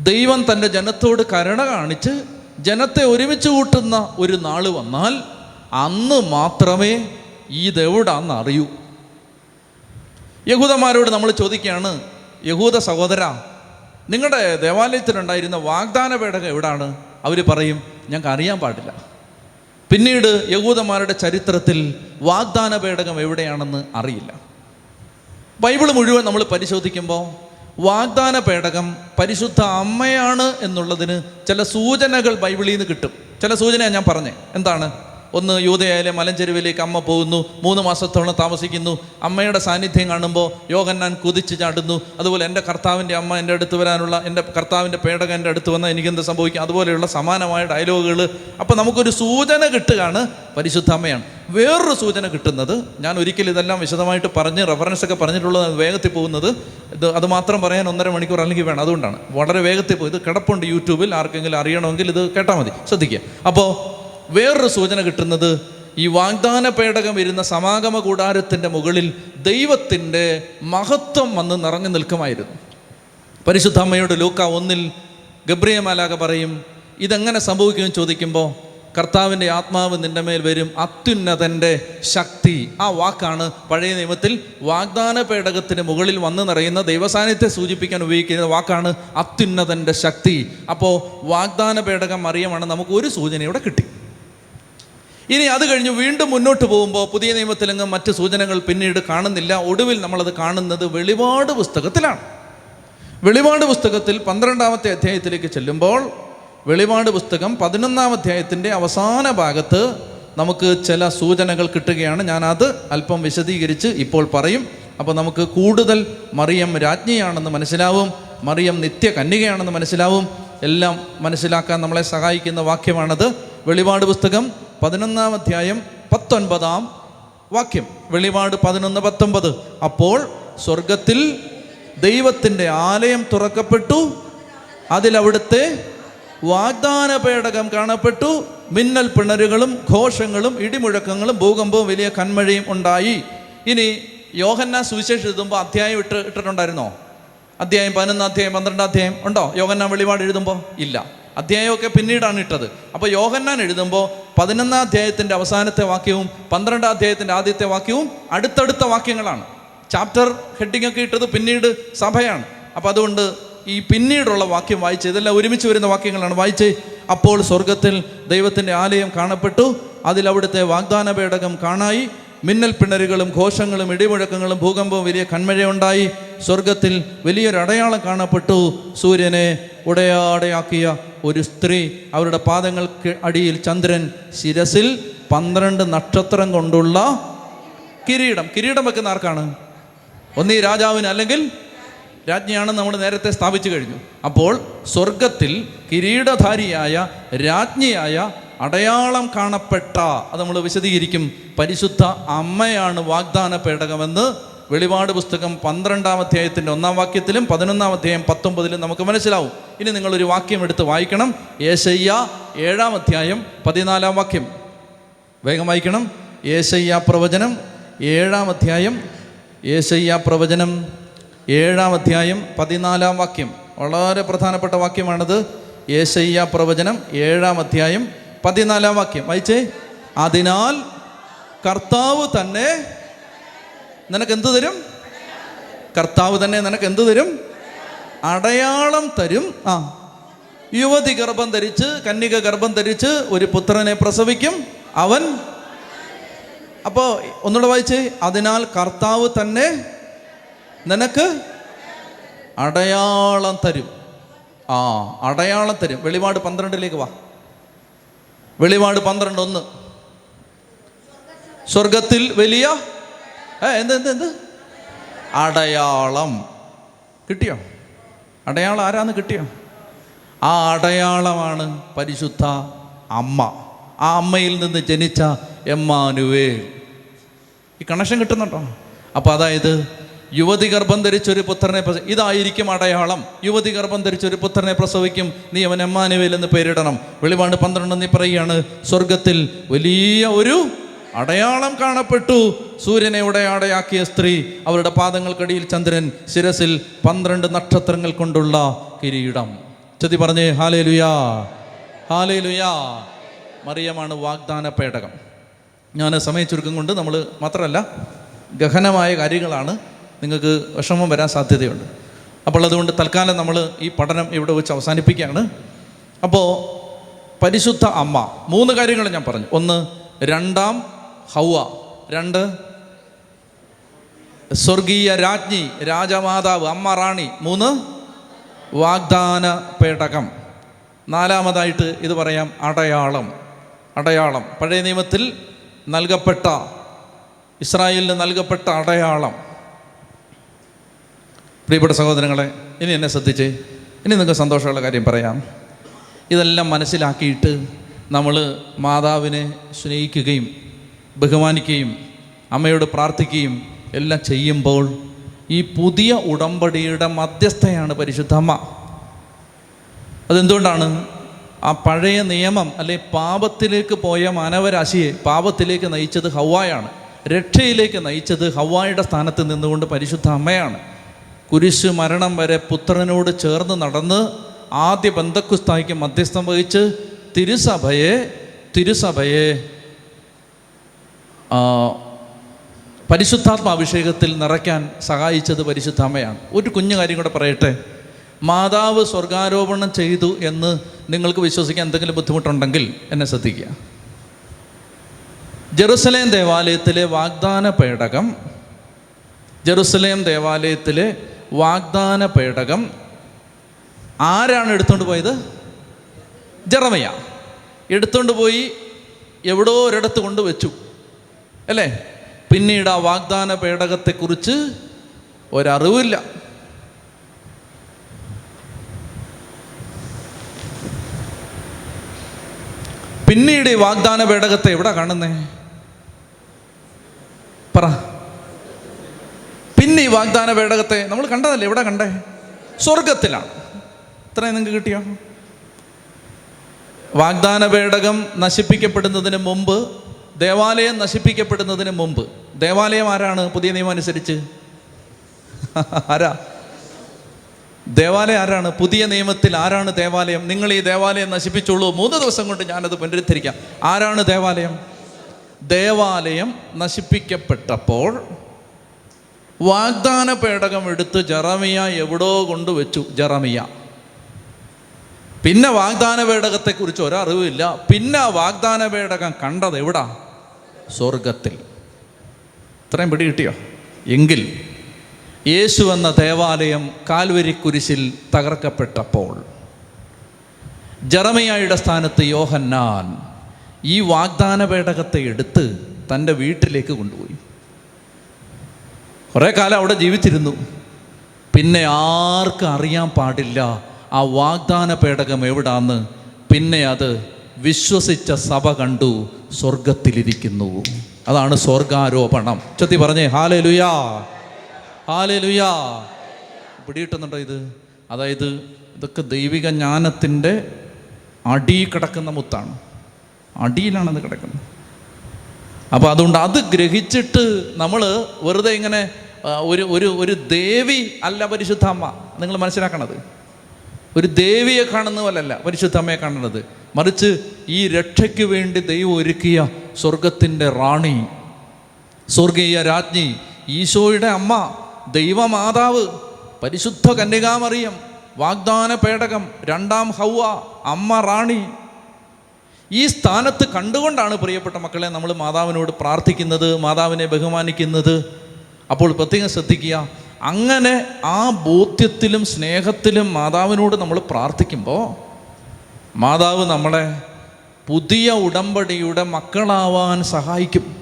ദൈവം തന്റെ ജനത്തോട് കരുണ കാണിച്ച് ജനത്തെ ഒരുമിച്ച് കൂട്ടുന്ന ഒരു നാൾ വന്നാൽ അന്ന് മാത്രമേ ഈ ഇതെവിടാന്ന് അറിയൂ. യഹൂദന്മാരോട് നമ്മൾ ചോദിക്കുകയാണ് യഹൂദ സഹോദര നിങ്ങളുടെ ദേവാലയത്തിലുണ്ടായിരുന്ന വാഗ്ദാന പേടകം എവിടാണ്? അവർ പറയും ഞങ്ങൾക്ക് അറിയാൻ പാടില്ല. പിന്നീട് യഹൂദന്മാരുടെ ചരിത്രത്തിൽ വാഗ്ദാന പേടകം എവിടെയാണെന്ന് അറിയില്ല. ബൈബിൾ മുഴുവൻ നമ്മൾ പരിശോധിക്കുമ്പോൾ വാഗ്ദാന പേടകം പരിശുദ്ധ അമ്മയാണ് എന്നുള്ളതിന് ചില സൂചനകൾ ബൈബിളിൽ നിന്ന് കിട്ടും. ചില സൂചനയാണ് ഞാൻ പറഞ്ഞേ. എന്താണ്? ഒന്ന് യൂതയായാലും മലഞ്ചെരുവിലേക്ക് അമ്മ പോകുന്നു. മൂന്ന് മാസത്തോളം താമസിക്കുന്നു. അമ്മയുടെ സാന്നിധ്യം കാണുമ്പോൾ യോഗൻ ഞാൻ കുതിച്ച് ചാടുന്നു. അതുപോലെ എന്റെ കർത്താവിന്റെ അമ്മ എന്റെ അടുത്ത് വരാനുള്ള എന്റെ കർത്താവിന്റെ പേടക എന്റെ അടുത്ത് വന്നാൽ എനിക്കെന്ത് സംഭവിക്കും? അതുപോലെയുള്ള സമാനമായ ഡയലോഗുകൾ അപ്പോൾ നമുക്കൊരു സൂചന കിട്ടുകയാണ് പരിശുദ്ധ അമ്മയാണ്. വേറൊരു സൂചന കിട്ടുന്നത് ഞാൻ ഒരിക്കലും ഇതെല്ലാം വിശദമായിട്ട് പറഞ്ഞ് റെഫറൻസ് ഒക്കെ പറഞ്ഞിട്ടുള്ളത് വേഗത്തിൽ പോകുന്നത് ഇത് അത് മാത്രം പറയാൻ ഒന്നര മണിക്കൂർ അല്ലെങ്കിൽ വേണം. അതുകൊണ്ടാണ്. വളരെ വേഗത്തിൽ പോയി. ഇത് കിടപ്പുണ്ട് യൂട്യൂബിൽ ആർക്കെങ്കിലും അറിയണമെങ്കിൽ ഇത് കേട്ടാൽ മതി. ശ്രദ്ധിക്കുക. അപ്പോൾ വേറൊരു സൂചന കിട്ടുന്നത് ഈ വാഗ്ദാന പേടകം വരുന്ന സമാഗമ കൂടാരത്തിന്റെ മുകളിൽ ദൈവത്തിന്റെ മഹത്വം വന്ന് നിറഞ്ഞു നിൽക്കുമായിരുന്നു. പരിശുദ്ധ അമ്മയോട് ലൂക്ക ഒന്നിൽ ഗബ്രിയ മാലാക പറയും ഇതെങ്ങനെ സംഭവിക്കുമെന്ന് ചോദിക്കുമ്പോൾ കർത്താവിന്റെ ആത്മാവ് നിന്റെ മേൽ വരും. അത്യുന്നതന്റെ ശക്തി. ആ വാക്കാണ് പഴയ നിയമത്തിൽ വാഗ്ദാന പേടകത്തിന് മുകളിൽ വന്ന് നിറയുന്ന ദൈവസാന്നിധ്യത്തെ സൂചിപ്പിക്കാൻ ഉപയോഗിക്കുന്ന വാക്കാണ് അത്യുന്നതന്റെ ശക്തി. അപ്പോൾ വാഗ്ദാന പേടകം അറിയമാണ് നമുക്ക് ഒരു സൂചന ഇവിടെ കിട്ടി. ഇനി അത് കഴിഞ്ഞ് വീണ്ടും മുന്നോട്ട് പോകുമ്പോൾ പുതിയ നിയമത്തിലെങ്ങും മറ്റ് സൂചനകൾ പിന്നീട് കാണുന്നില്ല. ഒടുവിൽ നമ്മളത് കാണുന്നത് വെളിപാട് പുസ്തകത്തിലാണ്. വെളിപാട് പുസ്തകത്തിൽ പന്ത്രണ്ടാമത്തെ അധ്യായത്തിലേക്ക് ചെല്ലുമ്പോൾ വെളിപാട് പുസ്തകം പതിനൊന്നാം അധ്യായത്തിന്റെ അവസാന ഭാഗത്ത് നമുക്ക് ചില സൂചനകൾ കിട്ടുകയാണ്. ഞാനത് അല്പം വിശദീകരിച്ച് ഇപ്പോൾ പറയും. അപ്പോൾ നമുക്ക് കൂടുതൽ മറിയം രാജ്ഞിയാണെന്ന് മനസ്സിലാവും. മറിയം നിത്യ കന്യകയാണെന്ന് മനസ്സിലാവും. എല്ലാം മനസ്സിലാക്കാൻ നമ്മളെ സഹായിക്കുന്ന വാക്യമാണത്. വെളിപാട് പുസ്തകം പതിനൊന്നാം അധ്യായം പത്തൊൻപതാം വാക്യം. വെളിപാട് പതിനൊന്ന് പത്തൊമ്പത് അപ്പോൾ സ്വർഗത്തിൽ ദൈവത്തിന്റെ ആലയം തുറക്കപ്പെട്ടു. അതിലവിടുത്തെ വാഗ്ദാന പേടകം കാണപ്പെട്ടു. മിന്നൽ പിണരുകളും ഘോഷങ്ങളും ഇടിമുഴക്കങ്ങളും ഭൂകമ്പവും വലിയ കന്മഴയും ഉണ്ടായി. ഇനി യോഹന്ന സുവിശേഷം എഴുതുമ്പോൾ അധ്യായം ഇട്ട് ഇട്ടിട്ടുണ്ടായിരുന്നോ? അധ്യായം പതിനൊന്നാം അധ്യായം പന്ത്രണ്ടാം അധ്യായം ഉണ്ടോ? യോഹന്ന വെളിപാട് എഴുതുമ്പോൾ ഇല്ല. അധ്യായമൊക്കെ പിന്നീടാണ് ഇട്ടത്. അപ്പോൾ യോഹന്നാൻ എഴുതുമ്പോൾ പതിനൊന്നാം അധ്യായത്തിന്റെ അവസാനത്തെ വാക്യവും പന്ത്രണ്ടാം അധ്യായത്തിന്റെ ആദ്യത്തെ വാക്യവും അടുത്തടുത്ത വാക്യങ്ങളാണ്. ചാപ്റ്റർ ഹെഡിങ് ഒക്കെ ഇട്ടത് പിന്നീട് സഭയാണ്. അപ്പോൾ അതുകൊണ്ട് ഈ പിന്നീടുള്ള വാക്യം വായിച്ച് ഇതെല്ലാം ഒരുമിച്ച് വരുന്ന വാക്യങ്ങളാണ് വായിച്ച് അപ്പോൾ സ്വർഗത്തിൽ ദൈവത്തിന്റെ ആലയം കാണപ്പെട്ടു. അതിൽ അവിടുത്തെ വാഗ്ദാന പേടകം കാണായി. മിന്നൽ പിണരുകളും ഘോഷങ്ങളും ഇടിമുഴക്കങ്ങളും ഭൂകമ്പവും വലിയ കൺമഴയുണ്ടായി സ്വർഗത്തിൽ വലിയൊരു അടയാളം കാണപ്പെട്ടു. സൂര്യനെ ഉടയാടയാക്കിയ ഒരു സ്ത്രീ അവരുടെ പാദങ്ങൾക്ക് അടിയിൽ ചന്ദ്രൻ ശിരസിൽ പന്ത്രണ്ട് നക്ഷത്രം കൊണ്ടുള്ള കിരീടം. കിരീടം വെക്കുന്ന ആർക്കാണ്? ഒന്നീ രാജാവിന് അല്ലെങ്കിൽ രാജ്ഞിയാണ് നമ്മൾ നേരത്തെ സ്ഥാപിച്ചു കഴിഞ്ഞു. അപ്പോൾ സ്വർഗത്തിൽ കിരീടധാരിയായ രാജ്ഞിയായ അടയാളം കാണപ്പെട്ട അത് നമ്മൾ വിശദീകരിക്കും. പരിശുദ്ധ അമ്മയാണ് വാഗ്ദാന പേടകമെന്ന് വെളിപാട് പുസ്തകം പന്ത്രണ്ടാം അധ്യായത്തിന്റെ ഒന്നാം വാക്യത്തിലും പതിനൊന്നാം അധ്യായം പത്തൊമ്പതിലും നമുക്ക് മനസ്സിലാവും. ഇനി നിങ്ങളൊരു വാക്യം എടുത്ത് വായിക്കണം. ഏശയ്യ ഏഴാം അധ്യായം പതിനാലാം വാക്യം. വേഗം വായിക്കണം. ഏശയ്യ പ്രവചനം ഏഴാം അധ്യായം. ഏശയ്യ പ്രവചനം ഏഴാം അധ്യായം പതിനാലാം വാക്യം. വളരെ പ്രധാനപ്പെട്ട വാക്യമാണത്. ഏശയ്യ പ്രവചനം ഏഴാം അധ്യായം പതിനാലാം വാക്യം. വായിച്ചേ? അതിനാൽ കർത്താവ് തന്നെ നിനക്ക് എന്ത് തരും? കർത്താവ് തന്നെ നിനക്ക് എന്ത് തരും? അടയാളം തരും. ആ. യുവതി ഗർഭം ധരിച്ച് കന്യക ഗർഭം ധരിച്ച് ഒരു പുത്രനെ പ്രസവിക്കും. അവൻ അപ്പോൾ ഒന്നുകൂടെ വായിച്ചേ. അതിനാൽ കർത്താവ് തന്നെ നിനക്ക് അടയാളം തരും. ആ അടയാളം തരും. വെളിപാട് പന്ത്രണ്ടിലേക്ക് വാ. വെളിപാട് പന്ത്രണ്ട് ഒന്ന്. സ്വർഗത്തിൽ വലിയ ഏ എന്ത് എന്ത് എന്ത്? അടയാളം. കിട്ടിയോ? അടയാളം ആരാന്ന് കിട്ടിയോ? ആ അടയാളമാണ് പരിശുദ്ധ അമ്മ. ആ അമ്മയിൽ നിന്ന് ജനിച്ച എമ്മാനുവേൽ. ഈ കണക്ഷൻ കിട്ടുന്നുണ്ടോ? അപ്പോൾ അതായത് യുവതി ഗർഭം ധരിച്ചൊരു പുത്രനെ പ്രസ ഇതായിരിക്കും അടയാളം. യുവതി ഗർഭം ധരിച്ചൊരു പുത്രനെ പ്രസവിക്കും. നീ അവൻ എമ്മാനുവേൽ എന്ന് പേരിടണം. വെളിപാട് പന്ത്രണ്ട് നീ പറയുകയാണ് സ്വർഗത്തിൽ വലിയ ഒരു അടയാളം കാണപ്പെട്ടു. സൂര്യനെ ഉടയാടയാക്കിയ സ്ത്രീ അവരുടെ പാദങ്ങൾക്കടിയിൽ ചന്ദ്രൻ ശിരസിൽ പന്ത്രണ്ട് നക്ഷത്രങ്ങൾ കൊണ്ടുള്ള കിരീടം. ചതി പറഞ്ഞേ ഹാലേ ലുയാ ഹാലേ ലുയാ മറിയമാണ് വാഗ്ദാന പേടകം. ഞാൻ സമയ ചുരുക്കം കൊണ്ട് നമ്മൾ മാത്രമല്ല ഗഹനമായ കാര്യങ്ങളാണ് നിങ്ങൾക്ക് വിഷമം വരാൻ സാധ്യതയുണ്ട്. അപ്പോൾ അതുകൊണ്ട് തൽക്കാലം നമ്മൾ ഈ പഠനം ഇവിടെ വെച്ച് അവസാനിപ്പിക്കുകയാണ്. അപ്പോൾ പരിശുദ്ധ അമ്മ മൂന്ന് കാര്യങ്ങൾ ഞാൻ പറഞ്ഞു. ഒന്ന് രണ്ടാം ഹൗവ. രണ്ട്. സ്വർഗീയ രാജ്ഞി രാജമാതാവ് അമ്മ റാണി. മൂന്ന്. വാഗ്ദാന പേടകം. നാലാമതായിട്ട് ഇത് പറയാം അടയാളം. അടയാളം. പഴയ നിയമത്തിൽ നൽകപ്പെട്ട ഇസ്രായേലിന് നൽകപ്പെട്ട അടയാളം. പ്രിയപ്പെട്ട സഹോദരങ്ങളെ ഇനി എന്നെ ശ്രദ്ധിച്ചേ. ഇനി നിങ്ങൾക്ക് സന്തോഷമുള്ള കാര്യം പറയാം. ഇതെല്ലാം മനസ്സിലാക്കിയിട്ട് നമ്മൾ മാതാവിനെ സ്നേഹിക്കുകയും ബഹുമാനിക്കുകയും അമ്മയോട് പ്രാർത്ഥിക്കുകയും എല്ലാം ചെയ്യുമ്പോൾ ഈ പുതിയ ഉടമ്പടിയുടെ മധ്യസ്ഥയാണ് പരിശുദ്ധ അമ്മ. അതെന്തുകൊണ്ടാണ്? ആ പഴയ നിയമം അല്ലെ പാപത്തിലേക്ക് പോയ മാനവരാശിയെ പാപത്തിലേക്ക് നയിച്ചത് ഹവായാണ് രക്ഷയിലേക്ക് നയിച്ചത് ഹവായുടെ സ്ഥാനത്ത് നിന്നുകൊണ്ട് പരിശുദ്ധ അമ്മയാണ്. കുരിശ് മരണം വരെ പുത്രനോട് ചേർന്ന് നടന്ന് ആദ്യ ബന്ധക്കുസ്ഥായിക്ക് മധ്യസ്ഥം വഹിച്ച് തിരുസഭയെ തിരുസഭയെ പരിശുദ്ധാത്മാഭിഷേകത്തിൽ നിറയ്ക്കാൻ സഹായിച്ചത് പരിശുദ്ധ അമ്മയാണ്. ഒരു കുഞ്ഞു കാര്യം കൂടെ പറയട്ടെ. മാതാവ് സ്വർഗാരോപണം ചെയ്തു എന്ന് നിങ്ങൾക്ക് വിശ്വസിക്കാൻ എന്തെങ്കിലും ബുദ്ധിമുട്ടുണ്ടെങ്കിൽ എന്നെ ശ്രദ്ധിക്കുക. ജെറുസലേം ദേവാലയത്തിലെ വാഗ്ദാന പേടകം ജെറുസലേം ദേവാലയത്തിലെ വാഗ്ദാന പേടകം ആരാണ് എടുത്തുകൊണ്ട് പോയത്? ജറമയ. എടുത്തുകൊണ്ട് പോയി എവിടോ ഒരിടത്ത് കൊണ്ട് വെച്ചു. അല്ലേ? പിന്നീട് ആ വാഗ്ദാന പേടകത്തെക്കുറിച്ച് ഒരറിവില്ല. പിന്നീട് ഈ വാഗ്ദാന പേടകത്തെ എവിടെ കാണുന്നേ? പറ. പിന്നെ ഈ വാഗ്ദാന പേടകത്തെ നമ്മൾ കണ്ടതല്ലേ? എവിടെ കണ്ടേ? സ്വർഗത്തിലാണ് ഇത്രയും നിങ്ങൾക്ക് കിട്ടിയോ? വാഗ്ദാന പേടകം നശിപ്പിക്കപ്പെടുന്നതിന് മുമ്പ് ദേവാലയം നശിപ്പിക്കപ്പെടുന്നതിന് മുമ്പ്. ദേവാലയം ആരാണ്? പുതിയ നിയമം അനുസരിച്ച്. ആരാ? ദേവാലയം ആരാണ്? പുതിയ നിയമത്തിൽ ആരാണ് ദേവാലയം? നിങ്ങൾ ഈ ദേവാലയം നശിപ്പിച്ചുള്ളൂ മൂന്ന് ദിവസം കൊണ്ട് ഞാനത് പുനരുദ്ധരിക്കാം. ആരാണ് ദേവാലയം? ദേവാലയം നശിപ്പിക്കപ്പെട്ടപ്പോൾ വാഗ്ദാന പേടകം എടുത്ത് ജറമിയ എവിടോ കൊണ്ടുവച്ചു ജറമിയ. പിന്നെ വാഗ്ദാന പേടകത്തെക്കുറിച്ച് ഒരറിവില്ല പിന്നെ വാഗ്ദാന പേടകം കണ്ടത് എവിടാ? സ്വർഗത്തിൽ ഇത്രയും പിടി കിട്ടിയോ? എങ്കിൽ യേശു എന്ന ദേവാലയം കാൽവരി കുരിശിൽ തകർക്കപ്പെട്ടപ്പോൾ ജറമയായുടെ സ്ഥാനത്ത് യോഹന്നാൻ ഈ വാഗ്ദാന പേടകത്തെ എടുത്ത് തന്റെ വീട്ടിലേക്ക് കൊണ്ടുപോയി. കുറേ കാലം അവിടെ ജീവിച്ചിരുന്നു. പിന്നെ ആർക്കും അറിയാൻ പാടില്ല ആ വാഗ്ദാന പേടകം എവിടാന്ന്. പിന്നെ അത് വിശ്വസിച്ച സഭ കണ്ടു സ്വർഗത്തിലിരിക്കുന്നു അതാണ് സ്വർഗാരോപണം. ചത്തി പറഞ്ഞേ ഹാലേ ലുയാ ഹാലേ ലുയാ പിടിയിട്ടുന്നുണ്ടോ ഇത്? അതായത് ഇതൊക്കെ ദൈവിക ജ്ഞാനത്തിന്റെ അടി കിടക്കുന്ന മുത്താണ്. അടിയിലാണത് കിടക്കുന്നത്. അപ്പോൾ അതുകൊണ്ട് അത് ഗ്രഹിച്ചിട്ട് നമ്മൾ വെറുതെ ഇങ്ങനെ ഒരു ഒരു ഒരു ദേവി അല്ല പരിശുദ്ധ അമ്മ. നിങ്ങൾ മനസ്സിലാക്കണത്? ഒരു ദേവിയെ കാണുന്ന പോലല്ല പരിശുദ്ധമ്മയെ കാണുന്നത്. മറിച്ച് ഈ രക്ഷയ്ക്ക് വേണ്ടി ദൈവം ഒരുക്കിയ സ്വർഗത്തിന്റെ റാണി സ്വർഗീയ രാജ്ഞി ഈശോയുടെ അമ്മ ദൈവമാതാവ് പരിശുദ്ധ കന്യകാമറിയം വാഗ്ദാന പേടകം രണ്ടാം ഹൗവ അമ്മ റാണി. ഈ സ്ഥാനത്ത് കണ്ടുകൊണ്ടാണ് പ്രിയപ്പെട്ട മക്കളെ നമ്മൾ മാതാവിനോട് പ്രാർത്ഥിക്കുന്നത് മാതാവിനെ ബഹുമാനിക്കുന്നത്. അപ്പോൾ പ്രത്യേകം ശ്രദ്ധിക്കുക അങ്ങനെ ആ ബോധ്യത്തിലും സ്നേഹത്തിലും മാതാവിനോട് നമ്മൾ പ്രാർത്ഥിക്കുമ്പോൾ മാതാവ് നമ്മളെ പുതിയ ഉടമ്പടിയുടെ മക്കളാവാൻ സഹായിക്കും.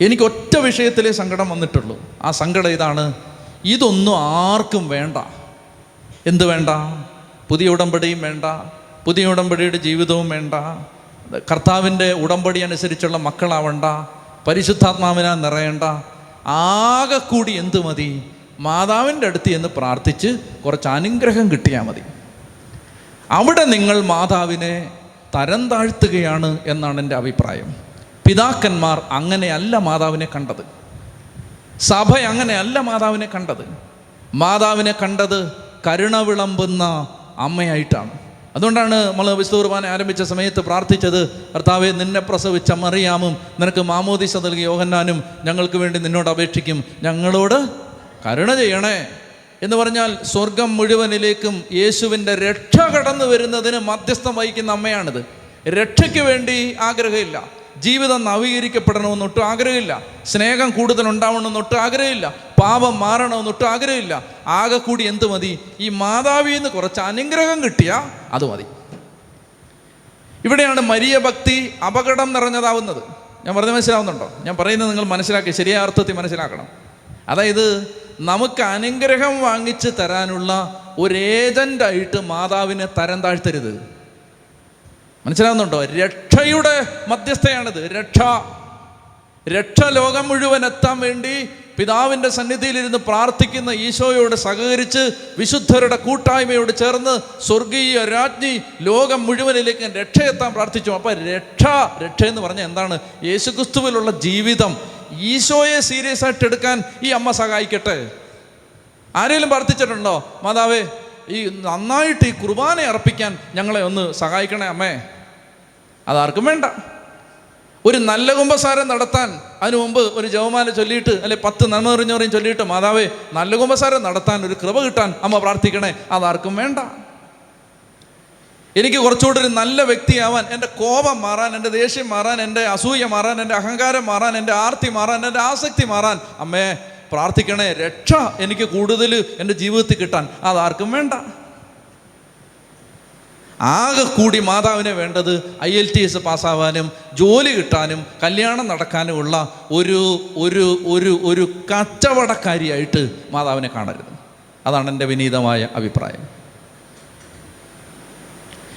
എനിക്ക് ഒറ്റ വിഷയത്തിലേ സങ്കടം വന്നിട്ടുള്ളൂ. ആ സങ്കടം ഇതാണ് ഇതൊന്നും ആർക്കും വേണ്ട. എന്ത് വേണ്ട? പുതിയ ഉടമ്പടിയും വേണ്ട പുതിയ ഉടമ്പടിയുടെ ജീവിതവും വേണ്ട കർത്താവിന്റെ ഉടമ്പടി അനുസരിച്ചുള്ള മക്കളാവണ്ട പരിശുദ്ധാത്മാവിനാ നിറയേണ്ട ആകെ കൂടി എന്ത് മതി? മാതാവിന്റെ അടുത്ത് എന്ന് പ്രാർത്ഥിച്ച് കുറച്ച് അനുഗ്രഹം കിട്ടിയാൽ മതി. അവിടെ നിങ്ങൾ മാതാവിനെ തരം താഴ്ത്തുകയാണ് എന്നാണ് എന്റെ അഭിപ്രായം. പിതാക്കന്മാർ അങ്ങനെയല്ല മാതാവിനെ കണ്ടത്. സഭ അങ്ങനെയല്ല മാതാവിനെ കണ്ടത്. മാതാവിനെ കണ്ടത് കരുണ വിളമ്പുന്ന അമ്മയായിട്ടാണ്. അതുകൊണ്ടാണ് നമ്മൾ വിശുദ്ധ കുർബാന ആരംഭിച്ച സമയത്ത് പ്രാർത്ഥിച്ചത് കർത്താവെ നിന്നെ പ്രസവിച്ച മറിയാമും നിനക്ക് മാമോദിസ നൽകിയ യോഹന്നാനും ഞങ്ങൾക്ക് വേണ്ടി നിന്നോട് അപേക്ഷിക്കും. ഞങ്ങളോട് കരുണ ചെയ്യണേ. എന്ന് പറഞ്ഞാൽ സ്വർഗം മുഴുവനിലേക്കും യേശുവിന്റെ രക്ഷ കടന്നു വരുന്നതിന് മധ്യസ്ഥം വഹിക്കുന്ന അമ്മയാണിത്. രക്ഷയ്ക്ക് വേണ്ടി ആഗ്രഹമില്ല. ജീവിതം നവീകരിക്കപ്പെടണമെന്നൊട്ടും ആഗ്രഹമില്ല. സ്നേഹം കൂടുതൽ ഉണ്ടാവണമെന്നൊട്ടും ആഗ്രഹമില്ല. പാപം മാറണമെന്നൊട്ടും ആഗ്രഹമില്ല. ആകെ കൂടി എന്ത് മതി? ഈ മാതാവിൽ നിന്ന് കുറച്ച് അനുഗ്രഹം കിട്ടിയാൽ അത് മതി. ഇവിടെയാണ് മരിയ ഭക്തി അപകടം നിറഞ്ഞതാവുന്നത്. ഞാൻ പറഞ്ഞ് മനസ്സിലാവുന്നുണ്ടോ? ഞാൻ പറയുന്നത് നിങ്ങൾ മനസ്സിലാക്കി ശരിയായ അർത്ഥത്തിൽ മനസ്സിലാക്കണം. അതായത് നമുക്ക് അനുഗ്രഹം വാങ്ങിച്ച് തരാനുള്ള ഒരു ഏജന്റായിട്ട് മാതാവിനെ തരം താഴ്ത്തരുത്. മനസ്സിലാവുന്നുണ്ടോ? രക്ഷയുടെ മധ്യസ്ഥയാണിത്. രക്ഷ. രക്ഷ ലോകം മുഴുവൻ എത്താൻ വേണ്ടി പിതാവിന്റെ സന്നിധിയിലിരുന്ന് പ്രാർത്ഥിക്കുന്ന ഈശോയോട് സഹകരിച്ച് വിശുദ്ധരുടെ കൂട്ടായ്മയോട് ചേർന്ന് സ്വർഗീയ രാജ്ഞി ലോകം മുഴുവനിലേക്ക് രക്ഷയെത്താൻ പ്രാർത്ഥിച്ചു. അപ്പം രക്ഷ രക്ഷ എന്ന് പറഞ്ഞാൽ എന്താണ്? യേശുക്രിസ്തുവിലുള്ള ജീവിതം. ഈശോയെ സീരിയസ് ആയിട്ട് എടുക്കാൻ ഈ അമ്മ സഹായിക്കട്ടെ? ആരെങ്കിലും പ്രാർത്ഥിച്ചിട്ടുണ്ടോ? മാതാവേ ഈ നന്നായിട്ട് ഈ കുർബാന അർപ്പിക്കാൻ ഞങ്ങളെ ഒന്ന് സഹായിക്കണേ അമ്മേ. അതാർക്കും വേണ്ട. ഒരു നല്ല കുംഭസാരം നടത്താൻ അതിനു മുമ്പ് ഒരു ജവമാല ചൊല്ലിയിട്ട് അല്ലെ പത്ത് നന്മ എറിഞ്ഞോറിയും ചൊല്ലിയിട്ട് മാതാവേ നല്ല കുംഭസാരം നടത്താൻ ഒരു കൃപ കിട്ടാൻ അമ്മ പ്രാർത്ഥിക്കണേ. അതാർക്കും വേണ്ട. എനിക്ക് കുറച്ചുകൂടി ഒരു നല്ല വ്യക്തിയാവാൻ എന്റെ കോപം മാറാൻ എന്റെ ദേഷ്യം മാറാൻ എന്റെ അസൂയ മാറാൻ എന്റെ അഹങ്കാരം മാറാൻ എന്റെ ആർത്തി മാറാൻ എന്റെ ആസക്തി മാറാൻ അമ്മേ പ്രാർത്ഥിക്കണേ രക്ഷ എനിക്ക് കൂടുതൽ എന്റെ ജീവിതത്തിൽ കിട്ടാൻ അതാർക്കും വേണ്ട. ആകെ കൂടി മാതാവിനെ വേണ്ടത് ഐ എൽ ടി എസ് പാസ്സാവാനും ജോലി കിട്ടാനും കല്യാണം നടക്കാനുമുള്ള ഒരു ഒരു ഒരു ഒരു കച്ചവടക്കാരിയായിട്ട് മാതാവിനെ കാണരുത്. അതാണ് എന്റെ വിനീതമായ അഭിപ്രായം.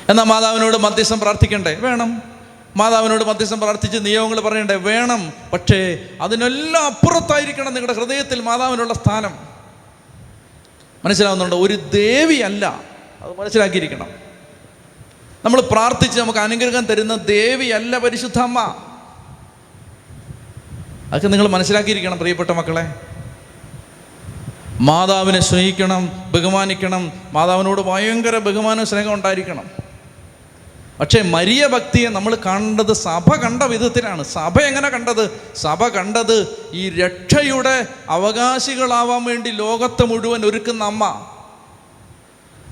എന്നാൽ മാതാവിനോട് മധ്യസ്ഥം പ്രാർത്ഥിക്കണ്ടേ? വേണം. മാതാവിനോട് മധ്യസ്ഥം പ്രാർത്ഥിച്ച് നിയമങ്ങൾ പറയണ്ടേ? വേണം. പക്ഷേ അതിനെല്ലാം അപ്പുറത്തായിരിക്കണം നിങ്ങളുടെ ഹൃദയത്തിൽ മാതാവിനുള്ള സ്ഥാനം. മനസ്സിലാവുന്നുണ്ട്? ഒരു ദേവിയല്ല. അത് മനസ്സിലാക്കിയിരിക്കണം. നമ്മൾ പ്രാർത്ഥിച്ച് നമുക്ക് അനുഗ്രഹം തരുന്ന ദേവിയല്ല പരിശുദ്ധമ്മ. അതൊക്കെ നിങ്ങൾ മനസ്സിലാക്കിയിരിക്കണം പ്രിയപ്പെട്ട മക്കളെ. മാതാവിനെ സ്നേഹിക്കണം ബഹുമാനിക്കണം. മാതാവിനോട് ഭയങ്കര ബഹുമാനവും സ്നേഹം ഉണ്ടായിരിക്കണം. പക്ഷേ മരിയ ഭക്തിയെ നമ്മൾ കണ്ടത് സഭ കണ്ട വിധത്തിലാണ്. സഭ എങ്ങനെ കണ്ടത്? സഭ കണ്ടത് ഈ രക്ഷയുടെ അവകാശികളാവാൻ വേണ്ടി ലോകത്തെ മുഴുവൻ ഒരുക്കുന്ന അമ്മ.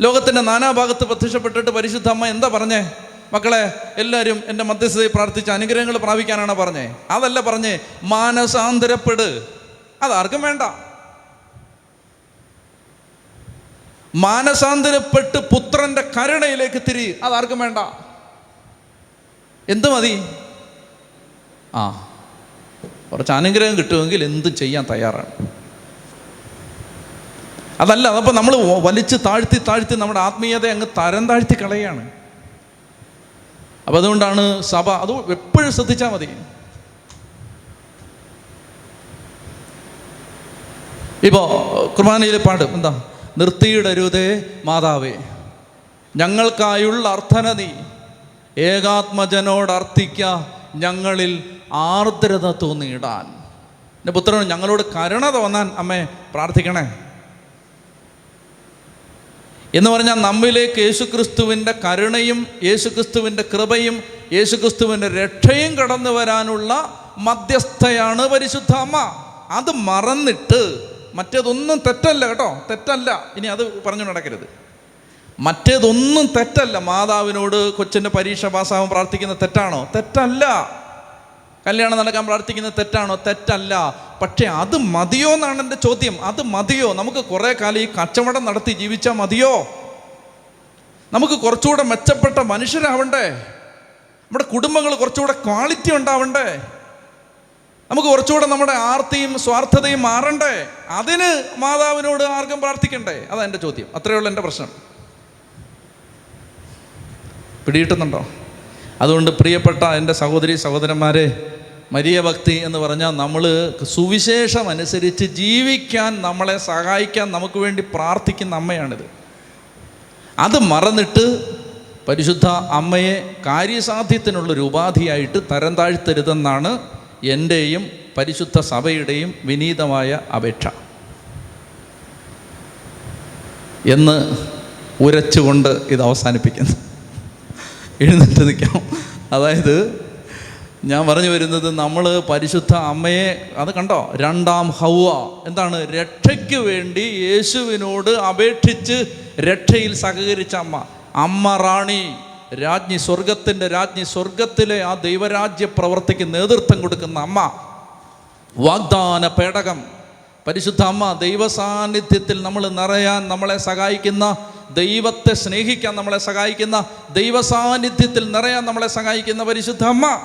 ലോകത്തിന്റെ നാനാഭാഗത്ത് പ്രത്യക്ഷപ്പെട്ടിട്ട് പരിശുദ്ധ അമ്മ എന്താ പറഞ്ഞേ? മക്കളെ എല്ലാവരും എന്റെ മധ്യസ്ഥതയിൽ പ്രാർത്ഥിച്ച അനുഗ്രഹങ്ങൾ പ്രാപിക്കാനാണ് പറഞ്ഞേ. അതല്ല പറഞ്ഞേ മാനസാന്തരപ്പെട്. അതാർക്കും വേണ്ട. മാനസാന്തരപ്പെട്ട് പുത്രന്റെ കരുണയിലേക്ക് തിരി. അതാർക്കും വേണ്ട. എന്ത് മതി? ആ കുറച്ച് അനുഗ്രഹം കിട്ടുമെങ്കിൽ എന്ത് ചെയ്യാൻ തയ്യാറാണ്? അതല്ല അതപ്പോൾ നമ്മൾ വലിച്ച് താഴ്ത്തി താഴ്ത്തി നമ്മുടെ ആത്മീയത അങ്ങ് തരം താഴ്ത്തി കളയാണ്. അപ്പം അതുകൊണ്ടാണ് സഭ അത് എപ്പോഴും ശ്രദ്ധിച്ചാൽ മതി. ഇപ്പോൾ കുർബാനയിലെ പാട്ട് എന്താ? നിർത്തിയിടരുതേ മാതാവേ ഞങ്ങൾക്കായുള്ള അർത്ഥന നീ ഏകാത്മജനോട് അർത്ഥിക്ക ഞങ്ങളിൽ ആർദ്രത തോന്നിയിടാൻ. എന്റെ പുത്രൻ ഞങ്ങളോട് കരുണ തോന്നാൻ അമ്മേ പ്രാർത്ഥിക്കണേ. എന്ന് പറഞ്ഞാൽ നമ്മിലേക്ക് യേശുക്രിസ്തുവിന്റെ കരുണയും യേശുക്രിസ്തുവിന്റെ കൃപയും യേശുക്രിസ്തുവിന്റെ രക്ഷയും കടന്നു വരാനുള്ള മധ്യസ്ഥയാണ് പരിശുദ്ധ അമ്മ. അത് മറന്നിട്ട് മറ്റേതൊന്നും തെറ്റല്ല കേട്ടോ തെറ്റല്ല. ഇനി അത് പറഞ്ഞു നടക്കരുത്. മറ്റേതൊന്നും തെറ്റല്ല. മാതാവിനോട് കൊച്ചിന്റെ പരീക്ഷ പാസ്സാവാൻ പ്രാർത്ഥിക്കുന്ന തെറ്റാണോ? തെറ്റല്ല. കല്യാണം നടക്കാൻ പ്രാർത്ഥിക്കുന്ന തെറ്റാണോ? തെറ്റല്ല. പക്ഷേ അത് മതിയോ എന്നാണ് എന്റെ ചോദ്യം. അത് മതിയോ? നമുക്ക് കുറേ കാലം ഈ കച്ചവടം നടത്തി ജീവിച്ചാൽ മതിയോ? നമുക്ക് കുറച്ചുകൂടെ മെച്ചപ്പെട്ട മനുഷ്യരാവണ്ടേ? നമ്മുടെ കുടുംബങ്ങൾ കുറച്ചുകൂടെ ക്വാളിറ്റി ഉണ്ടാവണ്ടേ? നമുക്ക് കുറച്ചുകൂടെ നമ്മുടെ ആർത്തിയും സ്വാർത്ഥതയും മാറണ്ടേ? അതിന് മാതാവിനോട് ആർക്കും പ്രാർത്ഥിക്കണ്ടേ? അതാണ് എന്റെ ചോദ്യം. അത്രയേ ഉള്ളൂ എന്റെ പ്രശ്നം. പിടിയിട്ടുന്നുണ്ടോ അതുകൊണ്ട് പ്രിയപ്പെട്ട എന്റെ സഹോദരി സഹോദരന്മാരെ മരിയ ഭക്തി എന്ന് പറഞ്ഞാൽ നമ്മൾ സുവിശേഷം അനുസരിച്ച് ജീവിക്കാൻ നമ്മളെ സഹായിക്കാൻ നമുക്ക് വേണ്ടി പ്രാർത്ഥിക്കുന്ന അമ്മയാണിത്. അത് മറന്നിട്ട് പരിശുദ്ധ അമ്മയെ കാര്യസാധ്യത്തിനുള്ളൊരു ഉപാധിയായിട്ട് തരം താഴ്ത്തരുതെന്നാണ് എന്റെയും പരിശുദ്ധ സഭയുടെയും വിനീതമായ അപേക്ഷ. എന്ന് ഉരച്ചുകൊണ്ട് ഇത് അവസാനിപ്പിക്കുന്നു. എഴുന്നേറ്റ് നിൽക്കാം. അതായത് ഞാൻ പറഞ്ഞു വരുന്നത് നമ്മൾ പരിശുദ്ധ അമ്മയെ അത് കണ്ടോ? രണ്ടാം ഹൗവ. എന്താണ്? രക്ഷയ്ക്ക് വേണ്ടി യേശുവിനോട് അപേക്ഷിച്ച് രക്ഷയിൽ സഹകരിച്ച അമ്മ. അമ്മ റാണി. രാജ്ഞി സ്വർഗത്തിന്റെ രാജ്ഞി സ്വർഗത്തിലെ ആ ദൈവരാജ്യ പ്രവർത്തിക്ക് നേതൃത്വം കൊടുക്കുന്ന അമ്മ. വാഗ്ദാന പേടകം. പരിശുദ്ധ അമ്മ ദൈവസാന്നിധ്യത്തിൽ നമ്മൾ നിറയാൻ നമ്മളെ സഹായിക്കുന്ന ദൈവത്തെ സ്നേഹിക്കാൻ നമ്മളെ സഹായിക്കുന്ന ദൈവസാന്നിധ്യത്തിൽ നിറയാൻ നമ്മളെ സഹായിക്കുന്ന പരിശുദ്ധ അമ്മ.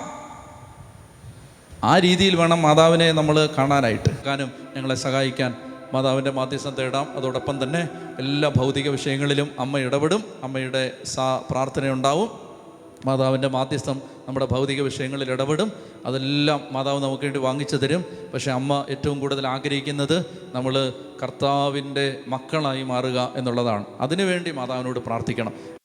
ആ രീതിയിൽ വേണം മാതാവിനെ നമ്മൾ കാണാനായിട്ട്. കാനും ഞങ്ങളെ സഹായിക്കാൻ മാതാവിന്റെ മാധ്യസ്ഥം തേടാം. അതോടൊപ്പം തന്നെ എല്ലാ ഭൗതിക വിഷയങ്ങളിലും അമ്മ ഇടപെടും. അമ്മയുടെ സാ പ്രാർത്ഥനയുണ്ടാവും. മാതാവിന്റെ മാധ്യസ്ഥം നമ്മുടെ ഭൗതിക വിഷയങ്ങളിൽ ഇടപെടും. അതെല്ലാം മാതാവ് നമുക്ക് വേണ്ടി വാങ്ങിച്ചു തരും. പക്ഷേ അമ്മ ഏറ്റവും കൂടുതൽ ആഗ്രഹിക്കുന്നത് നമ്മൾ കർത്താവിന്റെ മക്കളായി മാറുക എന്നുള്ളതാണ്. അതിനുവേണ്ടി മാതാവിനോട് പ്രാർത്ഥിക്കണം.